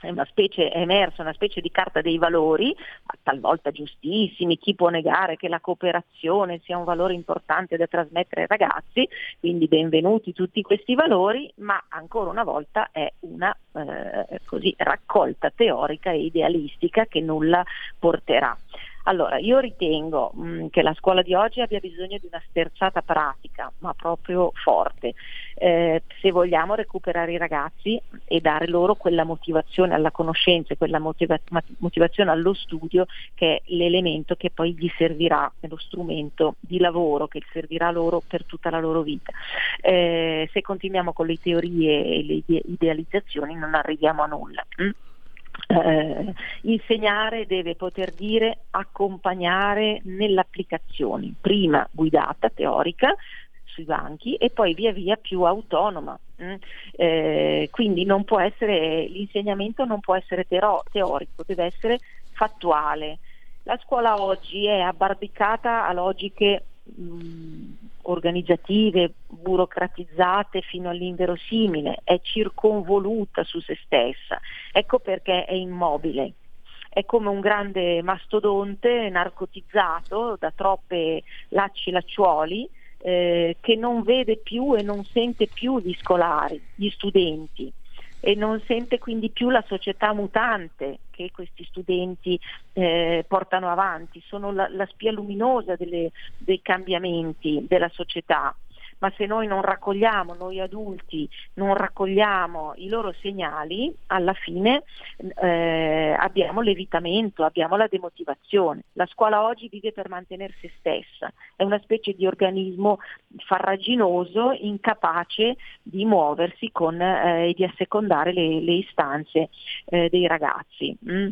una specie, è emersa una specie di carta dei valori, talvolta giustissimi, chi può negare che la cooperazione sia un valore importante da trasmettere ai ragazzi, quindi benvenuti tutti questi valori, ma ancora una volta è una eh, così, raccolta teorica e idealistica che nulla porterà. Allora, io ritengo mh, mm, che la scuola di oggi abbia bisogno di una sterzata pratica, ma proprio forte, eh, se vogliamo recuperare i ragazzi e dare loro quella motivazione alla conoscenza e quella motiva- motivazione allo studio che è l'elemento che poi gli servirà, lo strumento di lavoro che servirà loro per tutta la loro vita. Eh, se continuiamo con le teorie e le idealizzazioni non arriviamo a nulla. Mm? Eh, insegnare deve poter dire accompagnare nell'applicazione, prima guidata, teorica, sui banchi e poi via via più autonoma. Mm? Eh, quindi essere, l'insegnamento non può essere tero- teorico, deve essere fattuale. La scuola oggi è abbarbicata a logiche mh, organizzative, burocratizzate fino all'inverosimile, è circonvoluta su se stessa. Ecco perché è immobile. È come un grande mastodonte narcotizzato da troppe lacci lacciuoli eh, che non vede più e non sente più gli scolari, gli studenti e non sente quindi più la società mutante che questi studenti eh, portano avanti, sono la, la spia luminosa delle, dei cambiamenti della società ma se noi non raccogliamo, noi adulti, non raccogliamo i loro segnali, alla fine eh, abbiamo l'evitamento, abbiamo la demotivazione. La scuola oggi vive per mantenere se stessa, è una specie di organismo farraginoso, incapace di muoversi con, eh, e di assecondare le, le istanze eh, dei ragazzi. Mm.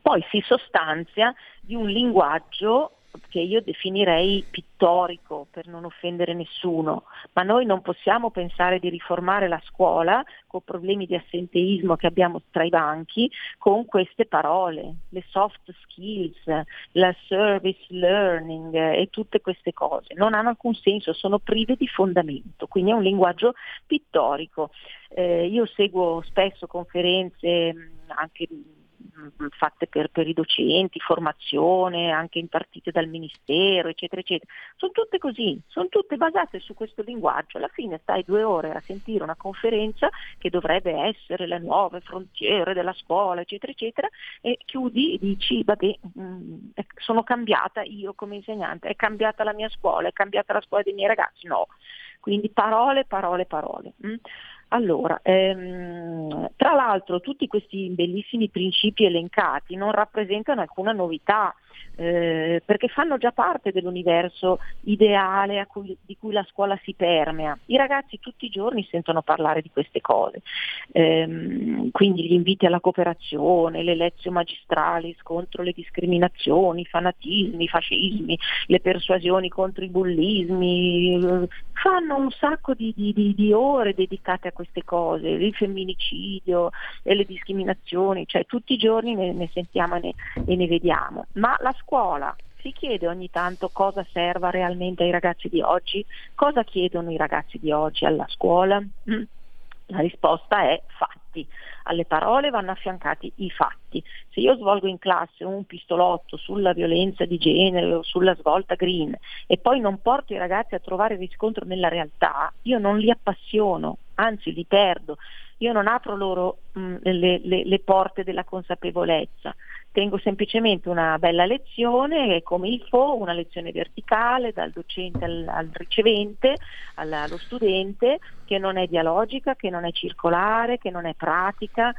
Poi si sostanzia di un linguaggio che io definirei pittorico per non offendere nessuno, ma noi non possiamo pensare di riformare la scuola con problemi di assenteismo che abbiamo tra i banchi con queste parole, le soft skills, la service learning e tutte queste cose. Non hanno alcun senso, sono prive di fondamento, quindi è un linguaggio pittorico. Eh, io seguo spesso conferenze anche Mm, fatte per, per, i docenti, formazione anche impartite dal Ministero, eccetera, eccetera. Sono tutte così, sono tutte basate su questo linguaggio. Alla fine stai due ore a sentire una conferenza che dovrebbe essere le nuove frontiere della scuola, eccetera, eccetera, e chiudi e dici, vabbè, mh, mm, sono cambiata io come insegnante, è cambiata la mia scuola, è cambiata la scuola dei miei ragazzi. No. Quindi parole, parole, parole. Mh? Allora, ehm, tra l'altro tutti questi bellissimi principi elencati non rappresentano alcuna novità, eh, perché fanno già parte dell'universo ideale cui, di cui la scuola si permea. I ragazzi tutti i giorni sentono parlare di queste cose, ehm, quindi gli inviti alla cooperazione, le lezioni magistrali contro le discriminazioni, i fanatismi, i fascismi, le persuasioni contro i bullismi, fanno un sacco di, di, di, di ore dedicate a queste cose, il femminicidio e le discriminazioni, cioè tutti i giorni ne, ne sentiamo e ne, e ne vediamo. Ma la scuola si chiede ogni tanto cosa serva realmente ai ragazzi di oggi, cosa chiedono i ragazzi di oggi alla scuola? Mm. La risposta è fatti, alle parole vanno affiancati i fatti. Se io svolgo in classe un pistolotto sulla violenza di genere o sulla svolta green e poi non porto i ragazzi a trovare riscontro nella realtà, io non li appassiono, anzi li perdo, io non apro loro mh, le, le, le porte della consapevolezza. Tengo semplicemente una bella lezione come il FO, una lezione verticale dal docente al, al ricevente, al, allo studente, che non è dialogica, che non è circolare, che non è pratica,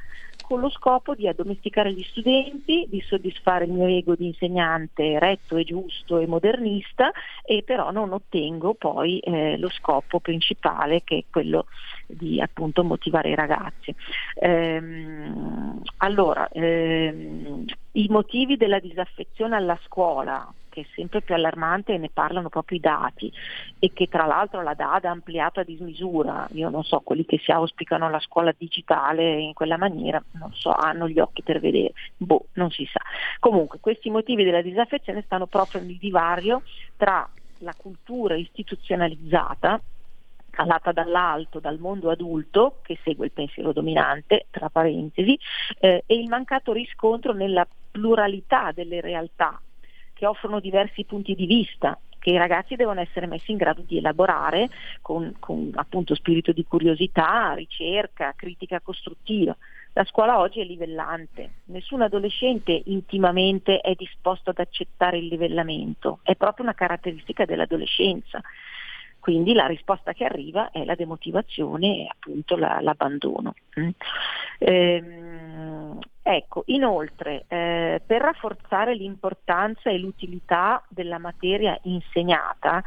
con lo scopo di addomesticare gli studenti, di soddisfare il mio ego di insegnante retto e giusto e modernista e però non ottengo poi eh, lo scopo principale che è quello di appunto motivare i ragazzi. Ehm, allora, ehm, i motivi della disaffezione alla scuola, che è sempre più allarmante e ne parlano proprio i dati. E che tra l'altro la DAD ha ampliato a dismisura, io non so, quelli che si auspicano la scuola digitale in quella maniera, non so, hanno gli occhi per vedere, boh, non si sa. Comunque questi motivi della disaffezione stanno proprio nel divario tra la cultura istituzionalizzata calata dall'alto, dal mondo adulto, che segue il pensiero dominante, tra parentesi, eh, e il mancato riscontro nella pluralità delle realtà che offrono diversi punti di vista che i ragazzi devono essere messi in grado di elaborare con, con appunto spirito di curiosità, ricerca, critica costruttiva. La scuola oggi è livellante, nessun adolescente intimamente è disposto ad accettare il livellamento, è proprio una caratteristica dell'adolescenza. Quindi la risposta che arriva è la demotivazione e appunto la, l'abbandono. Mm. Ehm, ecco, inoltre, eh, per rafforzare l'importanza e l'utilità della materia insegnata,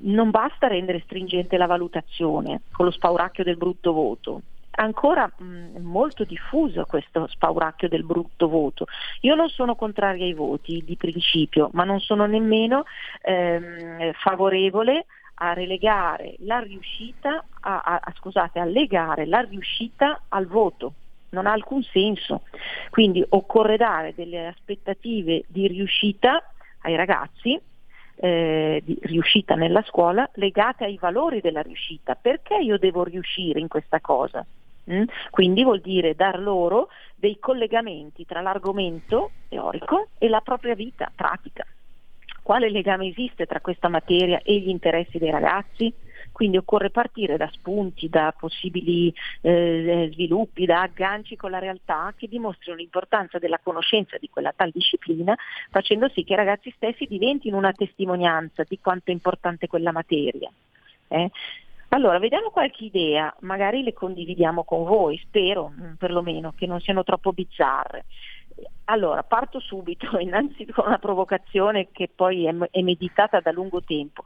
non basta rendere stringente la valutazione con lo spauracchio del brutto voto, ancora mh, molto diffuso questo spauracchio del brutto voto. Io non sono contraria ai voti di principio, ma non sono nemmeno ehm, favorevole a relegare la riuscita, a, a, a, scusate, a legare la riuscita al voto. Non ha alcun senso. Quindi occorre dare delle aspettative di riuscita ai ragazzi, eh, di riuscita nella scuola, legate ai valori della riuscita. Perché io devo riuscire in questa cosa? Mm? Quindi vuol dire dar loro dei collegamenti tra l'argomento teorico e la propria vita pratica quale legame esiste tra questa materia e gli interessi dei ragazzi? Quindi occorre partire da spunti, da possibili eh, sviluppi, da agganci con la realtà che dimostrino l'importanza della conoscenza di quella tal disciplina, facendo sì che i ragazzi stessi diventino una testimonianza di quanto è importante quella materia. Eh? Allora, vediamo qualche idea, magari le condividiamo con voi, spero mm, perlomeno che non siano troppo bizzarre. Allora, parto subito, *laughs* innanzitutto con una provocazione che poi è meditata da lungo tempo.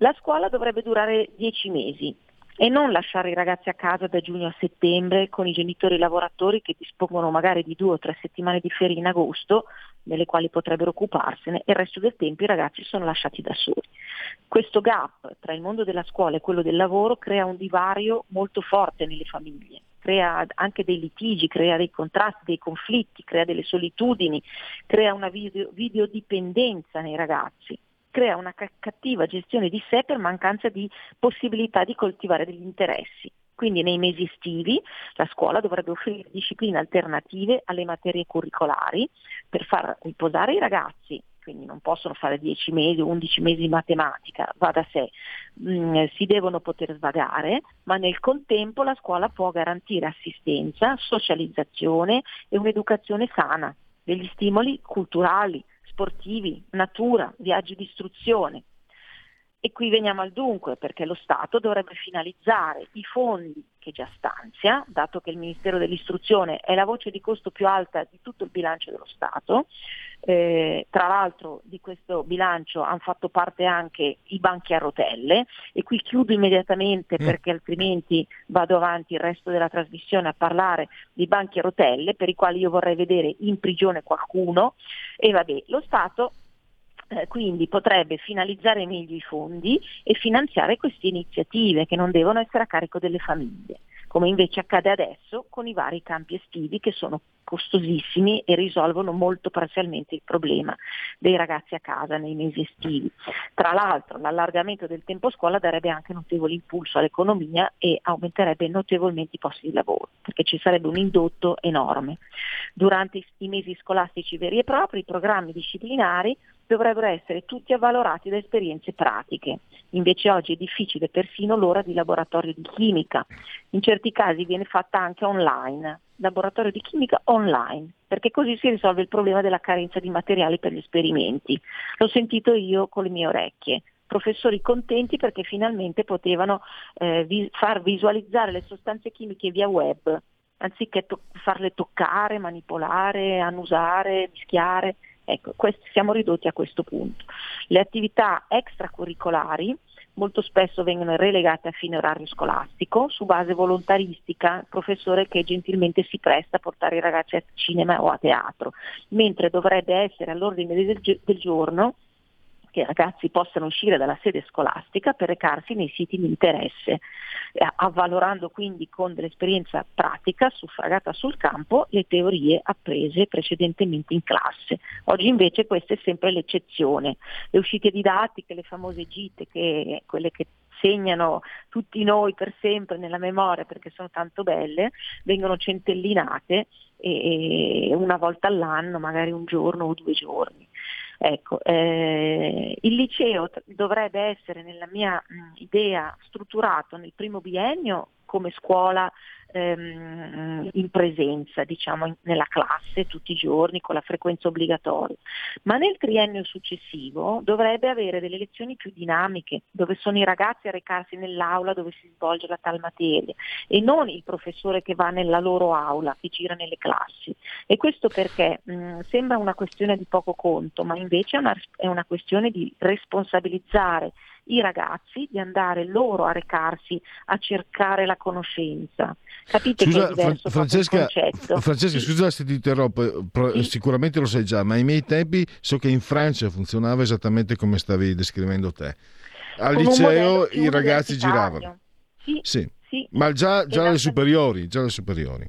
La scuola dovrebbe durare dieci mesi e non lasciare i ragazzi a casa da giugno a settembre con i genitori lavoratori che dispongono magari di due o tre settimane di ferie in agosto, nelle quali potrebbero occuparsene, e il resto del tempo i ragazzi sono lasciati da soli. Questo gap tra il mondo della scuola e quello del lavoro crea un divario molto forte nelle famiglie crea anche dei litigi, crea dei contrasti, dei conflitti, crea delle solitudini, crea una video, videodipendenza nei ragazzi, crea una cattiva gestione di sé per mancanza di possibilità di coltivare degli interessi. Quindi nei mesi estivi la scuola dovrebbe offrire discipline alternative alle materie curricolari per far riposare i ragazzi quindi non possono fare 10 mesi o 11 mesi di matematica, va da sé, mm, si devono poter svagare, ma nel contempo la scuola può garantire assistenza, socializzazione e un'educazione sana, degli stimoli culturali, sportivi, natura, viaggi di istruzione. E qui veniamo al dunque, perché lo Stato dovrebbe finalizzare i fondi che già stanzia, dato che il Ministero dell'Istruzione è la voce di costo più alta di tutto il bilancio dello Stato, eh, tra l'altro di questo bilancio hanno fatto parte anche i banchi a rotelle. E qui chiudo immediatamente mm. perché altrimenti vado avanti il resto della trasmissione a parlare di banchi a rotelle per i quali io vorrei vedere in prigione qualcuno. E vabbè, lo Stato eh, quindi potrebbe finalizzare meglio i fondi e finanziare queste iniziative che non devono essere a carico delle famiglie, come invece accade adesso con i vari campi estivi che sono costosissimi e risolvono molto parzialmente il problema dei ragazzi a casa nei mesi estivi. Tra l'altro l'allargamento del tempo scuola darebbe anche notevole impulso all'economia e aumenterebbe notevolmente i posti di lavoro, perché ci sarebbe un indotto enorme. Durante i mesi scolastici veri e propri i programmi disciplinari dovrebbero essere tutti avvalorati da esperienze pratiche. Invece oggi è difficile persino l'ora di laboratorio di chimica. In certi casi viene fatta anche online, laboratorio di chimica online, perché così si risolve il problema della carenza di materiali per gli esperimenti. L'ho sentito io con le mie orecchie professori contenti perché finalmente potevano eh, vi- far visualizzare le sostanze chimiche via web, anziché to- farle toccare, manipolare, annusare, mischiare. Ecco, quest- siamo ridotti a questo punto. Le attività extracurricolari molto spesso vengono relegate a fine orario scolastico su base volontaristica, professore che gentilmente si presta a portare i ragazzi a cinema o a teatro, mentre dovrebbe essere all'ordine del, del giorno che i ragazzi possano uscire dalla sede scolastica per recarsi nei siti di interesse, eh, avvalorando quindi con dell'esperienza pratica suffragata sul campo le teorie apprese precedentemente in classe. Oggi invece questa è sempre l'eccezione. Le uscite didattiche, le famose gite, che, quelle che segnano tutti noi per sempre nella memoria perché sono tanto belle, vengono centellinate e, una volta all'anno, magari un giorno o due giorni. Ecco, eh, il liceo dovrebbe essere nella mia mh, idea strutturato nel primo biennio come scuola ehm, in presenza, diciamo, in, nella classe tutti i giorni con la frequenza obbligatoria, ma nel triennio successivo dovrebbe avere delle lezioni più dinamiche, dove sono i ragazzi a recarsi nell'aula dove si svolge la tal materia e non il professore che va nella loro aula, che gira nelle classi. E questo perché mh, sembra una questione di poco conto, ma invece è una, è una questione di responsabilizzare i ragazzi di andare loro a recarsi a cercare la conoscenza. Capite Scusa, che è Francesca? Francesca scusa se ti interrompo, pro- sicuramente lo sai già, ma ai miei tempi so che in Francia funzionava esattamente come stavi descrivendo te. Al Con liceo i ragazzi giravano. Sì, Sì, sì. ma già, già alle superiori, già alle superiori.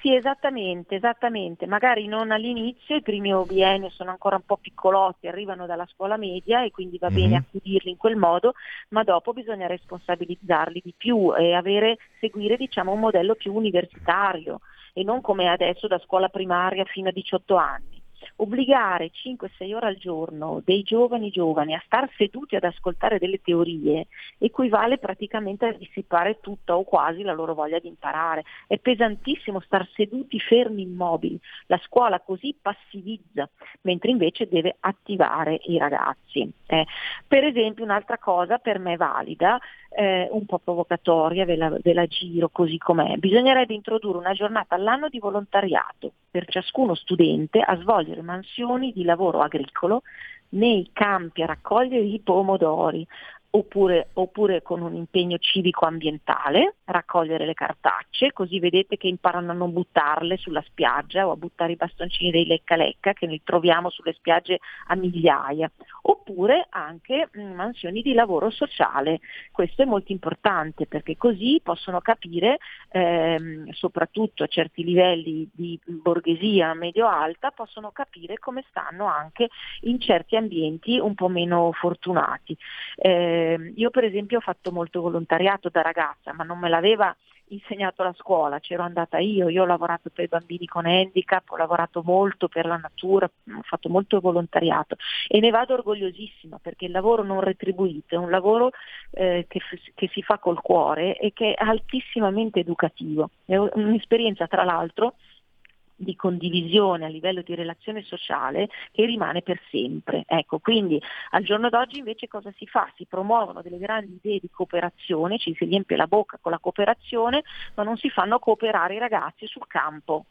Sì, esattamente, esattamente. Magari non all'inizio, i primi biennio sono ancora un po' piccolotti, arrivano dalla scuola media e quindi va bene Mhm. accudirli in quel modo, ma dopo bisogna responsabilizzarli di più e avere, seguire diciamo, un modello più universitario e non come adesso da scuola primaria fino a 18 anni. Obbligare 5-6 ore al giorno dei giovani giovani a star seduti ad ascoltare delle teorie equivale praticamente a dissipare tutta o quasi la loro voglia di imparare. È pesantissimo star seduti fermi immobili. La scuola così passivizza, mentre invece deve attivare i ragazzi. Eh, per esempio un'altra cosa per me valida, eh, un po' provocatoria, ve la, ve la giro così com'è, bisognerebbe introdurre una giornata all'anno di volontariato per ciascuno studente a svolgere mansioni di lavoro agricolo nei campi a raccogliere i pomodori, oppure, oppure con un impegno civico-ambientale, raccogliere le cartacce, così vedete che imparano a non buttarle sulla spiaggia o a buttare i bastoncini dei lecca-lecca che li troviamo sulle spiagge a migliaia, oppure anche mh, mansioni di lavoro sociale. Questo è molto importante perché così possono capire, ehm, soprattutto a certi livelli di borghesia medio-alta, possono capire come stanno anche in certi ambienti un po' meno fortunati. Eh, io per esempio ho fatto molto volontariato da ragazza, ma non me l'aveva insegnato la scuola, c'ero andata io, io ho lavorato per i bambini con handicap, ho lavorato molto per la natura, ho fatto molto volontariato e ne vado orgogliosissima perché il lavoro non retribuito è un lavoro eh, che, che si fa col cuore e che è altissimamente educativo. È un'esperienza tra l'altro di condivisione a livello di relazione sociale che rimane per sempre. Ecco, quindi al giorno d'oggi invece cosa si fa? Si promuovono delle grandi idee di cooperazione, ci si riempie la bocca con la cooperazione, ma non si fanno cooperare i ragazzi sul campo.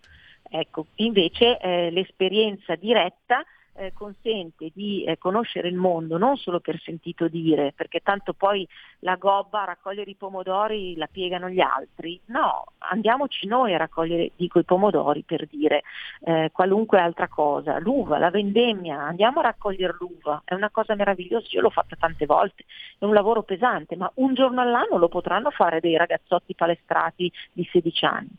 Ecco, invece eh, l'esperienza diretta eh, consente di eh, conoscere il mondo non solo per sentito dire, perché tanto poi la gobba a raccogliere i pomodori la piegano gli altri, no, andiamoci noi a raccogliere, dico i pomodori per dire eh, qualunque altra cosa, l'uva, la vendemmia, andiamo a raccogliere l'uva, è una cosa meravigliosa, io l'ho fatta tante volte, è un lavoro pesante, ma un giorno all'anno lo potranno fare dei ragazzotti palestrati di 16 anni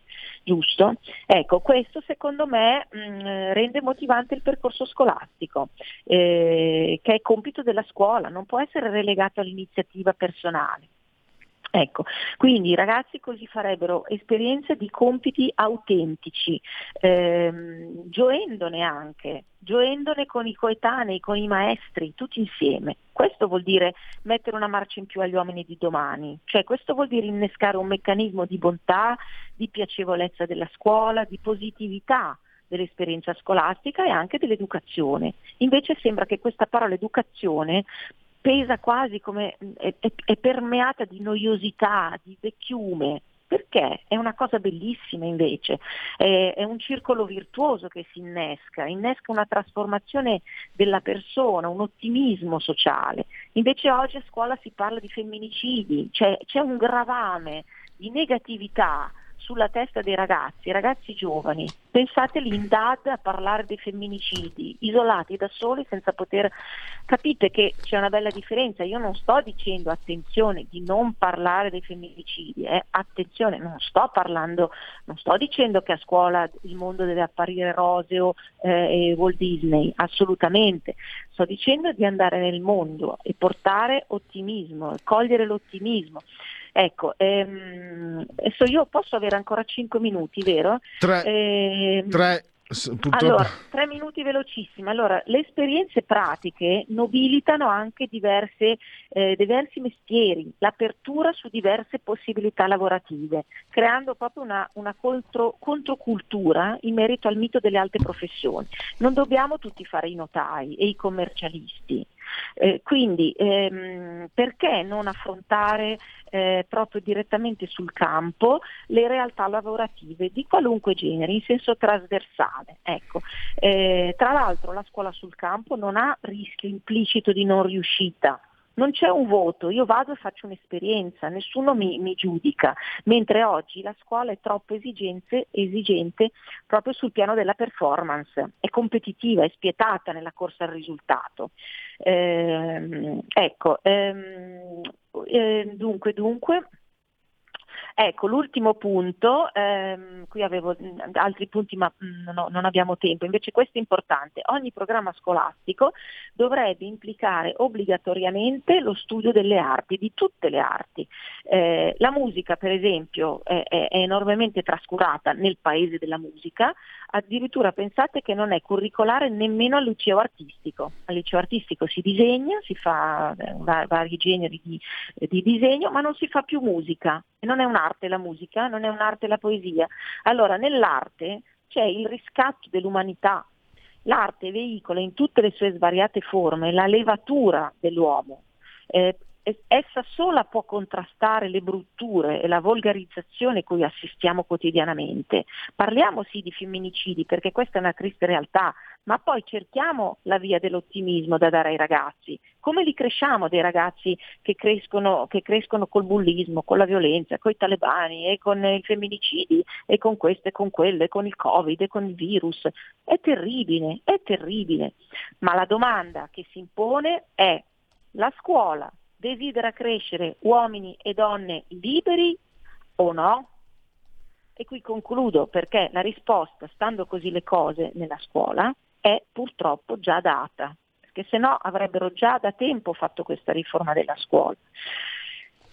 giusto? Ecco, questo secondo me mh, rende motivante il percorso scolastico, eh, che è compito della scuola, non può essere relegato all'iniziativa personale. Ecco, quindi i ragazzi così farebbero esperienze di compiti autentici, ehm, gioendone anche, gioendone con i coetanei, con i maestri, tutti insieme. Questo vuol dire mettere una marcia in più agli uomini di domani, cioè questo vuol dire innescare un meccanismo di bontà, di piacevolezza della scuola, di positività dell'esperienza scolastica e anche dell'educazione. Invece sembra che questa parola educazione pesa quasi come è, è, è permeata di noiosità, di vecchiume, perché è una cosa bellissima invece, è, è, un circolo virtuoso che si innesca, innesca una trasformazione della persona, un ottimismo sociale. Invece oggi a scuola si parla di femminicidi, cioè c'è un gravame di negatività sulla testa dei ragazzi, ragazzi giovani. Pensate in DAD a parlare dei femminicidi, isolati da soli senza poter... Capite che c'è una bella differenza, io non sto dicendo attenzione di non parlare dei femminicidi, eh? attenzione, non sto parlando, non sto dicendo che a scuola il mondo deve apparire roseo eh, e Walt Disney, assolutamente, sto dicendo di andare nel mondo e portare ottimismo, cogliere l'ottimismo. Ecco, ehm, adesso io posso avere ancora 5 minuti, vero? Tre. Ehm, tre. Purtroppo... Allora, tre minuti velocissimi. Allora, le esperienze pratiche nobilitano anche diverse, eh, diversi mestieri, l'apertura su diverse possibilità lavorative, creando proprio una, una contro, controcultura in merito al mito delle alte professioni. Non dobbiamo tutti fare i notai e i commercialisti. Eh, quindi ehm, perché non affrontare eh, proprio direttamente sul campo le realtà lavorative di qualunque genere, in senso trasversale? Ecco. Eh, tra l'altro la scuola sul campo non ha rischio implicito di non riuscita non c'è un voto, io vado e faccio un'esperienza, nessuno mi, mi giudica, mentre oggi la scuola è troppo esigente proprio sul piano della performance, è competitiva, è spietata nella corsa al risultato. Eh, ecco, ehm, eh, dunque, dunque Ecco, l'ultimo punto, ehm, qui avevo altri punti ma mm, no, non abbiamo tempo, invece questo è importante, ogni programma scolastico dovrebbe implicare obbligatoriamente lo studio delle arti, di tutte le arti. Eh, la musica per esempio è, è, è enormemente trascurata nel paese della musica, addirittura pensate che non è curricolare nemmeno al liceo artistico. Al liceo artistico si disegna, si fa eh, vari generi di, di, disegno, ma non si fa più musica. Non è un'arte la musica, non è un'arte la poesia. Allora nell'arte c'è il riscatto dell'umanità. L'arte veicola in tutte le sue svariate forme la levatura dell'uomo. Eh, essa sola può contrastare le brutture e la volgarizzazione cui assistiamo quotidianamente. Parliamo sì di femminicidi perché questa è una triste realtà, ma poi cerchiamo la via dell'ottimismo da dare ai ragazzi. Come li cresciamo dei ragazzi che crescono, che crescono col bullismo, con la violenza, con i talebani e con i femminicidi e con questo e con quello e con il covid e con il virus? È terribile, è terribile. Ma la domanda che si impone è la scuola desidera crescere uomini e donne liberi o no? E qui concludo perché la risposta, stando così le cose nella scuola, è purtroppo già data, perché se no avrebbero già da tempo fatto questa riforma della scuola.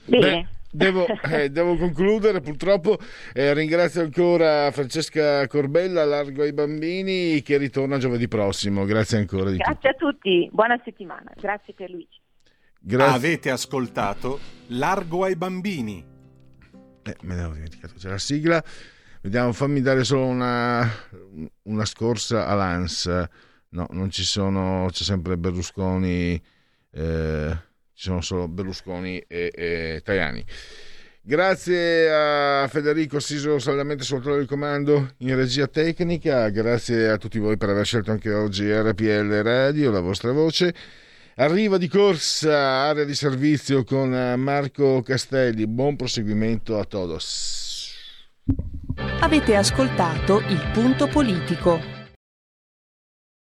Bene. Beh. Devo, *laughs* eh, devo, concludere purtroppo, eh, ringrazio ancora Francesca Corbella, Largo ai Bambini che ritorna giovedì prossimo, grazie ancora. grazie tutto. a tutti, buona settimana, grazie per Luigi. Grazie. Avete ascoltato Largo ai bambini. Eh, me l'avevo dimenticato, c'è la sigla. Vediamo, fammi dare solo una, una scorsa all'ANS. No, non ci sono, c'è sempre Berlusconi, eh, ci sono solo Berlusconi e, e Tajani. Grazie a Federico Siso saldamente sul controllo di comando in regia tecnica, grazie a tutti voi per aver scelto anche oggi RPL Radio, la vostra voce. Arriva di corsa, area di servizio con Marco Castelli, buon proseguimento a todos. Avete ascoltato il punto politico.